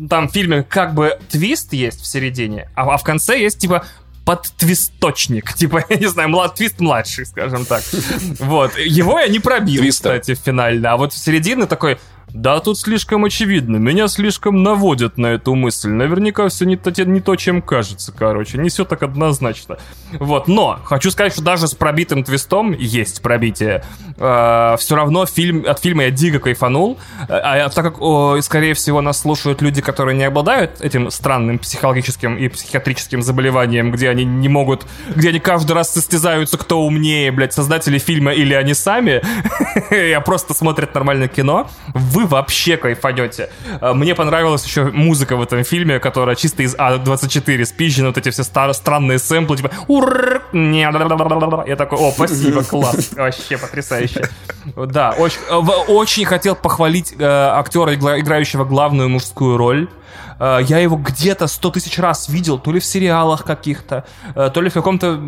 там в фильме как бы твист есть в середине, а, а в конце есть, типа, подтвисточник. Типа, я не знаю, млад, твист младший, скажем так. Вот. Его я не пробил, Твистер. кстати, финально. А вот в середине такой, да, тут слишком очевидно. Меня слишком наводят на эту мысль. Наверняка все не то, не то чем кажется, короче. Не все так однозначно. Вот, но хочу сказать, что даже с пробитым твистом есть пробитие. Э, все равно фильм, от фильма я дико кайфанул. А, а так как, о, скорее всего, нас слушают люди, которые не обладают этим странным психологическим и психиатрическим заболеванием, где они не могут, где они каждый раз состязаются, кто умнее, блядь, создатели фильма или они сами, а просто смотрят нормальное кино. Вы вы вообще кайфанете. А, мне понравилась еще музыка в этом фильме, которая чисто из А24 спизжена, вот эти все старые странные сэмплы, типа я такой, о, спасибо, класс, вообще потрясающе. Да, очень, очень хотел похвалить э, актера, играющего главную мужскую роль. Э, я его где-то сто тысяч раз видел, то ли в сериалах каких-то, э, то ли в каком-то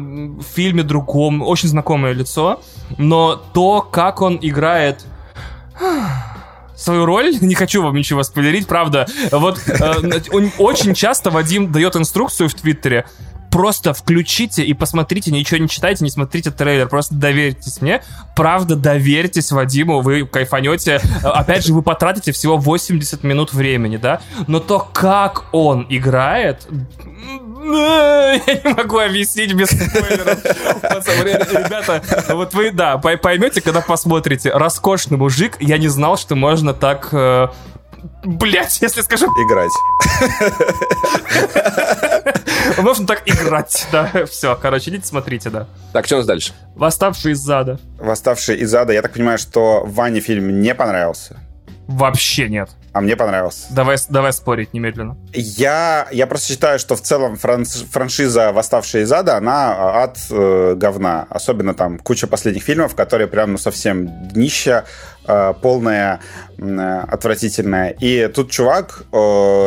фильме другом. Очень знакомое лицо. Но то, как он играет свою роль. Не хочу вам ничего спойлерить, правда. Вот э, очень часто Вадим дает инструкцию в Твиттере просто включите и посмотрите, ничего не читайте, не смотрите трейлер, просто доверьтесь мне. Правда, доверьтесь Вадиму, вы кайфанете. Опять же, вы потратите всего 80 минут времени, да? Но то, как он играет, я не могу объяснить без спойлеров. Ребята, вот вы, да, поймете, когда посмотрите. Роскошный мужик, я не знал, что можно так э, Блять, если скажу... Играть. Можно так играть, да. Все, короче, идите смотрите, да. Так, что у нас дальше? Восставший из ада. Восставший из ада. Я так понимаю, что Ване фильм не понравился. Вообще нет. А мне понравился. Давай, давай спорить немедленно. Я, я просто считаю, что в целом франш, франшиза «Восставшая из ада», она от э, говна. Особенно там куча последних фильмов, которые прям ну, совсем днища, э, полная, э, отвратительная. И тут чувак, э,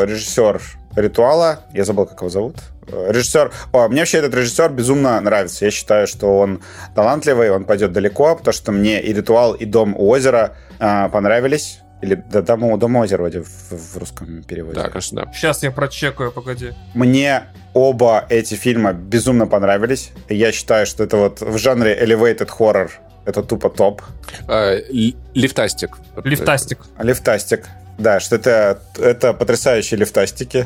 режиссер «Ритуала», я забыл, как его зовут, э, режиссер... О, мне вообще этот режиссер безумно нравится. Я считаю, что он талантливый, он пойдет далеко, потому что мне и «Ритуал», и «Дом у озера» э, понравились. Или да, Дом, Дом озера вроде в, в русском переводе. Да, конечно, да. Сейчас я прочекаю, погоди. Мне оба эти фильма безумно понравились. Я считаю, что это вот в жанре elevated horror это тупо топ. А, лифтастик. Лифтастик. Лифтастик. Да, что это, это потрясающие лифтастики.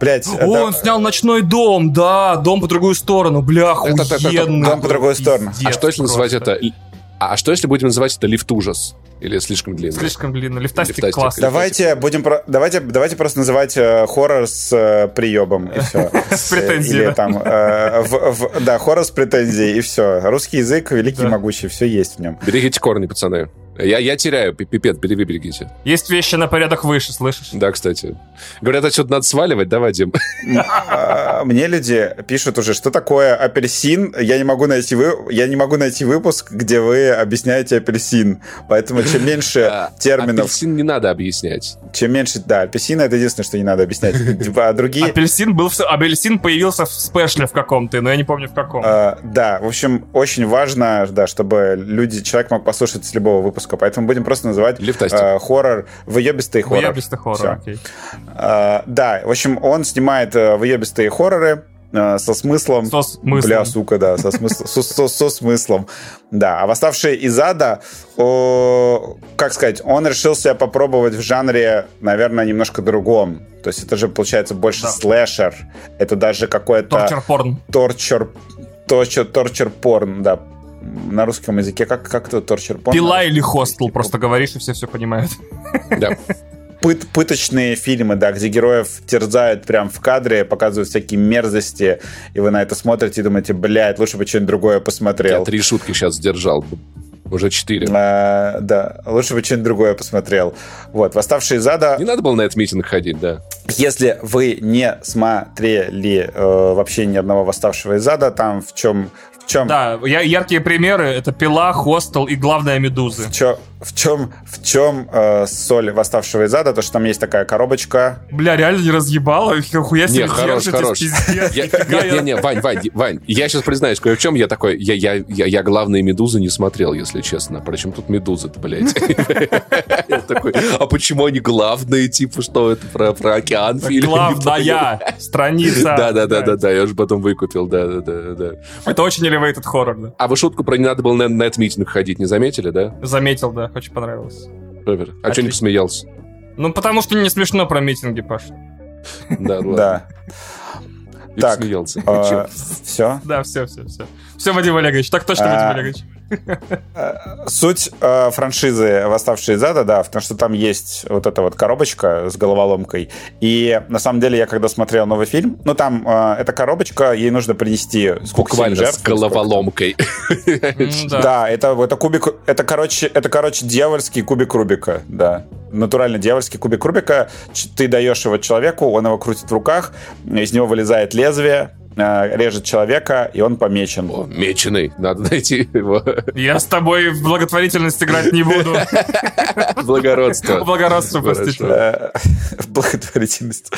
Блять, О, это... он снял ночной дом, да, дом по другую сторону, бля, охуенный. Это, это, это, дом по другую сторону. а что если называть это? А что если будем называть это лифт ужас? Или слишком длинно? Слишком длинно. Лифтастик, Лифтастик класс. Давайте будем про... давайте, давайте просто называть э, хоррор с э, приебом и все. С претензией. Или там, э, в, в, да, хоррор с претензией и все. Русский язык великий и могучий, все есть в нем. Берегите корни, пацаны. Я, я теряю, пипец, выберегите. Есть вещи на порядок выше, слышишь? Да, кстати. Говорят, отсюда надо сваливать, да, Вадим? А, мне люди пишут уже, что такое апельсин. Я не могу найти, вы... я не могу найти выпуск, где вы объясняете апельсин. Поэтому чем меньше а, терминов... Апельсин не надо объяснять. Чем меньше... Да, апельсин — это единственное, что не надо объяснять. Типа, а другие... Апельсин был... Апельсин появился в спешле в каком-то, но я не помню в каком. А, да, в общем, очень важно, да, чтобы люди, человек мог послушать с любого выпуска выпуска, поэтому будем просто называть э, хоррор выебистый хоррор. Выебистый хоррор, окей. Э, да, в общем, он снимает э, выебистые хорроры, э, со смыслом. Со смыслом. Бля, сука, да, со, смысл, со, со, со смыслом. Да, а восставший из ада, о, как сказать, он решил себя попробовать в жанре, наверное, немножко другом. То есть это же, получается, больше да. слэшер. Это даже какой-то... Торчер-порн. Торчер, торчер, торчер-порн, да на русском языке, как, как это торчер? Пила или хостел, просто говоришь, и все все понимают. Да. Пыт, пыточные фильмы, да, где героев терзают прям в кадре, показывают всякие мерзости, и вы на это смотрите и думаете, блядь, лучше бы что-нибудь другое посмотрел. Я три шутки сейчас сдержал. Уже четыре. А, да, лучше бы что-нибудь другое посмотрел. Вот, «Восставшие из ада». Не надо было на этот митинг ходить, да. Если вы не смотрели э, вообще ни одного «Восставшего из ада», там в чем чем? Да, яркие примеры — это «Пила», «Хостел» и, главное, «Медузы». В, чё, в чем, в чем э, соль «Восставшего из ада»? То, что там есть такая коробочка. Бля, реально не разъебала? Хуя себе не, хорош, хорош. Не-не-не, Вань, Вань, Вань, я сейчас признаюсь, кое в чем я такой, я, я, я, я главные «Медузы» не смотрел, если честно. Причем тут «Медузы»-то, блядь? Я такой, а почему они главные? Типа, что это про, про океан фильм? Главная страница. Да-да-да-да, я уже потом выкупил, да-да-да. Это очень elevated horror, да. А вы шутку про не надо было на нет-митинг ходить, не заметили, да? Заметил, да, очень понравилось. Супер. А что не посмеялся? Ну, потому что не смешно про митинги, Паш. Да. Да. Так, смеялся. А, все? Да, все, все, все. Все, Вадим Олегович, так точно, Вадим а, Олегович. Суть э, франшизы «Восставшие из ада», да, потому что там есть вот эта вот коробочка с головоломкой. И на самом деле я когда смотрел новый фильм, ну там э, эта коробочка, ей нужно принести сколько Буквально жертв, с головоломкой. Да, это, это кубик, это короче, это короче дьявольский кубик Рубика, да. Натурально дьявольский кубик Рубика. Ты даешь его человеку, он его крутит в руках, из него вылезает лезвие, режет человека, и он помечен. О, меченый, надо найти его. Я с тобой в благотворительность играть не буду. Благородство. Благородство, простите. Э, благотворительность.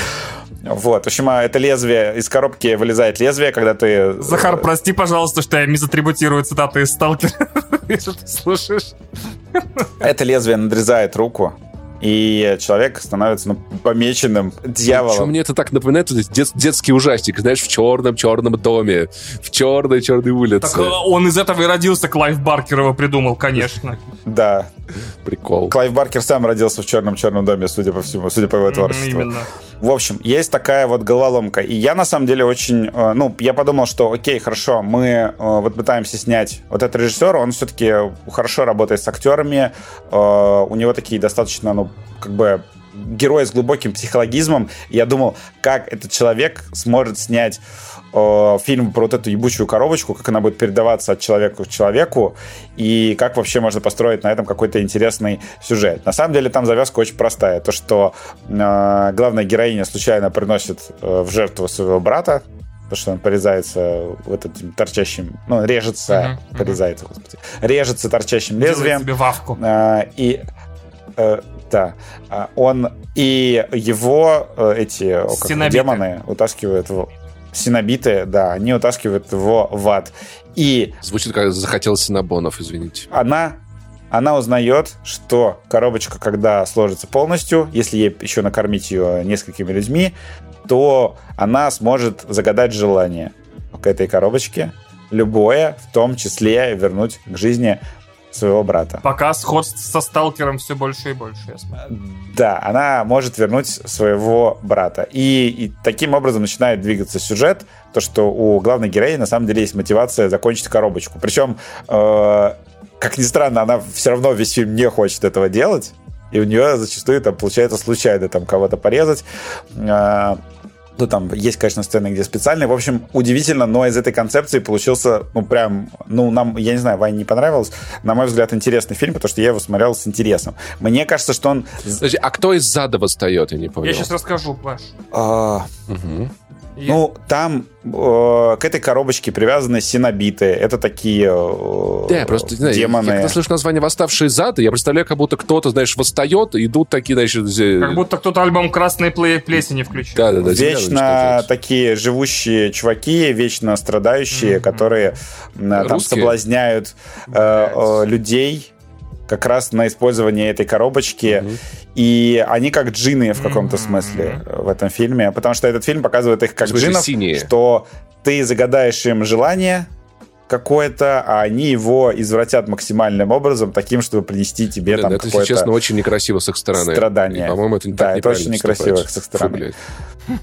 Вот, в общем, а это лезвие, из коробки вылезает лезвие, когда ты... Э, Захар, прости, пожалуйста, что я мизатрибутирую цитаты из «Сталкера», если ты слушаешь. Это лезвие надрезает руку, и человек становится ну, помеченным дьяволом. Почему мне это так напоминает? Дет, детский ужастик, знаешь, в черном-черном доме, в черной-черной улице. Так э, он из этого и родился, Клайв Баркер его придумал, конечно. Да. Прикол. Клайв Баркер сам родился в черном-черном доме, судя по всему, судя по его творчеству. Именно. В общем, есть такая вот головоломка. И я, на самом деле, очень... Э, ну, я подумал, что, окей, хорошо, мы э, вот пытаемся снять... Вот этот режиссер, он все-таки хорошо работает с актерами. У него такие достаточно, ну, как бы герой с глубоким психологизмом. Я думал, как этот человек сможет снять э, фильм про вот эту ебучую коробочку, как она будет передаваться от человека к человеку, и как вообще можно построить на этом какой-то интересный сюжет. На самом деле там завязка очень простая. То, что э, главная героиня случайно приносит э, в жертву своего брата, потому что он порезается вот этим торчащим, ну, режется, uh-huh, порезается, господи, режется торчащим лезвием. Делает себе вавку. Э, и э, да. А он и его э, эти как, демоны утаскивают в синобиты, да, они утаскивают его в ад. И... Звучит как захотел синабонов, извините. Она она узнает, что коробочка, когда сложится полностью, если ей еще накормить ее несколькими людьми, то она сможет загадать желание к этой коробочке, любое, в том числе вернуть к жизни своего брата. Пока сходств со сталкером все больше и больше, я смотрю. Да, она может вернуть своего брата. И, и таким образом начинает двигаться сюжет, то, что у главной героини на самом деле есть мотивация закончить коробочку. Причем, э, как ни странно, она все равно весь фильм не хочет этого делать. И у нее зачастую там получается случайно там кого-то порезать. Э, ну, там есть, конечно, сцены, где специальные. В общем, удивительно, но из этой концепции получился, ну, прям, ну, нам, я не знаю, Ване не понравилось. На мой взгляд, интересный фильм, потому что я его смотрел с интересом. Мне кажется, что он... Подожди, а кто из зада восстает, я не понял. Я сейчас расскажу, Паш. А... Угу. Ну, там э, к этой коробочке привязаны синобиты. Это такие э, да, просто, знаешь, демоны. Я, когда слышу название «Восставшие зады», я представляю, как будто кто-то, знаешь, восстает, идут такие, значит... Как будто кто-то альбом «Красные плесени» включил. Да, да, да. Вечно такие живущие чуваки, вечно страдающие, mm-hmm. которые э, там соблазняют э, э, людей как раз на использование этой коробочки. Mm-hmm. И они как джины в каком-то mm-hmm. смысле в этом фильме. Потому что этот фильм показывает их как джинов, синие. что ты загадаешь им желание какое-то, а они его извратят максимальным образом, таким, чтобы принести тебе Блин, там это, какое-то... честно, очень некрасиво с их стороны. Страдание. по-моему, это да, это очень некрасиво с их стороны. Фу,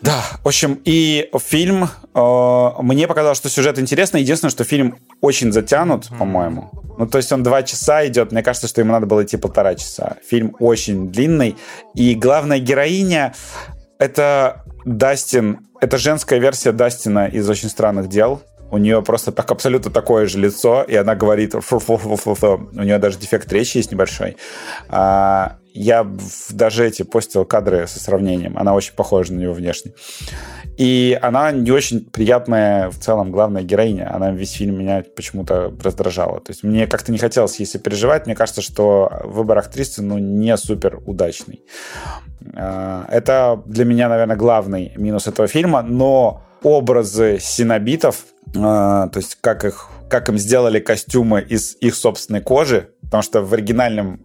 да, в общем, и фильм, э, мне показалось, что сюжет интересный. Единственное, что фильм очень затянут, по-моему. Ну, то есть он два часа идет. Мне кажется, что ему надо было идти полтора часа. Фильм очень длинный. И главная героиня — это Дастин. Это женская версия Дастина из «Очень странных дел». У нее просто так абсолютно такое же лицо, и она говорит... Фу -фу -фу У нее даже дефект речи есть небольшой. А, я даже эти постил кадры со сравнением. Она очень похожа на него внешне. И она не очень приятная в целом главная героиня. Она весь фильм меня почему-то раздражала. То есть мне как-то не хотелось ей переживать. Мне кажется, что выбор актрисы ну, не супер удачный. А, это для меня, наверное, главный минус этого фильма. Но образы синобитов, а, то есть как их как им сделали костюмы из их собственной кожи, потому что в оригинальном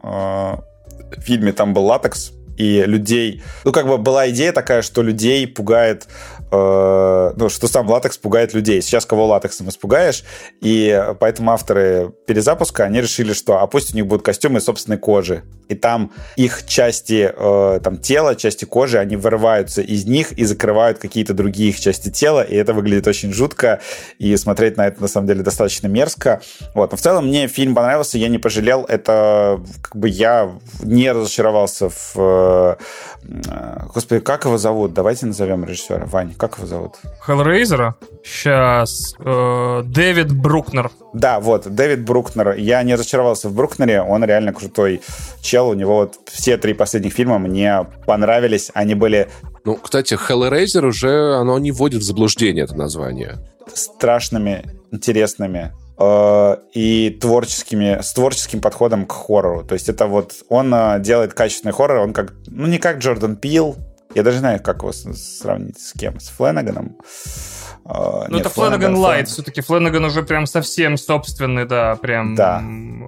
а, фильме там был латекс, и людей... Ну, как бы была идея такая, что людей пугает Э, ну, что сам латекс пугает людей. Сейчас кого латексом испугаешь, и поэтому авторы перезапуска, они решили, что а пусть у них будут костюмы собственной кожи, и там их части э, там, тела, части кожи, они вырываются из них и закрывают какие-то другие их части тела, и это выглядит очень жутко, и смотреть на это, на самом деле, достаточно мерзко. Вот. Но в целом мне фильм понравился, я не пожалел, это как бы я не разочаровался в... Э, господи, как его зовут? Давайте назовем режиссера. Вань, как его зовут? Hellraiser? Сейчас. Э, Дэвид Брукнер. Да, вот, Дэвид Брукнер. Я не разочаровался в Брукнере, он реально крутой чел. У него вот все три последних фильма мне понравились. Они были... Ну, кстати, Hellraiser уже, оно не вводит в заблуждение это название. Страшными, интересными э, и творческими, с творческим подходом к хоррору. То есть это вот он э, делает качественный хоррор, он как, ну не как Джордан Пил, я даже знаю, как его сравнить с кем. С Фленаганом. Ну, нет, это Фленаган Лайт, все-таки Фленаган уже прям совсем собственный, да, прям... Да.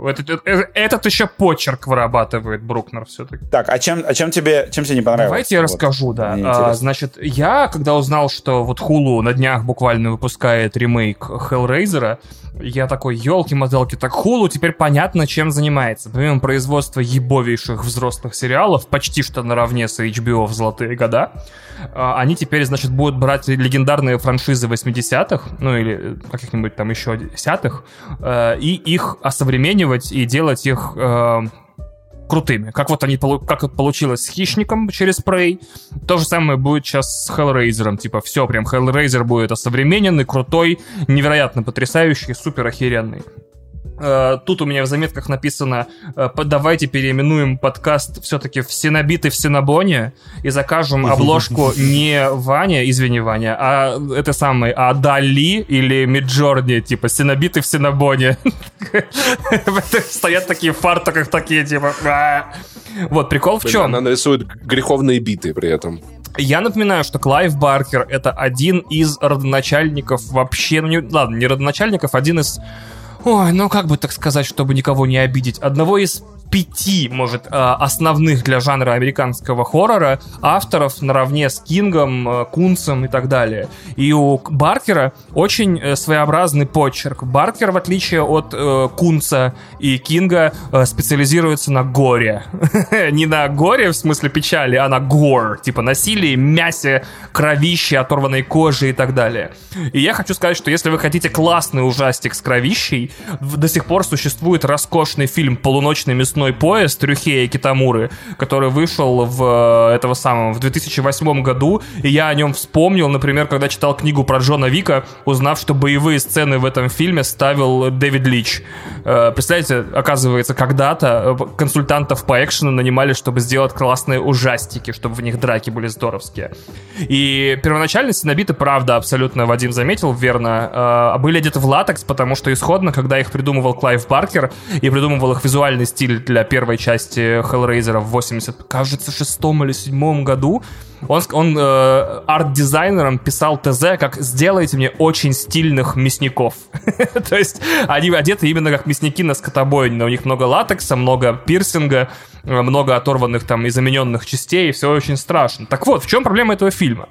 Этот, этот, этот еще почерк вырабатывает Брукнер все-таки. Так, а чем, а чем, тебе, чем тебе не понравилось? Давайте я вот. расскажу, да. А, значит, я, когда узнал, что вот Hulu на днях буквально выпускает ремейк Hellraiser, я такой, елки-мотелки, так Hulu теперь понятно, чем занимается. Помимо производства ебовейших взрослых сериалов, почти что наравне с HBO в золотые года, а, они теперь, значит, будут брать легендарные франшизы 80-х, ну или каких-нибудь там еще десятых, э, и их осовременивать и делать их э, крутыми. Как вот они, как это получилось с Хищником через Prey. То же самое будет сейчас с Hellraiser. Типа, все, прям Hellraiser будет осовремененный, крутой, невероятно потрясающий, супер охеренный. Э, тут у меня в заметках написано, э, давайте переименуем подкаст все-таки в Синобиты в Синабоне и закажем обложку не Ваня, извини, Ваня, а это самый, а Дали или Миджорни, типа Синобиты в Синабоне. Стоят такие в фартуках такие, типа... Вот, прикол в чем? Она нарисует греховные биты при этом. Я напоминаю, что Клайв Баркер — это один из родоначальников вообще... Ну, не, ладно, не родоначальников, один из Ой, ну как бы так сказать, чтобы никого не обидеть. Одного из пяти, может, э, основных для жанра американского хоррора авторов наравне с Кингом, э, Кунцем и так далее. И у Баркера очень э, своеобразный почерк. Баркер, в отличие от Кунца и Кинга, специализируется на горе. Не на горе в смысле печали, а на гор, типа насилие, мясе, кровище, оторванной кожи и так далее. И я хочу сказать, что если вы хотите классный ужастик с кровищей, до сих пор существует роскошный фильм «Полуночный мясной «Ночной поезд» Рюхея Китамуры, который вышел в э, этого самого в 2008 году, и я о нем вспомнил, например, когда читал книгу про Джона Вика, узнав, что боевые сцены в этом фильме ставил Дэвид Лич. Э, представляете, оказывается, когда-то э, консультантов по экшену нанимали, чтобы сделать классные ужастики, чтобы в них драки были здоровские. И первоначально сенобиты, правда, абсолютно Вадим заметил, верно, были одеты в латекс, потому что исходно, когда их придумывал Клайв Баркер и придумывал их визуальный стиль для первой части Hellraiser в 80, кажется, шестом или седьмом году. Он, он э, арт-дизайнером писал ТЗ, как «сделайте мне очень стильных мясников». То есть они одеты именно как мясники на скотобойне. У них много латекса, много пирсинга, много оторванных там и замененных частей, и все очень страшно. Так вот, в чем проблема этого фильма?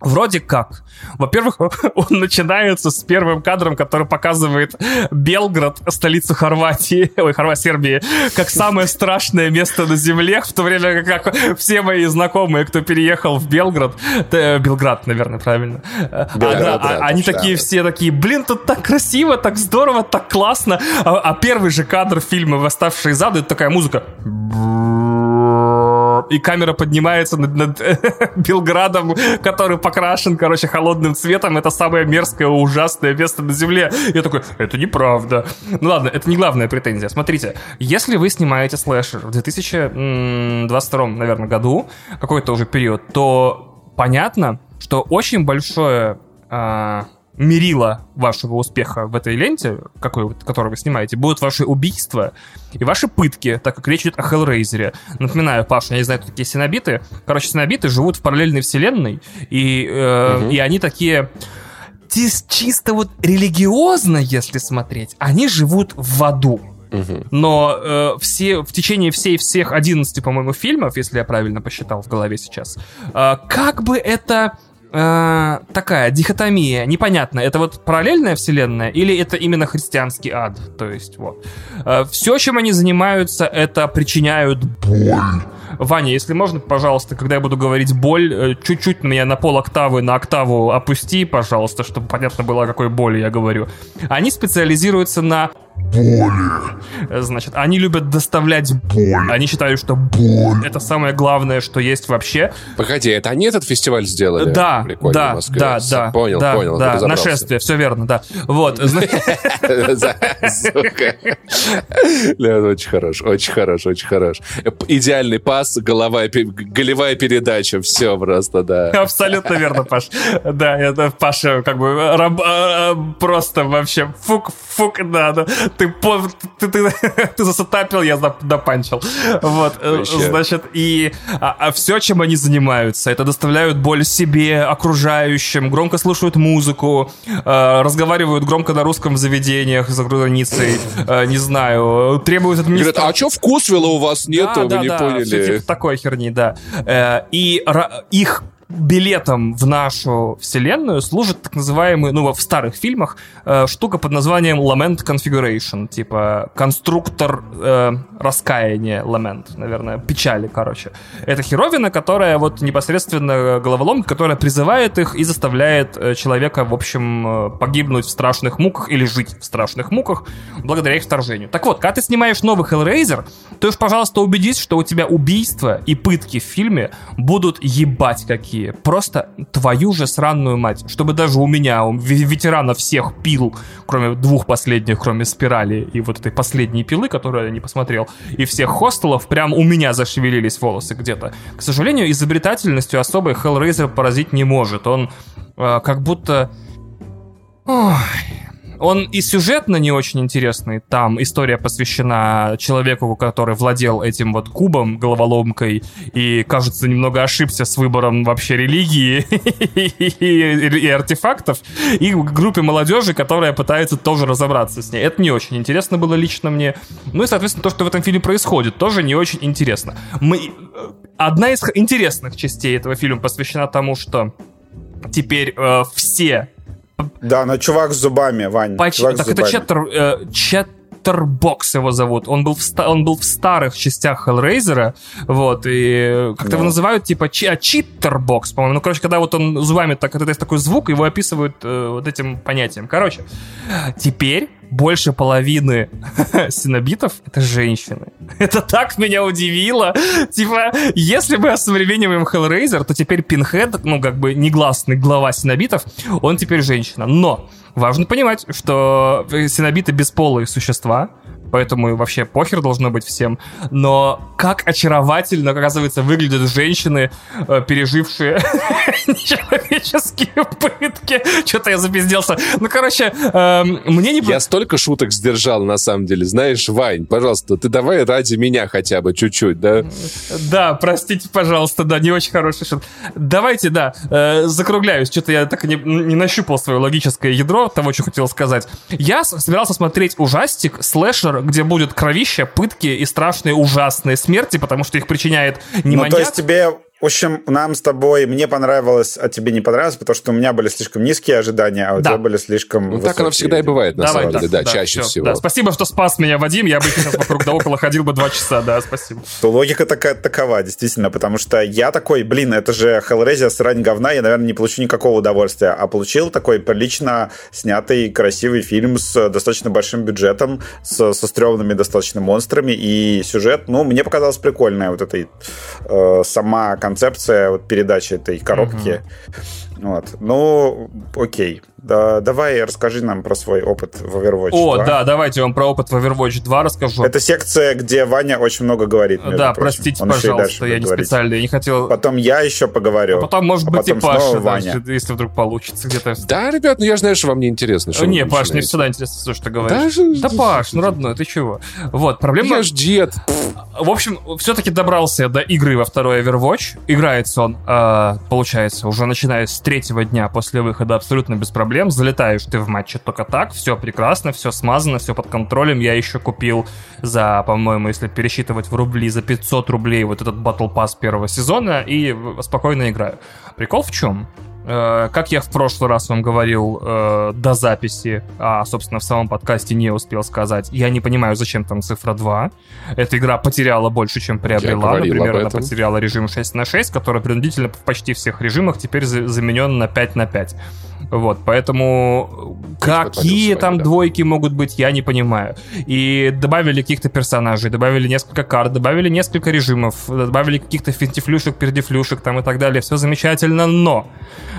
Вроде как. Во-первых, он начинается с первым кадром, который показывает Белград, столицу Хорватии, ой, Хорватии, Сербии, как самое страшное место на земле, в то время как все мои знакомые, кто переехал в Белград, э, Белград, наверное, правильно, а, да, а, они такие все такие, блин, тут так красиво, так здорово, так классно, а, а первый же кадр фильма «Восставшие зады» это такая музыка и камера поднимается над, над Белградом, который покрашен, короче, холодным цветом. Это самое мерзкое, ужасное место на Земле. Я такой, это неправда. Ну ладно, это не главная претензия. Смотрите, если вы снимаете слэшер в 2022, наверное, году, какой-то уже период, то понятно, что очень большое а, мерила вашего успеха в этой ленте, какой, которую вы снимаете, будут ваши убийства и ваши пытки, так как речь идет о Хеллрейзере. Напоминаю, Паша, я не знаю, кто такие синобиты. Короче, синобиты живут в параллельной вселенной, и, э, угу. и они такие чисто вот религиозно, если смотреть, они живут в аду. Но э, все, в течение всей всех 11, по-моему, фильмов, если я правильно посчитал в голове сейчас, э, как бы это э, такая дихотомия, непонятно, это вот параллельная вселенная или это именно христианский ад, то есть вот. Э, все, чем они занимаются, это причиняют боль. Ваня, если можно, пожалуйста, когда я буду говорить боль, э, чуть-чуть меня на пол октавы, на октаву опусти, пожалуйста, чтобы понятно было, о какой боли я говорю. Они специализируются на боли. Значит, они любят доставлять боль. Они считают, что боль это самое главное, что есть вообще. Погоди, это они этот фестиваль сделали? Да, да, да, да. Понял, да, понял. Да, нашествие, все верно, да. Вот. Очень хорош, очень хорош, очень хорош. Идеальный пас, голова, голевая передача, все просто, да. Абсолютно верно, Паш. Да, это Паша как бы а, а, просто вообще фук, фук, да, да. Ты, ты, ты, ты засатапил, я допанчил. Вот, э, значит, и а, а все, чем они занимаются, это доставляют боль себе, окружающим, громко слушают музыку, э, разговаривают громко на русском в заведениях за границей, э, не знаю, требуют администрации. Говорят, а что вкусвилла у вас нету, да, вы да, не да, поняли? Все, типа такой херни, да. И их билетом в нашу вселенную служит так называемый, ну, в старых фильмах, э, штука под названием Lament Configuration, типа конструктор э, раскаяния, Lament, наверное, печали, короче. Это херовина, которая вот непосредственно головоломка, которая призывает их и заставляет э, человека, в общем, э, погибнуть в страшных муках или жить в страшных муках благодаря их вторжению. Так вот, когда ты снимаешь новый Hellraiser, то уж, пожалуйста, убедись, что у тебя убийства и пытки в фильме будут ебать какие такие. Просто твою же сраную мать. Чтобы даже у меня, у ветерана всех пил, кроме двух последних, кроме спирали и вот этой последней пилы, которую я не посмотрел, и всех хостелов, прям у меня зашевелились волосы где-то. К сожалению, изобретательностью особой Hellraiser поразить не может. Он э, как будто... Ой, он и сюжетно не очень интересный. Там история посвящена человеку, который владел этим вот кубом, головоломкой, и, кажется, немного ошибся с выбором вообще религии и артефактов, и группе молодежи, которая пытается тоже разобраться с ней. Это не очень интересно было лично мне. Ну и, соответственно, то, что в этом фильме происходит, тоже не очень интересно. Мы... Одна из интересных частей этого фильма посвящена тому, что теперь э, все да, но чувак с зубами, Вань. Почти. Чувак так это Четтер, э, Четтербокс его зовут. Он был, в, он был в старых частях Hellraiser, вот, и как-то да. его называют, типа, чи, а, Chatterbox, по-моему. Ну, короче, когда вот он зубами, так, это такой звук, его описывают э, вот этим понятием. Короче, теперь больше половины синобитов — это женщины. Это так меня удивило. Типа, если мы осовремениваем Hellraiser, то теперь Пинхед, ну, как бы негласный глава синобитов, он теперь женщина. Но важно понимать, что синобиты бесполые существа, поэтому вообще похер должно быть всем. Но как очаровательно, оказывается, выглядят женщины, э, пережившие нечеловеческие пытки. Что-то я запизделся. Ну, короче, эм, мне не... Я столько шуток сдержал, на самом деле. Знаешь, Вань, пожалуйста, ты давай ради меня хотя бы чуть-чуть, да? Да, простите, пожалуйста, да, не очень хороший шут. Давайте, да, э, закругляюсь. Что-то я так не, не нащупал свое логическое ядро того, что хотел сказать. Я собирался смотреть ужастик, слэшер, где будет кровище, пытки и страшные ужасные смерти, потому что их причиняет не ну, маньяк. то есть тебе в общем, нам с тобой, мне понравилось, а тебе не понравилось, потому что у меня были слишком низкие ожидания, а у да. тебя были слишком Ну, высокие. так оно всегда и бывает, на Давай, самом да, деле, да, да чаще все, всего. Да. Спасибо, что спас меня, Вадим, я бы сейчас вокруг да около ходил бы два часа, да, спасибо. То логика такая, такова, действительно, потому что я такой, блин, это же Hellraiser срань говна, я, наверное, не получу никакого удовольствия, а получил такой прилично снятый красивый фильм с достаточно большим бюджетом, с, со стрёмными достаточно монстрами, и сюжет, ну, мне показалось прикольная вот эта э, сама концепция вот передачи этой коробки. Угу. Вот. Ну, окей. Да, давай расскажи нам про свой опыт в Overwatch О, 2. да, давайте я вам про опыт в Overwatch 2 расскажу. Это секция, где Ваня очень много говорит. Да, прочим. простите, Он пожалуйста, я не говорить. специально, я не хотел... Потом я еще поговорю. А потом, может а быть, и Паша, Ваня. Да, если вдруг получится где-то. Да, ребят, ну я знаю, что вам не интересно. Что не, Паш, мне всегда интересно, что ты говоришь. Да, да Паш, ну родной, ты чего? Вот, проблема... Я ж дед. В общем, все-таки добрался до игры во второй Overwatch. Играется он, э, получается, уже начиная с третьего дня после выхода абсолютно без проблем. Залетаешь ты в матче только так, все прекрасно, все смазано, все под контролем. Я еще купил за, по-моему, если пересчитывать в рубли, за 500 рублей вот этот Battle Pass первого сезона и спокойно играю. Прикол в чем? Э, как я в прошлый раз вам говорил э, до записи, а, собственно, в самом подкасте не успел сказать, я не понимаю, зачем там цифра 2. Эта игра потеряла больше, чем приобрела. Например, она потеряла режим 6 на 6, который принудительно в почти всех режимах теперь заменен на 5 на 5. Вот, поэтому какие там да. двойки могут быть, я не понимаю. И добавили каких-то персонажей, добавили несколько карт, добавили несколько режимов, добавили каких-то финтифлюшек, пердифлюшек там и так далее. Все замечательно, но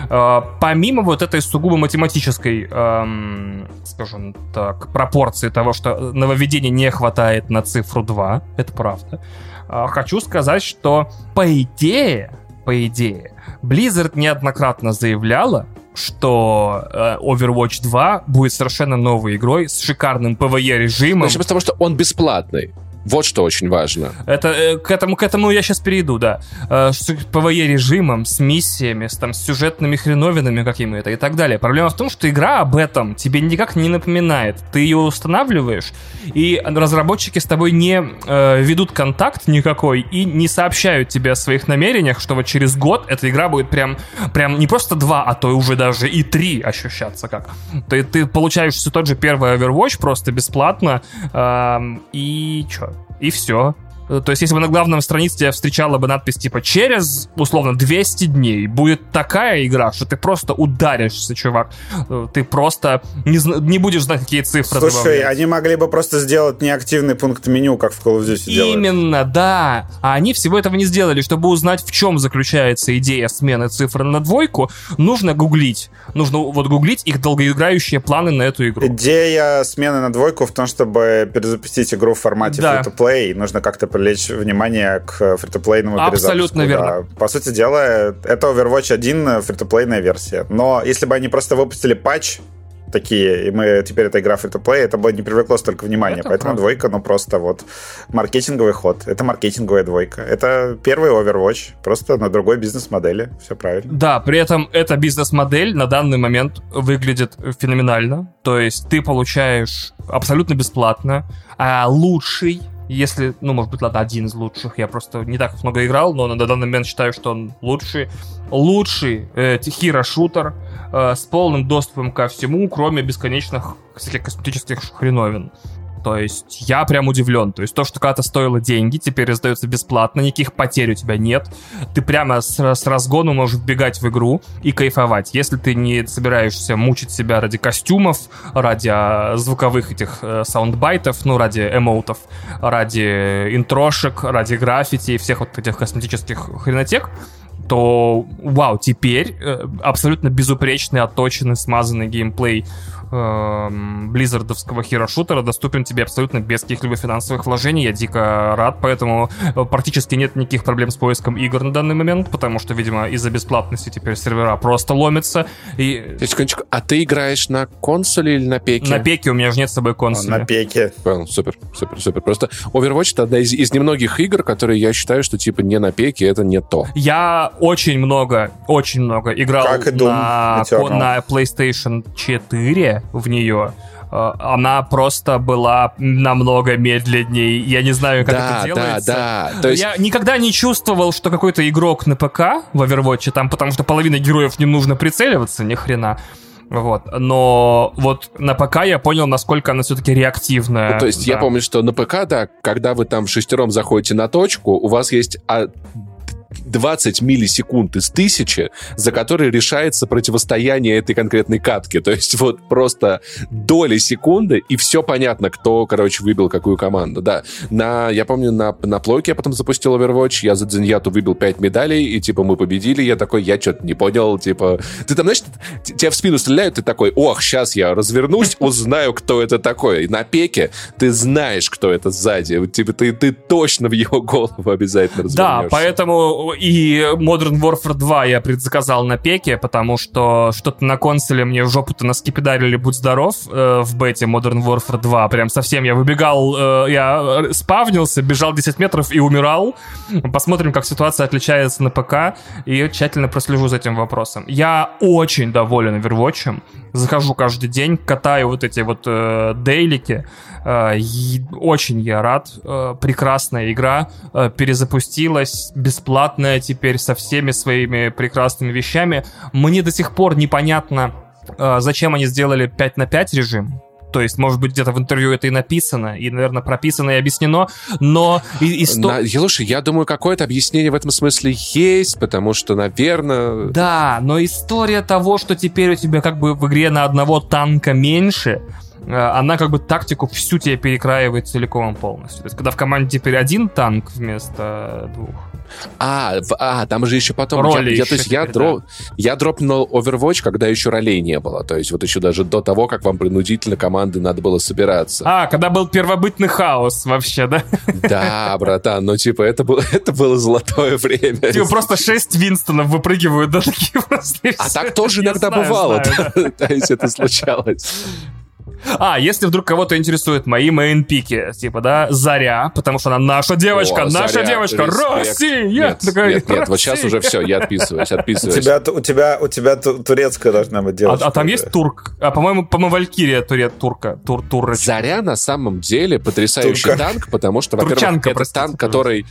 э, помимо вот этой сугубо математической, э, скажем так, пропорции того, что нововведения не хватает на цифру 2, это правда, э, хочу сказать, что по идее, по идее, Blizzard неоднократно заявляла, что э, Overwatch 2 будет совершенно новой игрой с шикарным PvE режимом. С того, что он бесплатный. Вот что очень важно. Это, э, к, этому, к этому я сейчас перейду, да. Э, с PvE-режимом, с миссиями, с, там, с сюжетными хреновинами какими-то и так далее. Проблема в том, что игра об этом тебе никак не напоминает. Ты ее устанавливаешь, и разработчики с тобой не э, ведут контакт никакой и не сообщают тебе о своих намерениях, что вот через год эта игра будет прям, прям не просто два, а то уже даже и три ощущаться как. Ты, ты получаешь все тот же первый Overwatch просто бесплатно, э, и чё? И все. То есть, если бы на главном странице тебя встречала бы надпись типа «Через, условно, 200 дней будет такая игра, что ты просто ударишься, чувак. Ты просто не, не будешь знать, какие цифры Слушай, добавлять. они могли бы просто сделать неактивный пункт меню, как в Call of Duty Именно, делают. да. А они всего этого не сделали. Чтобы узнать, в чем заключается идея смены цифры на двойку, нужно гуглить. Нужно вот гуглить их долгоиграющие планы на эту игру. Идея смены на двойку в том, чтобы перезапустить игру в формате да. free-to-play. Нужно как-то привлечь внимание к фритуплейному Абсолютно верно. Да. По сути дела, это Overwatch 1 фритуплейная версия. Но если бы они просто выпустили патч, такие, и мы теперь эта игра free to play, это бы не привлекло столько внимания. Это Поэтому правда. двойка, ну просто вот маркетинговый ход. Это маркетинговая двойка. Это первый Overwatch, просто на другой бизнес-модели. Все правильно. Да, при этом эта бизнес-модель на данный момент выглядит феноменально. То есть ты получаешь абсолютно бесплатно а лучший если, ну, может быть, ладно, один из лучших. Я просто не так много играл, но на данный момент считаю, что он лучший. Лучший э, хиро-шутер э, с полным доступом ко всему, кроме бесконечных всяких косметических хреновин. То есть я прям удивлен. То есть то, что когда-то стоило деньги, теперь раздается бесплатно, никаких потерь у тебя нет. Ты прямо с, с разгону можешь вбегать в игру и кайфовать. Если ты не собираешься мучить себя ради костюмов, ради а, звуковых этих э, soundbite ов, ну, ради emote ов, ради интрошек, ради граффити и всех вот этих косметических хренотек, то вау, теперь э, абсолютно безупречный, отточенный, смазанный геймплей близзардовского hero shooter а доступен тебе абсолютно без каких-либо финансовых вложений. Я дико рад, поэтому э, практически нет никаких проблем с поиском игр на данный момент, потому что, видимо, из-за бесплатности теперь сервера просто ломятся. И... Секундочку, а ты играешь на консоли или на пеке? На пеке, у меня же нет с собой консоли. На пеке. Понял, супер, супер, супер. Просто Overwatch это одна из, из немногих игр, которые я считаю, что типа не на пеке, это не то. Я очень много, очень много играл на, на PlayStation 4 в нее, э, она просто была намного медленнее. Я не знаю, как да, это делается. Да, да. То есть... Я никогда не чувствовал, что какой-то игрок на ПК в Overwatch, там, потому что половина героев не нужно прицеливаться, ни хрена. Вот. Но вот на ПК я понял, насколько она все-таки реактивная. Ну, то есть да. я помню, что на ПК, да, когда вы там шестером заходите на точку, у вас есть 20 миллисекунд из тысячи, за которые решается противостояние этой конкретной катки. То есть вот просто доли секунды, и все понятно, кто, короче, выбил какую команду. Да, на, я помню, на, на плойке я потом запустил Overwatch, я за Дзиньяту выбил 5 медалей, и типа мы победили, я такой, я что-то не понял, типа... Ты там, знаешь, тебя в спину стреляют, ты такой, ох, сейчас я развернусь, узнаю, кто это такой. И на пеке ты знаешь, кто это сзади. Типа ты, ты точно в его голову обязательно развернешься. Да, поэтому и Modern Warfare 2 я предзаказал на пеке, потому что что-то на консоли мне в жопу-то наскипидарили, будь здоров, э, в бете Modern Warfare 2. Прям совсем я выбегал, э, я спавнился, бежал 10 метров и умирал. Посмотрим, как ситуация отличается на ПК, и тщательно прослежу за этим вопросом. Я очень доволен Overwatch. Захожу каждый день, катаю вот эти вот э, дейлики, Э, очень я рад. Э, прекрасная игра. Э, перезапустилась. Бесплатная теперь со всеми своими прекрасными вещами. Мне до сих пор непонятно, зачем они сделали 5 на 5 режим. То есть, может быть, где-то в интервью это и написано, и, наверное, прописано и объяснено, но... И, и сто... На, слушай, я думаю, какое-то объяснение в этом смысле есть, потому что, наверное... Да, но история того, что теперь у тебя как бы в игре на одного танка меньше, она как бы тактику всю тебе перекраивает целиком полностью. То есть, когда в команде теперь один танк вместо двух, а, а, там же еще потом... Роли я, еще то есть я, теперь, дроп, я дропнул Overwatch, когда еще ролей не было. То есть вот еще даже до того, как вам принудительно команды надо было собираться. А, когда был первобытный хаос вообще, да? Да, братан, ну типа это было, это было золотое время. Типа просто шесть Винстонов выпрыгивают, да, такие просто. А так тоже иногда бывало, то есть это случалось. А, если вдруг кого-то интересуют мои мейн-пики, типа, да, Заря, потому что она наша девочка, О, наша Заря, девочка, респект. Россия! Нет, Такая, нет, нет, вот сейчас уже все, я отписываюсь, У отписываюсь. тебя, у тебя, у тебя ту- турецкая должна быть А, девушка. а там есть турк? А, по-моему, по-моему, Валькирия туре, турка, тур, турочка. Заря на самом деле потрясающий Турка. танк, потому что, во-первых, Турчанка, это простите, танк, который,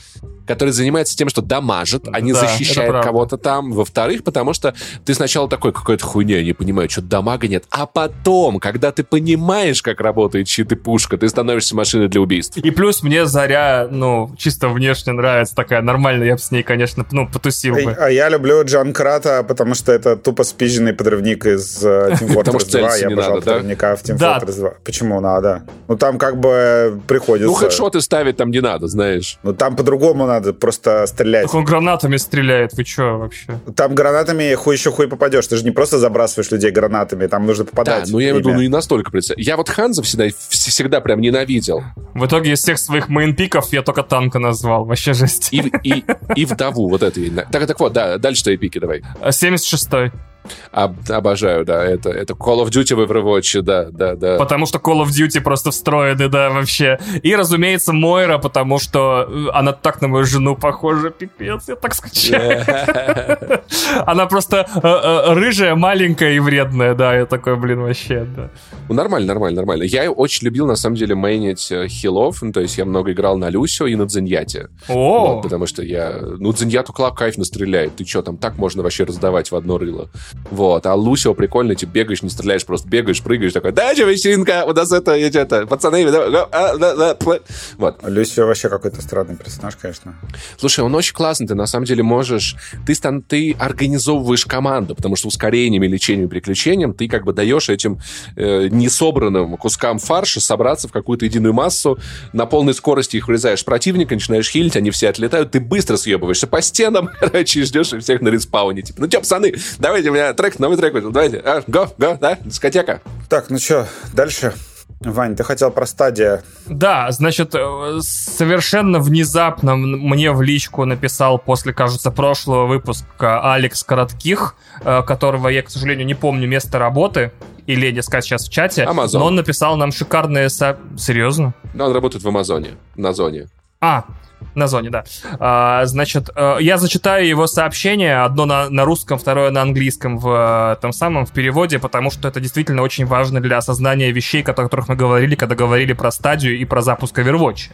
который занимается тем, что дамажит, а не Да, защищает кого-то там. Во-вторых, потому что ты сначала такой, какая-то хуйня, я не понимаю, что дамага нет. А потом, когда ты понимаешь, как работает щит и пушка, ты становишься машиной для убийств. И плюс мне Заря, ну, чисто внешне нравится такая нормальная, я бы с ней, конечно, ну, потусил бы. А я люблю Джон Крата, потому что это тупо спизженный подрывник из э, Team Fortress что 2. целиться Я обожал да? подрывника в Team Да. Fortress 2. Почему надо? Ну там как бы приходится... Ну, хедшоты ставить там не надо, знаешь. Ну там по-другому надо просто стрелять. Так он гранатами стреляет, вы чё вообще? Там гранатами хуй еще хуй попадешь. Ты же не просто забрасываешь людей гранатами, там нужно Да, попадать. ну я имею в виду, ну не настолько представь. Я вот Ханза всегда, всегда прям ненавидел. В итоге из всех своих мейн-пиков я только танка назвал, вообще жесть. И, и, и вдову, вот это. Так, так вот, да, дальше твои пики давай. А 76-й. Об- обожаю, да, это, это Call of Duty в Overwatch, да, да, да. Потому что Call of Duty просто встроены, да, вообще. И, разумеется, Мойра, потому что э, она так на мою жену похожа, пипец, я так скучаю. Она просто э, э, рыжая, маленькая и вредная, да, я такой, блин, вообще, да. Ну, нормально, нормально, нормально. Я очень любил, на самом деле, мейнить хилов, ну, то есть я много играл на Люсио и на Дзиньяте. О, Вот, потому что я... Ну, Дзиньяту клак кайфно стреляет. Ты что, там так можно вообще раздавать в одно рыло. Вот. А Лусио прикольно, типа, бегаешь, не стреляешь, просто бегаешь, прыгаешь, такой, дача, вечеринка, у нас это, что-то, пацаны, да, да, а, да, да, пла». вот. Люсио вообще какой-то странный персонаж, конечно. Слушай, он очень классный, ты на самом деле можешь... Ты, стан... ты организовываешь команду, потому что ускорениями, лечением, приключением ты как бы даешь этим э, несобранным кускам фарша собраться в какую-то единую массу, на полной скорости их врезаешь противника, начинаешь хилить, они все отлетают, ты быстро съебываешься по стенам, короче, и ждешь их всех на респауне. Типа, ну что, пацаны, давайте, у меня трек, новый трек, вышел, давайте, а, го, го, да, дискотека. Так, ну что, дальше? Вань, ты хотел про стадия. Да, значит, э, совершенно внезапно мне в личку написал после, кажется, прошлого выпуска Алекс Коротких, э, которого я, к сожалению, не помню место работы, и лень искать сейчас в чате, Amazon. но он написал нам шикарные... со- Серьезно? Но он работает в Амазоне, на зоне. А, на зоне, да. А, значит, э, я зачитаю его сообщение, одно на, на русском, второе на английском в э, том самом, в переводе, потому что это действительно очень важно для осознания вещей, о которых мы говорили, когда говорили про стадию и про запуск Overwatch.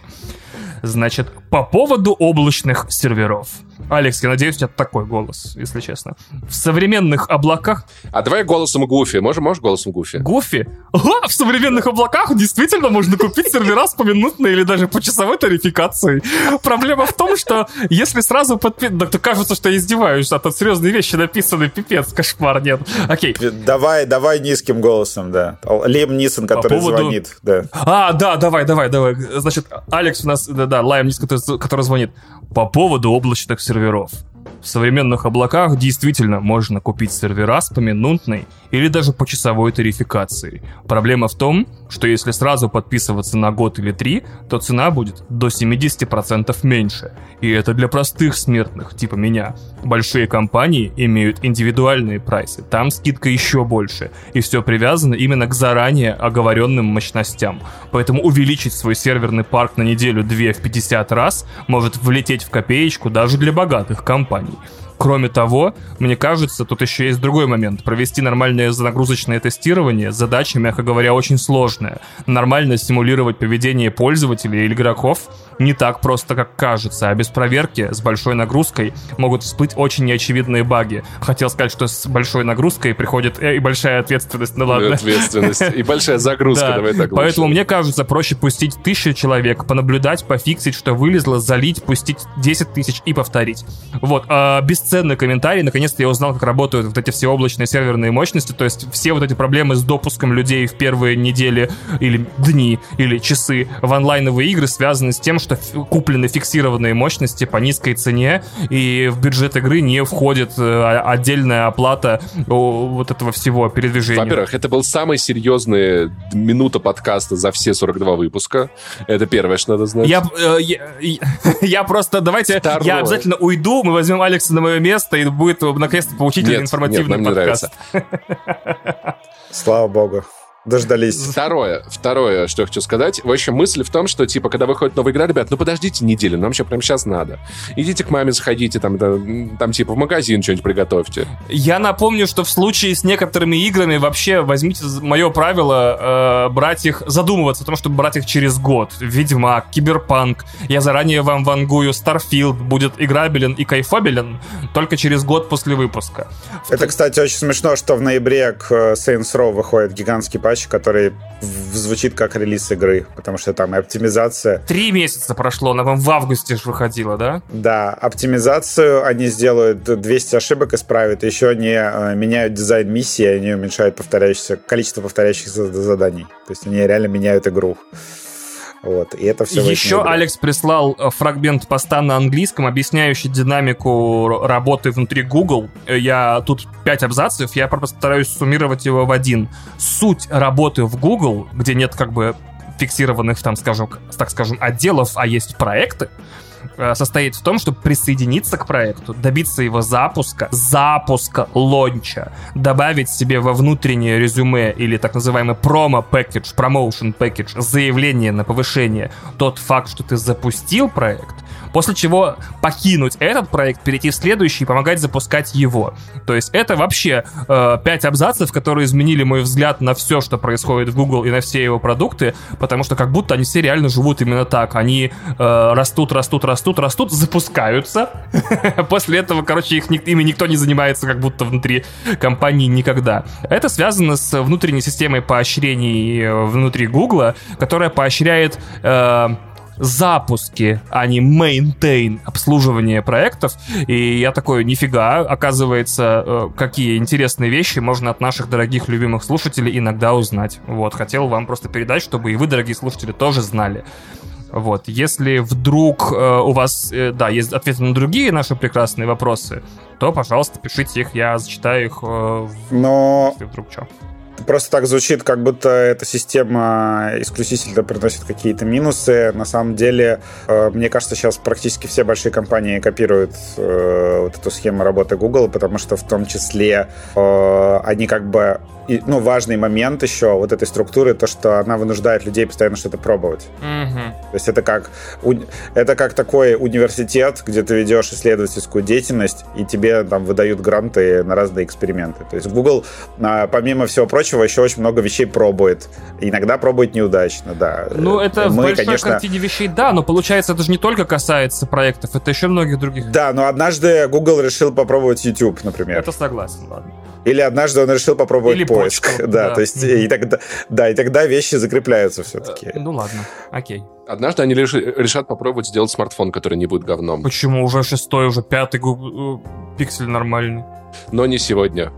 Значит, по поводу облачных серверов. Алекс, я надеюсь, у тебя такой голос, если честно. В современных облаках А давай голосом Гуфи. Можешь, можешь голосом Гуфи? Гуфи. Ага, в современных облаках действительно можно купить сервера с поминутной или даже почасовой тарификацией. Проблема в том, что если сразу подписать... Да, то кажется, что я издеваюсь, а тут серьезные вещи написаны, пипец, кошмар, нет. Окей. Давай, давай низким голосом, да. Лем Нисон, который поводу- звонит, да. А, да, давай, давай, давай. Значит, Алекс у нас, да, да, Лайм Нис, который, который звонит. По поводу облачных серверов. В современных облаках действительно можно купить сервера с поминутной или даже почасовой тарификацией. Проблема в том, что если сразу подписываться на год или три, то цена будет до 70% меньше. И это для простых смертных, типа меня. Большие компании имеют индивидуальные прайсы, там скидка еще больше. И все привязано именно к заранее оговоренным мощностям. Поэтому увеличить свой серверный парк на неделю-две в 50 раз может влететь в копеечку даже для богатых компаний. Кроме того, мне кажется, тут еще есть другой момент. Провести нормальное нагрузочное тестирование задача, мягко говоря, очень сложная. Нормально симулировать поведение пользователей или игроков не так просто, как кажется, а без проверки с большой нагрузкой могут всплыть очень неочевидные баги. Хотел сказать, что с большой нагрузкой приходит э, и большая ответственность, ну ладно. Ответственность. И большая загрузка, Да. давай так лучше. Поэтому мне кажется, проще пустить тысячу человек, понаблюдать, пофиксить, что вылезло, залить, пустить 10 тысяч и повторить. Вот. А бесценный бесценный комментарий. Наконец-то я узнал, как работают вот эти все облачные серверные мощности. То есть все вот эти проблемы с допуском людей в первые недели или дни или часы в онлайновые игры связаны с тем, что куплены фиксированные мощности по низкой цене, и в бюджет игры не входит э, отдельная оплата вот этого всего передвижения. Во-первых, это был самый серьезный минута подкаста за все 42 выпуска. Это первое, что надо знать. Я, э, я, я просто, давайте, Второе. я обязательно уйду, мы возьмем Алекса на мое место, и будет наконец-то поучительный нет, информативный нет, подкаст. Слава богу. Дождались. Второе, второе, что я хочу сказать. В общем, мысль в том, что, типа, когда выходит новая игра, ребят, ну подождите неделю, нам еще прямо сейчас надо. Идите к маме, заходите, там, там, там типа, в магазин что-нибудь приготовьте. Я напомню, что в случае с некоторыми играми вообще возьмите мое правило э, брать их, задумываться о том, чтобы брать их через год. Ведьмак, Киберпанк. Я заранее вам вангую, Starfield будет играбелен и кайфабелен только через год после выпуска. Это, кстати, очень смешно, что в ноябре к э, Saints Row выходит гигантский патч, который звучит как релиз игры, потому что там и оптимизация. Три месяца прошло, она вам в августе же выходила, да? Да, оптимизацию они сделают, 200 ошибок исправят, еще они э, меняют дизайн миссии, они уменьшают повторяющееся, количество повторяющихся заданий. То есть они реально меняют игру. Вот, и это все Еще Алекс прислал э, фрагмент поста на английском, объясняющий динамику работы внутри Google. Э, я тут пять абзацев, я постараюсь суммировать его в один. Суть работы в Google, где нет как бы фиксированных, там, скажем, так скажем, отделов, а есть проекты, состоит в том, чтобы присоединиться к проекту, добиться его запуска, запуска лонча, добавить себе во внутреннее резюме или так называемый промо-пэкидж, промоушен пэкидж, заявление на повышение, тот факт, что ты запустил проект, после чего покинуть этот проект, перейти в следующий и помогать запускать его. То есть это вообще э, 5 абзацев, которые изменили мой взгляд на все, что происходит в Google и на все его продукты, потому что как будто они все реально живут именно так. Они э, растут, растут, растут, растут, запускаются. После этого, короче, их, ими никто не занимается как будто внутри компании никогда. Это связано с внутренней системой поощрений э, внутри Google, которая поощряет э, запуски, а не maintain обслуживание проектов. И я такой, нифига, оказывается, э, какие интересные вещи можно от наших дорогих любимых слушателей иногда узнать. Вот, хотел вам просто передать, чтобы и вы, дорогие слушатели, тоже знали. Вот, если вдруг э, у вас, э, да, есть ответы на другие наши прекрасные вопросы, то, пожалуйста, пишите их, я зачитаю их. Э, Но... Если вдруг что. Просто так звучит, как будто эта система исключительно приносит какие-то минусы. На самом деле, э, мне кажется, сейчас практически все большие компании копируют э, вот эту схему работы Google, потому что в том числе э, они как бы ну, важный момент еще вот этой структуры, то, что она вынуждает людей постоянно что-то пробовать. Mm-hmm. То есть это как, это как такой университет, где ты ведешь исследовательскую деятельность, и тебе там выдают гранты на разные эксперименты. То есть Google, а, помимо всего прочего, еще очень много вещей пробует. Иногда пробует неудачно, да. Ну, это Мы, в большой конечно... картине вещей, да, но получается, это же не только касается проектов, это еще многих других. Да, но однажды Google решил попробовать YouTube, например. Это согласен, ладно. Или однажды он решил попробовать Или поиск. Почту, да, да, то есть mm-hmm. и тогда, да, и тогда вещи закрепляются все-таки. Э, ну ладно, окей. Однажды они решат попробовать сделать смартфон, который не будет говном. Почему? Уже шестой, уже пятый э, пиксель нормальный. Но не сегодня.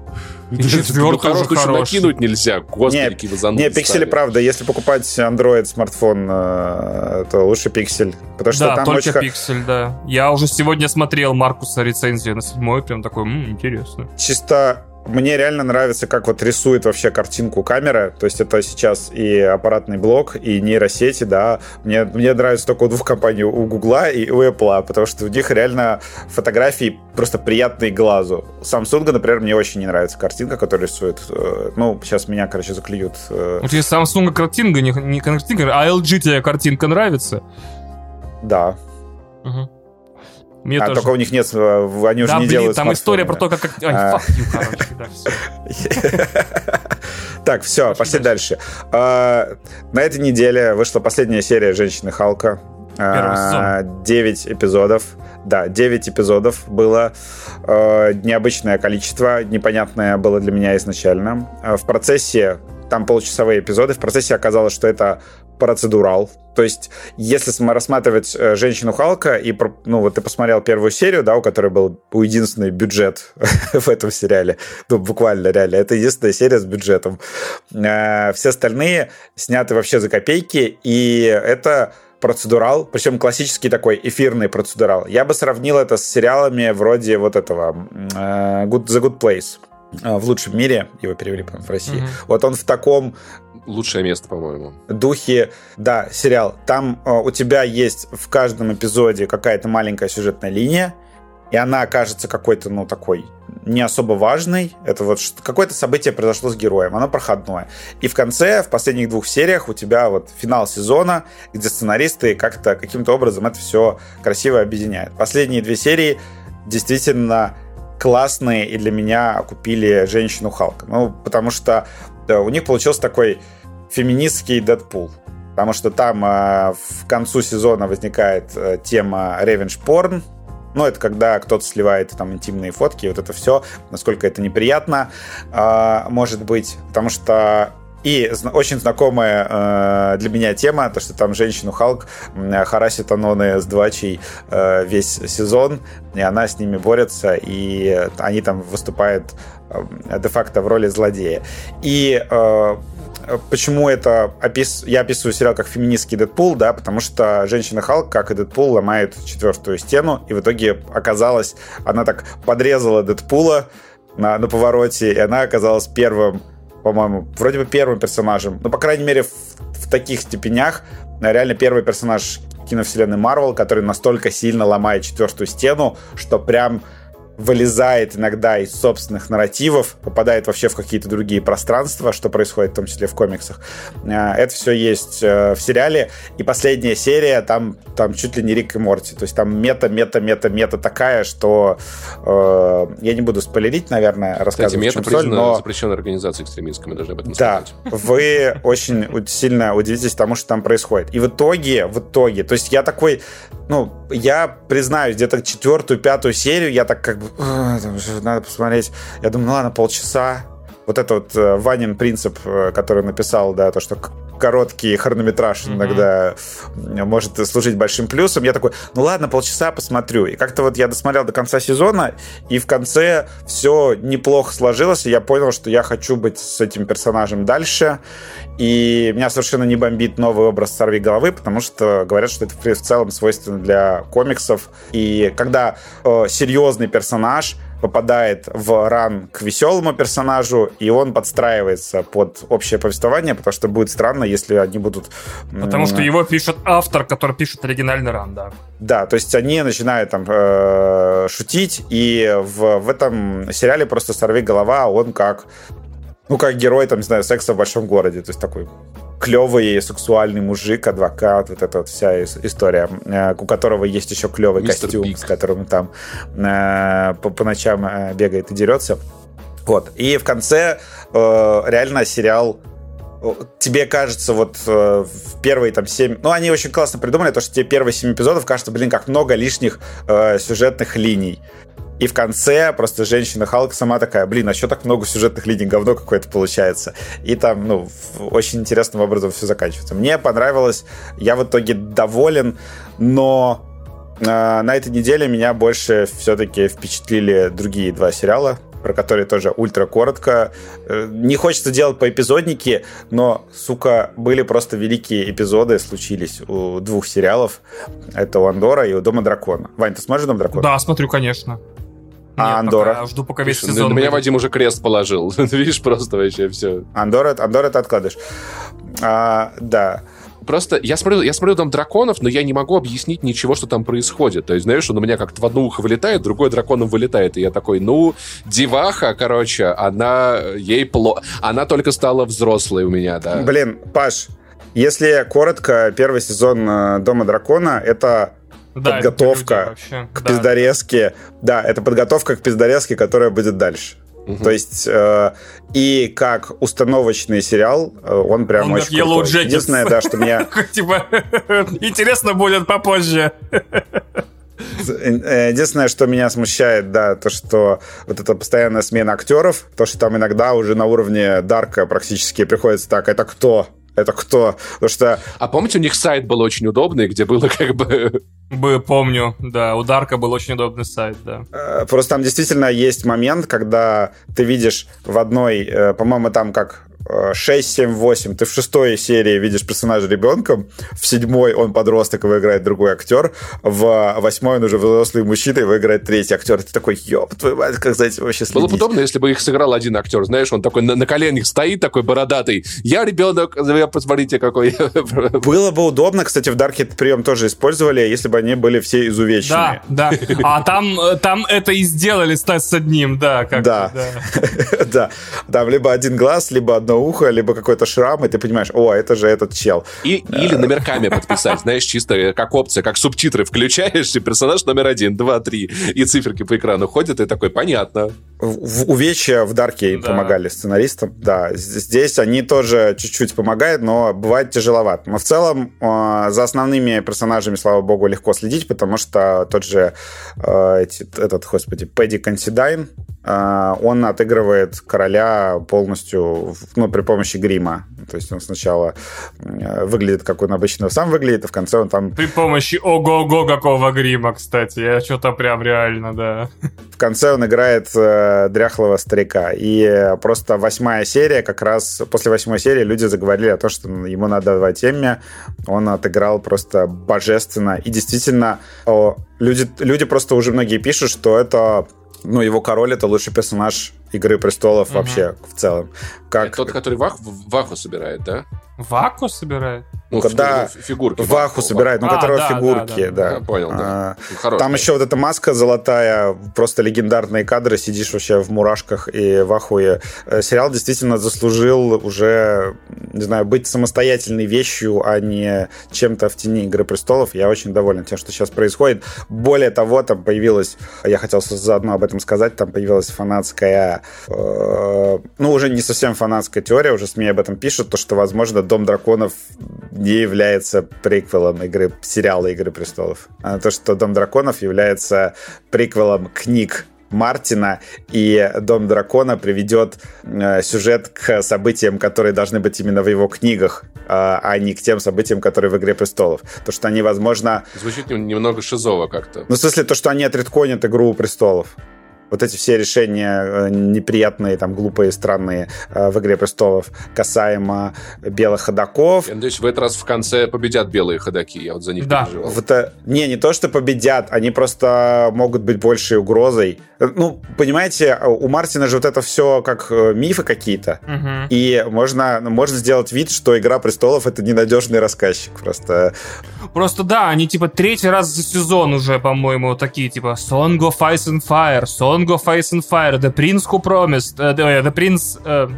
И ну, хороший еще накинуть нельзя. Господи, не, какие вы Не, пиксели, стали. правда. Если покупать Android смартфон, э, то лучше пиксель. Потому что да, там только очень... пиксель, да. Я уже сегодня смотрел Маркуса рецензию на седьмой, прям такой, м-м, интересно. Чисто мне реально нравится, как вот рисует вообще картинку камера. То есть это сейчас и аппаратный блок, и нейросети, да. Мне, мне нравится только у двух компаний, у Гугла и у Apple, потому что у них реально фотографии просто приятные глазу. Samsung, например, мне очень не нравится картинка, которая рисует. Э, ну, сейчас меня, короче, заклюют. Вот тебе Samsung картинка, не, не картинка, а LG тебе картинка нравится? Да. Угу. Мне а тоже. только у них нет, э, они уже да, не блин, делают там история про то, как... А... Так, все, пошли дальше. А, на этой неделе вышла последняя серия «Женщины Халка». А, девять эпизодов. Да, 9 эпизодов было. Необычное количество, непонятное было для меня изначально. В процессе там получасовые эпизоды. В процессе оказалось, что это процедурал. То есть, если рассматривать э, «Женщину Халка», и, ну, вот ты посмотрел первую серию, да, у которой был единственный бюджет в этом сериале, ну, буквально, реально, это единственная серия с бюджетом. Э, все остальные сняты вообще за копейки, и это процедурал, причем классический такой эфирный процедурал. Я бы сравнил это с сериалами вроде вот этого э, Good, The Good Place в лучшем мире, его перевели в России. Mm-hmm. Вот он в таком лучшее место, по-моему. Духе, да, сериал. Там э, у тебя есть в каждом эпизоде какая-то маленькая сюжетная линия, и она окажется какой-то, ну, такой не особо важной. Это вот какое-то событие произошло с героем, оно проходное. И в конце, в последних двух сериях у тебя вот финал сезона, где сценаристы как-то каким-то образом это все красиво объединяют. Последние две серии действительно классные и для меня купили женщину Халка. Ну, потому что у них получился такой феминистский Дэдпул. Потому что там э, в концу сезона возникает э, тема revenge porn, ну, это когда кто-то сливает там интимные фотки, вот это все, насколько это неприятно, э, может быть, потому что и очень знакомая э, для меня тема, то, что там женщину Халк э, харасит Аноны с Двачей э, весь сезон, и она с ними борется, и они там выступают э, де-факто в роли злодея. И э, почему это опис... я описываю сериал как феминистский Дэдпул, да, потому что женщина Халк, как и Дэдпул, ломает четвертую стену, и в итоге оказалась, она так подрезала Дэдпула на, на повороте, и она оказалась первым, по-моему, вроде бы первым персонажем, ну, по крайней мере, в, в таких степенях, реально первый персонаж киновселенной Марвел, который настолько сильно ломает четвертую стену, что прям вылезает иногда из собственных нарративов, попадает вообще в какие-то другие пространства, что происходит в том числе в комиксах. Э, это все есть э, в сериале. И последняя серия, там, там чуть ли не Рик и Морти. То есть там мета, мета, мета, мета такая, что э, я не буду спойлерить, наверное, рассказывать. Кстати, мета признана но... запрещенной организацией экстремистской, мы должны об этом да, сказать. вы очень сильно удивитесь тому, что там происходит. И в итоге, в итоге, то есть я такой, ну, я признаюсь, где-то четвертую, пятую серию я так как бы надо посмотреть. Я думаю, ну ладно, полчаса. Вот это вот э, Ванин принцип, э, который написал, да, то, что короткий хронометраж mm-hmm. иногда может служить большим плюсом. Я такой, ну ладно, полчаса посмотрю. И как-то вот я досмотрел до конца сезона, и в конце все неплохо сложилось, и я понял, что я хочу быть с этим персонажем дальше. И меня совершенно не бомбит новый образ сорви головы, потому что говорят, что это в целом свойственно для комиксов. И когда э, серьезный персонаж попадает в ран к веселому персонажу, и он подстраивается под общее повествование, потому что будет странно, если они будут... Потому что его пишет автор, который пишет оригинальный ран, да. Да, то есть они начинают там э, шутить, и в, в этом сериале просто «Сорви голова», он как ну, как герой, там, не знаю, секса в большом городе. То есть такой клевый сексуальный мужик, адвокат, вот эта вот вся история, э, у которого есть еще клевый Мистер костюм, Пик. с которым там э, по, по ночам э, бегает и дерется. Вот. И в конце э, реально сериал тебе кажется вот э, в первые там семь... Ну, они очень классно придумали, то, что тебе первые семь эпизодов кажется, блин, как много лишних э, сюжетных линий. И в конце просто женщина Халк сама такая, блин, а что так много сюжетных линий, говно какое-то получается. И там, ну, очень интересным образом все заканчивается. Мне понравилось, я в итоге доволен, но э, на этой неделе меня больше все-таки впечатлили другие два сериала, про которые тоже ультра коротко. Э, не хочется делать по эпизоднике, но, сука, были просто великие эпизоды, случились у двух сериалов. Это у Андора и у Дома Дракона. Вань, ты смотришь Дом Дракона? Да, смотрю, конечно. А Андора? Пока, жду, пока весь Слушай, сезон. На меня Вадим уже крест положил. Видишь, просто вообще все. Андора, Андора ты откладываешь. А, да. Просто я смотрю, я смотрю там драконов, но я не могу объяснить ничего, что там происходит. То есть, знаешь, он у меня как-то в одно ухо вылетает, другой драконом вылетает. И я такой, ну, деваха, короче, она ей плохо. Она только стала взрослой у меня, да. Блин, Паш, если коротко, первый сезон э, Дома дракона это да, подготовка к да. пиздорезке. Да, это подготовка к пиздорезке, которая будет дальше. Угу. То есть э, и как установочный сериал, э, он прям он очень Yellow крутой. Единственное, да, что меня... Типа, интересно будет попозже. Э, единственное, что меня смущает, да, то, что вот эта постоянная смена актеров, то, что там иногда уже на уровне Дарка практически приходится так, это кто? Это кто? Потому что... А помните, у них сайт был очень удобный, где было как бы... Бы, помню, да, у Дарка был очень удобный сайт, да. Э, просто там действительно есть момент, когда ты видишь в одной, э, по-моему, там как 6, 7, 8, ты в шестой серии видишь персонажа ребенком, в седьмой он подросток, его играет другой актер, в восьмой он уже взрослый мужчина, его играет третий актер. Ты такой, ёб твою мать, как за этим вообще следить? Было бы удобно, если бы их сыграл один актер, знаешь, он такой на, на коленях стоит, такой бородатый, я ребенок, посмотрите, какой. Было бы удобно, кстати, в Dark этот прием тоже использовали, если бы они были все изувеченные. Да, да. А там, там это и сделали стать с одним, да. Как да. Да. да. Там либо один глаз, либо одно одно ухо, либо какой-то шрам, и ты понимаешь, о, это же этот чел. И, или номерками подписать, знаешь, чисто как опция, как субтитры включаешь, и персонаж номер один, два, три, и циферки по экрану ходят, и такой, понятно. В, увечья в Дарке да. помогали сценаристам, да. Здесь они тоже чуть-чуть помогают, но бывает тяжеловато. Но в целом э, за основными персонажами, слава богу, легко следить, потому что тот же э, эти, этот, господи, Пэдди Консидайн, э, он отыгрывает короля полностью, ну, при помощи грима. То есть он сначала э, выглядит, как он обычно сам выглядит, а в конце он там... При помощи ого-го какого грима, кстати. Я что-то прям реально, да. В конце он играет э, дряхлого старика. И просто восьмая серия, как раз после восьмой серии люди заговорили о том, что ему надо давать Эмми. Он отыграл просто божественно. И действительно, о, люди, люди просто уже многие пишут, что это ну, его король это лучший персонаж Игры престолов угу. вообще в целом. Как... Это тот, который ваху, ваху собирает, да? Ваку собирает? Ну, когда фигурки. Ваху, ваху собирает, ну, а, которого да, фигурки, да. да. да. понял, да. А, там еще вот эта маска золотая, просто легендарные кадры, сидишь вообще в мурашках и в ахуе. Э, сериал действительно заслужил уже, не знаю, быть самостоятельной вещью, а не чем-то в тени Игры престолов. Я очень доволен тем, что сейчас происходит. Более того, там появилась, я хотел заодно об этом сказать, там появилась фанатская, э, ну, уже не совсем фанатская теория, уже СМИ об этом пишут, то, что, возможно, Дом драконов не является приквелом игры, сериала «Игры престолов». А то, что «Дом драконов» является приквелом книг Мартина, и Дом дракона приведет э, сюжет к событиям, которые должны быть именно в его книгах, э, а не к тем событиям, которые в Игре престолов. То, что они, возможно... Звучит немного шизово как-то. Ну, в смысле, то, что они отредконят Игру престолов вот эти все решения э, неприятные, там, глупые, странные э, в «Игре престолов» касаемо белых ходаков. Я надеюсь, в этот раз в конце победят белые ходаки, я вот за них да. переживал. Вот, не, не то, что победят, они просто могут быть большей угрозой. Ну, понимаете, у Мартина же вот это все как э, мифы какие-то, угу. и можно, можно сделать вид, что «Игра престолов» — это ненадежный рассказчик просто. Просто да, они типа третий раз за сезон уже, по-моему, такие типа «Song of Ice and Fire», «Song Song of Ice and Fire, The Prince Who Promised, uh, The Prince, uh,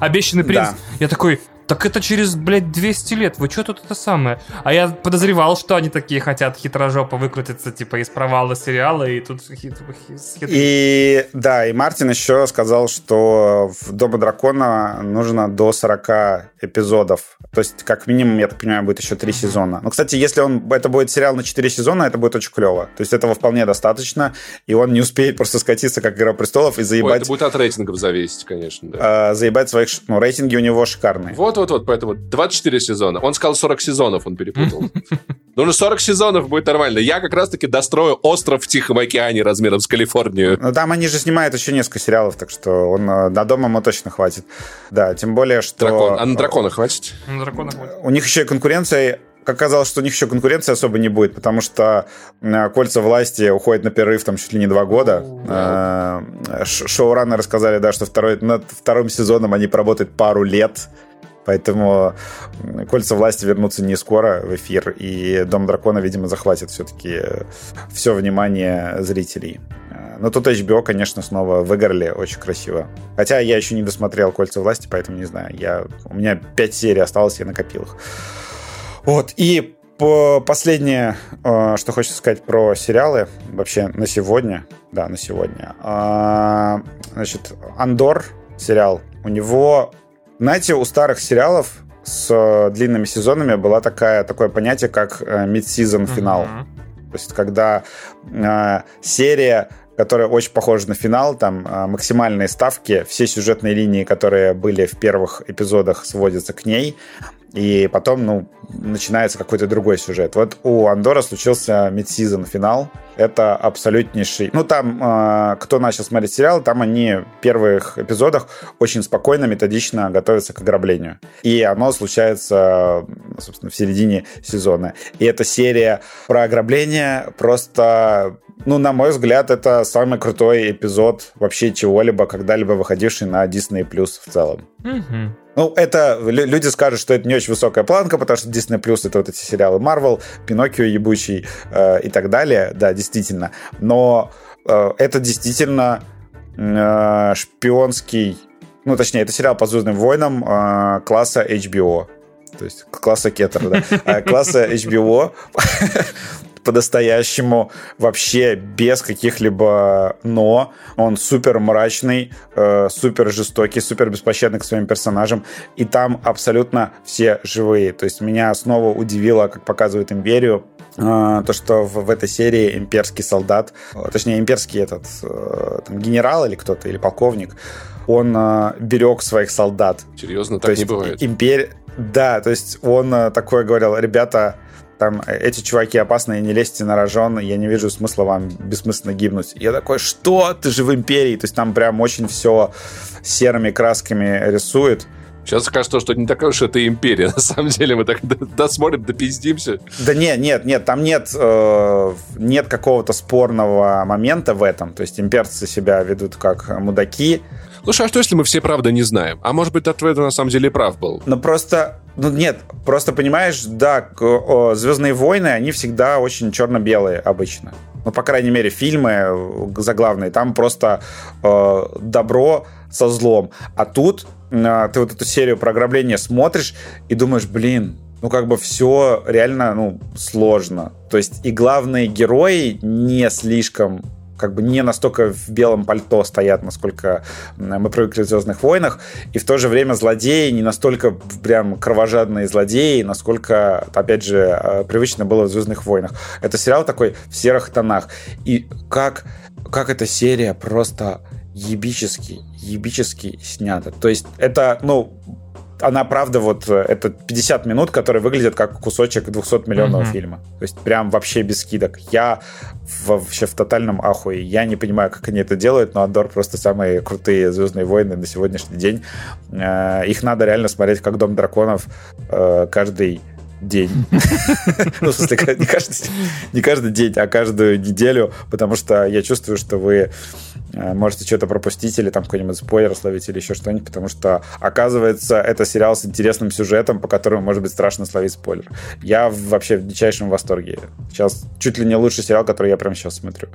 Обещанный принц. Да. Я такой, так это через, блядь, 200 лет. Вы что тут это самое? А я подозревал, что они такие хотят хитрожопо выкрутиться, типа, из провала сериала, и тут хит, хит... И, да, и Мартин еще сказал, что в Дома Дракона нужно до 40 эпизодов. То есть, как минимум, я так понимаю, будет еще 3 uh-huh. сезона. Но, кстати, если он, это будет сериал на 4 сезона, это будет очень клево. То есть, этого вполне достаточно, и он не успеет просто скатиться, как Игра Престолов, и заебать... Ой, это будет от рейтингов зависеть, конечно, да. А, заебать своих... Ну, рейтинги у него шикарные. Вот вот-вот-вот, поэтому 24 сезона. Он сказал 40 сезонов, он перепутал. Ну, ну 40 сезонов будет нормально. Я как раз-таки дострою остров в Тихом океане размером с Калифорнию. Ну, там они же снимают еще несколько сериалов, так что он э, на дома ему точно хватит. Да, тем более, что... Дракон. А на дракона хватит? На дракона хватит. У них еще и конкуренция как оказалось, что у них еще конкуренции особо не будет, потому что э, кольца власти уходят на перерыв там чуть ли не два года. Э, шоураннеры рассказали, да, что второй, над вторым сезоном они поработают пару лет. Поэтому кольца власти вернутся не скоро в эфир, и Дом дракона, видимо, захватит все-таки все внимание зрителей. Но тут HBO, конечно, снова выиграли очень красиво. Хотя я еще не досмотрел «Кольца власти», поэтому не знаю. Я, у меня пять серий осталось, я накопил их. Вот, и по последнее, э, что хочется сказать про сериалы, вообще на сегодня, да, на сегодня. А, значит, «Андор» сериал, у него знаете, у старых сериалов с э, длинными сезонами было такая, такое понятие, как э, mid-season финал. Uh-huh. То есть, когда э, серия которая очень похожа на финал, там э, максимальные ставки, все сюжетные линии, которые были в первых эпизодах, сводятся к ней, и потом, ну, начинается какой-то другой сюжет. Вот у Андора случился мидсезон финал. Это абсолютнейший... Ну, там, э, кто начал смотреть сериал, там они в первых эпизодах очень спокойно, методично готовятся к ограблению. И оно случается, собственно, в середине сезона. И эта серия про ограбление просто ну, на мой взгляд, это самый крутой эпизод вообще чего-либо, когда-либо выходивший на Disney Plus в целом. Mm-hmm. Ну, это люди скажут, что это не очень высокая планка, потому что Disney Plus это вот эти сериалы Marvel, Пиноккио ебучий э, и так далее. Да, действительно. Но э, это действительно э, шпионский... Ну, точнее, это сериал по Звездным войнам э, класса HBO. То есть класса Кеттера, да. Э, класса HBO по-настоящему, вообще без каких-либо «но». Он супер мрачный, э, супер жестокий, супер беспощадный к своим персонажам. И там абсолютно все живые. То есть меня снова удивило, как показывает «Империю», э, то, что в, в этой серии имперский солдат, э, точнее, имперский этот э, там, генерал или кто-то, или полковник, он э, берег своих солдат. Серьезно, так то не бывает. Импер... Да, то есть он э, такое говорил, ребята, там эти чуваки опасные, не лезьте на рожон, я не вижу смысла вам бессмысленно гибнуть. Я такой, что? Ты же в империи. То есть там прям очень все серыми красками рисует. Сейчас кажется, что не такая уж это империя. На самом деле мы так досмотрим, допиздимся. Да нет, нет, нет, там нет, э, нет какого-то спорного момента в этом. То есть имперцы себя ведут как мудаки. Слушай, а что если мы все правда не знаем? А может быть, Татведа на самом деле прав был? Ну просто, ну нет, просто понимаешь, да, Звездные войны, они всегда очень черно-белые обычно. Ну, по крайней мере, фильмы э, заглавные, там просто э, добро со злом. А тут э, ты вот эту серию про ограбление смотришь и думаешь, блин, ну, как бы все реально, ну, сложно. То есть и главные герои не слишком как бы не настолько в белом пальто стоят, насколько мы привыкли в «Звездных войнах», и в то же время злодеи не настолько прям кровожадные злодеи, насколько, опять же, э, привычно было в «Звездных войнах». Это сериал такой в серых тонах. И как, как эта серия просто ебически, ебически снята. То есть это, ну, она, правда, вот э, это 50 минут, которые выглядят как кусочек 200 миллионного mm-hmm. фильма. То есть прям вообще без скидок. Я вообще в тотальном ахуе. Я не понимаю, как они это делают, но Андор просто самые крутые «Звездные войны» на сегодняшний день. Э, их надо реально смотреть как «Дом драконов» э, каждый день. Ну, в смысле, не каждый, не каждый день, а каждую неделю, потому что я чувствую, что вы э, можете что-то пропустить или там какой-нибудь спойлер словить или еще что-нибудь, потому что, оказывается, это сериал с интересным сюжетом, по которому может быть страшно словить спойлер. Я вообще в дичайшем восторге. Сейчас чуть ли не лучший сериал, который я прямо сейчас смотрю.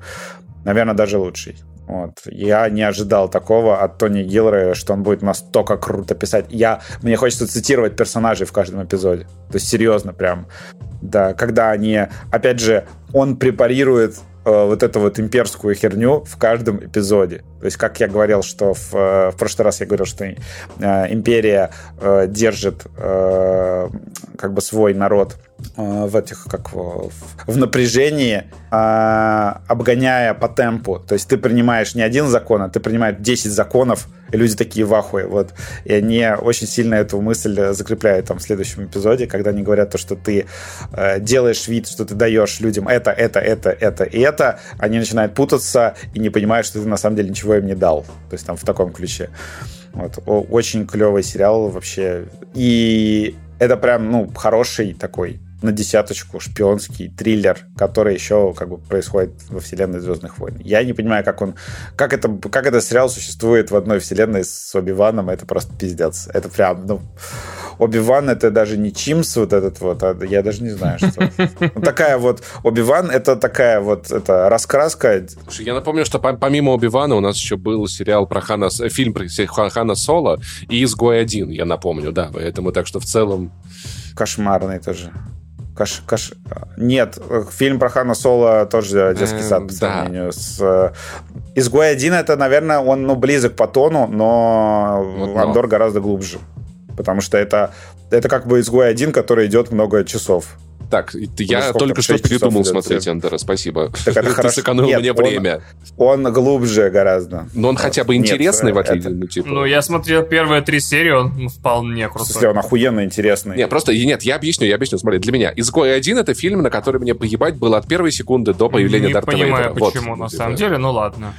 Наверное, даже лучший. Вот. Я не ожидал такого от Тони Гиллера, что он будет настолько круто писать. Я, мне хочется цитировать персонажей в каждом эпизоде. То есть серьезно прям. Да, когда они, опять же, он препарирует э, вот эту вот имперскую херню в каждом эпизоде. То есть, как я говорил, что в, э, в прошлый раз я говорил, что э, империя э, держит э, как бы свой народ в этих как в, в напряжении, э, обгоняя по темпу. То есть ты принимаешь не один закон, а ты принимаешь 10 законов, и люди такие в ахуе. Вот. И они очень сильно эту мысль закрепляют там в следующем эпизоде, когда они говорят то, что ты э, делаешь вид, что ты даешь людям это, это, это, это и это, они начинают путаться и не понимают, что ты на самом деле ничего им не дал. То есть там в таком ключе. Вот. Очень клевый сериал вообще. И это прям, ну, хороший такой на десяточку шпионский триллер, который еще как бы происходит во вселенной Звездных войн. Я не понимаю, как он, как это, как этот сериал существует в одной вселенной с Оби-Ваном, это просто пиздец. Это прям, ну, Оби-Ван это даже не Чимс вот этот вот, а я даже не знаю, что. Такая вот, Оби-Ван это такая вот, это раскраска. Слушай, я напомню, что помимо Оби-Вана у нас еще был сериал про Хана, фильм про Хана Соло и Изгой один, я напомню, да, поэтому так что в целом... Кошмарный тоже. Каш, каш... Нет, фильм про Хана Соло тоже детский сад по сравнению с... Э, Изгой один это, наверное, он ну, близок по тону, но вот, Андор но. гораздо глубже. Потому что это, это как бы Изгой один, который идет много часов. Так, я сколько, только что передумал идет смотреть. Эндера, спасибо. Так это Ты хорошо. сэкономил Нет, мне он- время. Он глубже гораздо. Но он хотя бы Нет, интересный, в отличие, это- ну, типа... Ну, я смотрел первые три серии, он вполне В крутой. смысле, он охуенно интересный. Не, просто, нет, я объясню, я объясню. Смотри, для меня «Изгой один» — это фильм, на который мне поебать было от первой секунды до появления Не Дарта понимаю, Вейдера. Вот. почему, на Типа, самом деле, ну ладно.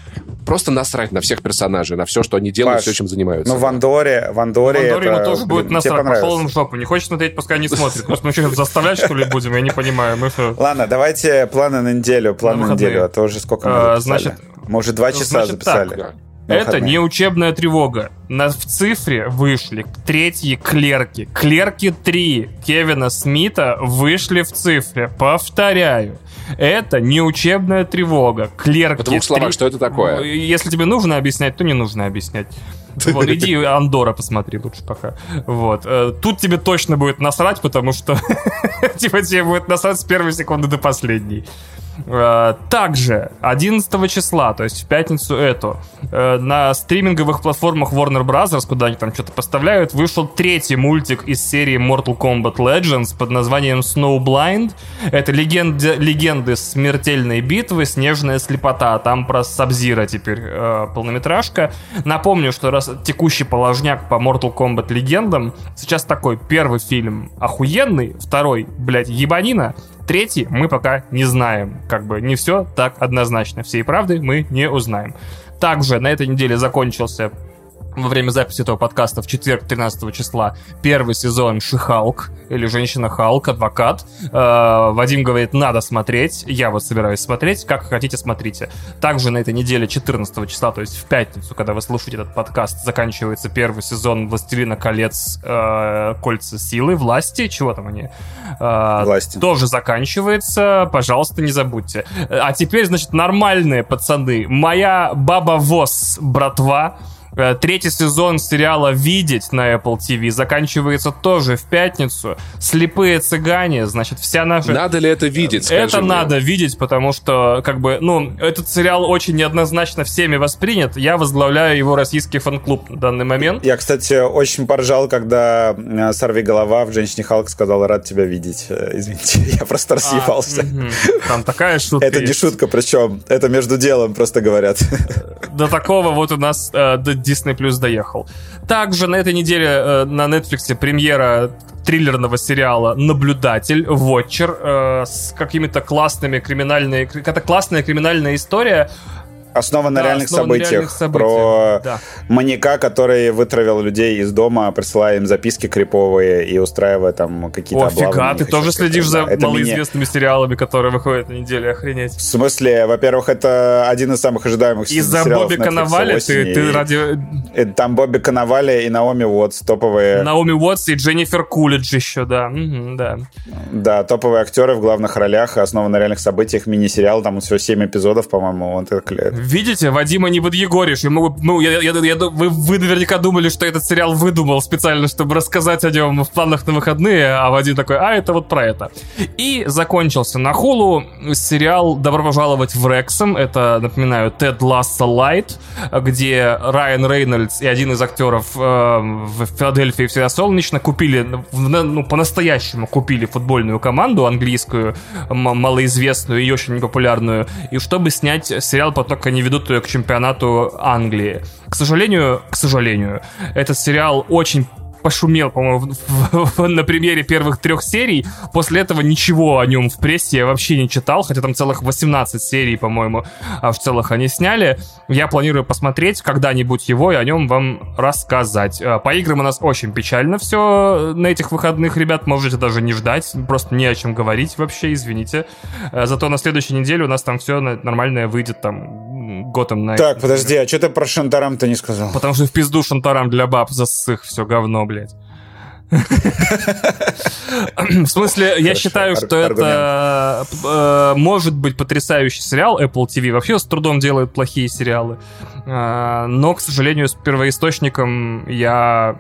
Просто насрать на всех персонажей, на все, что они делают, Паш, все, чем занимаются. Ну, в Андоре, в Андоре, Андоре ему это, тоже будет насрать, пошел он в жопу. Не хочет смотреть, пускай не смотрит. Может, мы что, заставлять, что ли, будем? Я не понимаю. Мы. Ладно, давайте планы на неделю, планы На на, неделю, а то уже сколько мы А, записали? значит, мы уже два часа значит так. записали. На Это выходные. не учебная тревога. На, в цифре вышли третьи клерки. Клерки 3 Кевина Смита вышли в цифре. Повторяю. Это не учебная тревога. Клерки В двух словах, 3. что это такое? Если тебе нужно объяснять, то не нужно объяснять. Вот, иди Андора посмотри лучше пока. Вот. Э, Тут тебе точно будет насрать, потому что типа тебе будет насрать с первой секунды до последней. Э, Также 11 числа, то есть в пятницу эту, э, на стриминговых платформах Warner Bros., куда они там что-то поставляют, вышел третий мультик из серии Mortal Kombat Legends под названием Snowblind. Это легенды, легенды смертельной битвы, снежная слепота. Там про Сабзира теперь э, полнометражка. Напомню, что раз текущий положняк по Mortal Kombat легендам, сейчас такой первый фильм охуенный, второй, блядь, ебанина, Третий мы пока не знаем. Как бы не все так однозначно. Всей правды мы не узнаем. Также на этой неделе закончился во время записи этого подкаста в четверг 13 числа первый сезон Шихалк или Женщина Халк, адвокат. Э, Вадим говорит, надо смотреть. Я вот собираюсь смотреть. Как хотите, смотрите. Также на этой неделе 14 числа, то есть в пятницу, когда вы слушаете этот подкаст, заканчивается первый сезон «Властелина колец. э, Кольца силы», «Власти». Чего там они? Э, Власти. тоже заканчивается. Пожалуйста, не забудьте. А теперь, значит, нормальные пацаны. Моя баба ВОЗ, братва. Э, Третий сезон сериала «Видеть» на Apple TV заканчивается тоже в пятницу. «Слепые цыгане», значит, вся наша... Надо ли это видеть, скажи Это мне? надо видеть, потому что, как бы, ну, этот сериал очень неоднозначно всеми воспринят. Я возглавляю его российский фан-клуб на данный момент. Я, кстати, очень поржал, когда э, Сорви голова в Женщине Халк сказал рад тебя видеть. Э, Извините, я просто рассъебался. А, мгм. Там такая шутка Это не есть. шутка, причем это между делом просто говорят. До такого вот у нас э, до Disney Plus доехал. Также на этой неделе э, на Netflix премьера триллерного сериала «Наблюдатель», «Вотчер», э, с какими-то классными криминальными... Какая-то классная криминальная история. Основан на Да, реальных основан на событиях. реальных событиях, Про да. маньяка, который вытравил людей из дома, присылая им записки криповые и устраивая там какие-то О, фига, на ты тоже следишь за это малоизвестными сериалами, которые выходят на неделе, охренеть. В смысле, во-первых, это один из самых ожидаемых Из-за сериалов Бобби Коновали ты, ты ради и Там Бобби Коновали и Наоми Уотс, топовые, Наоми Уотс и Дженнифер Кулидж еще, да. Мгм, да. да, топовые актеры в главных ролях, основан на реальных событиях, мини-сериал, там всего 7 эпизодов, по-моему, он так лет. Видите, Вадима не подъегоришь. Ему, ну, я, я- я- вы, вы наверняка думали, что этот сериал выдумал специально, чтобы рассказать о нем в планах на выходные, а Вадим такой, а, это вот про это. И закончился на Хулу сериал «Добро пожаловать в Рексом». Это, напоминаю, Тед Ласса Лайт, где Райан Рейнольдс и один из актеров э, в Филадельфии всегда солнечно купили, ну, по-настоящему купили футбольную команду английскую, малоизвестную и очень непопулярную, и чтобы снять сериал, только они ведут ее к чемпионату Англии. К сожалению, к сожалению, этот сериал очень пошумел, по-моему, на примере первых трех серий. После этого ничего о нем в прессе я вообще не читал, хотя там целых 18 серий, по-моему, а в целых они сняли. Я планирую посмотреть когда-нибудь его и о нем вам рассказать. А, По играм у нас очень печально все на этих выходных, ребят, можете даже не ждать, просто не о чем говорить вообще, извините. А, Зато на следующей неделе у нас там все нормальное выйдет, там, Готэм на... Так, подожди, а что ты про Шантарам-то не сказал? Потому что в пизду шантарам для баб засых все говно, блядь. В смысле, я считаю, что это э, может быть потрясающий сериал. Apple TV вообще с трудом делает плохие сериалы. Э, Но, к сожалению, с первоисточником я,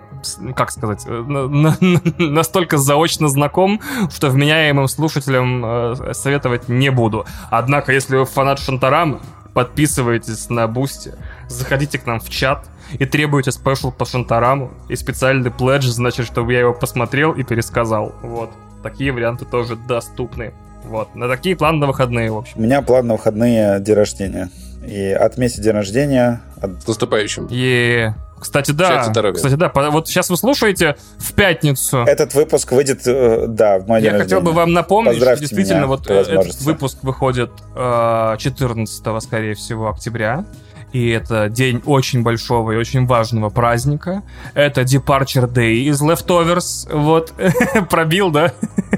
как сказать, э, на- на- настолько заочно знаком, что вменяемым слушателям советовать не буду. Однако, если вы фанат Шантарам, подписывайтесь на Boosty, заходите к нам в чат и требуйте special по Шантараму и специальный pledge, значит, чтобы я его посмотрел и пересказал. Вот. такие варианты тоже доступны. Вот, на такие планы на выходные, в общем. У меня план на выходные день рождения. И отметить день рождения... С наступающим. И кстати, да. Кстати, да. Вот сейчас вы слушаете в пятницу. Этот выпуск выйдет, э, да, в мой Я день хотел бы вам напомнить, Поздравьте что действительно вот этот выпуск выходит 14, э, скорее всего, октября. И это день очень большого и очень важного праздника. Это Departure Day из Leftovers. Вот, пробил, да?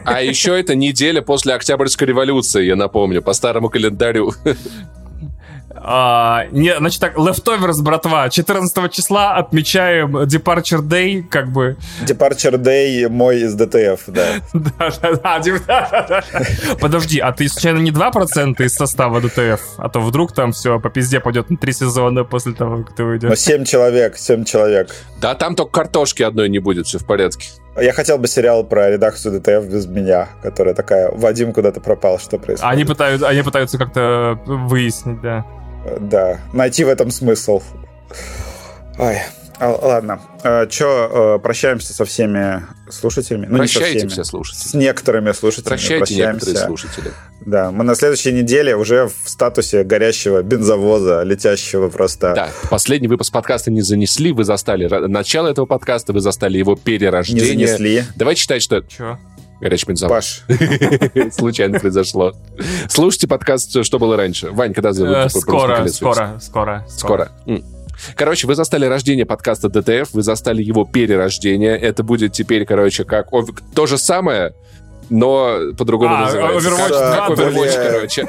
А еще это неделя после Октябрьской революции, я напомню, по старому календарю. А, не, значит так, Leftovers, братва, 14 числа отмечаем Departure Day, как бы. Departure Day мой из DTF, да. Да-да-да. Подожди, а ты случайно не 2% из состава DTF? А то вдруг там все по пизде пойдет на три сезона после того, как ты уйдешь. Ну, 7 человек, 7 человек. Да, там только картошки одной не будет, все в порядке. Я хотел бы сериал про редакцию DTF без меня, которая такая, Вадим куда-то пропал, что происходит? Они пытаются, они пытаются как-то выяснить, да. Да, найти в этом смысл. Ой, а, ладно. А, Че, прощаемся со всеми слушателями? Ну, Прощайте не со всеми. все слушатели. С некоторыми слушателями Прощайте прощаемся. некоторые слушатели. Да, мы на следующей неделе уже в статусе горящего бензовоза, летящего просто... Да, последний выпуск подкаста не занесли, вы застали начало этого подкаста, вы застали его перерождение. Не занесли. Давай читать, что... Че? Горячий бензовоз. Паш. Случайно произошло. Слушайте подкаст «Что было раньше». Вань, когда зовут? Скоро, скоро, скоро. Скоро. Короче, вы застали рождение подкаста ДТФ, вы застали его перерождение. Это будет теперь, короче, как то же самое, но по-другому а, называется. Overwatch как, 2, Overwatch, короче.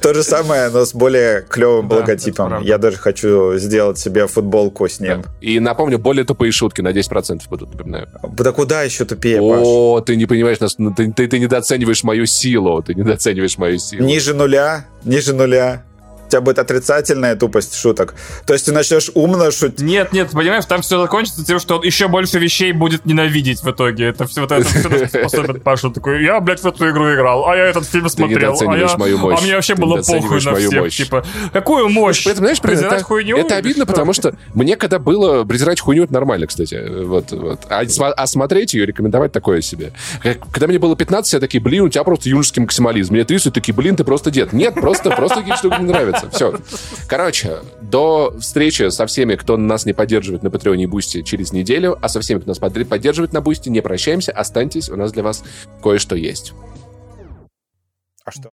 То же самое, но с более клевым логотипом. Я даже хочу сделать себе футболку с ним. И напомню, более тупые шутки на 10% будут, напоминаю. Да куда еще тупее, О, ты не понимаешь, ты недооцениваешь мою силу, ты недооцениваешь мою силу. Ниже нуля, ниже нуля тебя будет отрицательная тупость шуток. То есть ты начнешь умно шутить. Нет, нет, понимаешь, там все закончится тем, что он еще больше вещей будет ненавидеть в итоге. Это все, вот это все способен Паша такой, я, блядь, в эту игру играл, а я этот фильм смотрел, а, я, мою мощь. а мне вообще было похуй на всех. Мощь. Типа, какую мощь? При знаешь, презирать это, хуйню? Это обидно, потому что мне когда было презирать хуйню, это нормально, кстати. Вот, вот. А, а смотреть ее, рекомендовать такое себе. Когда мне было 15, я такие, блин, у тебя просто юношеский максимализм. Мне 30, такие, блин, ты просто дед. Нет, просто, просто какие штуки не нравятся нравится. Все. Короче, до встречи со всеми, кто нас не поддерживает на Patreon е и Boosty через неделю, а со всеми, кто нас поддерживает на Boosty, не прощаемся, останьтесь, у нас для вас кое-что есть. А что?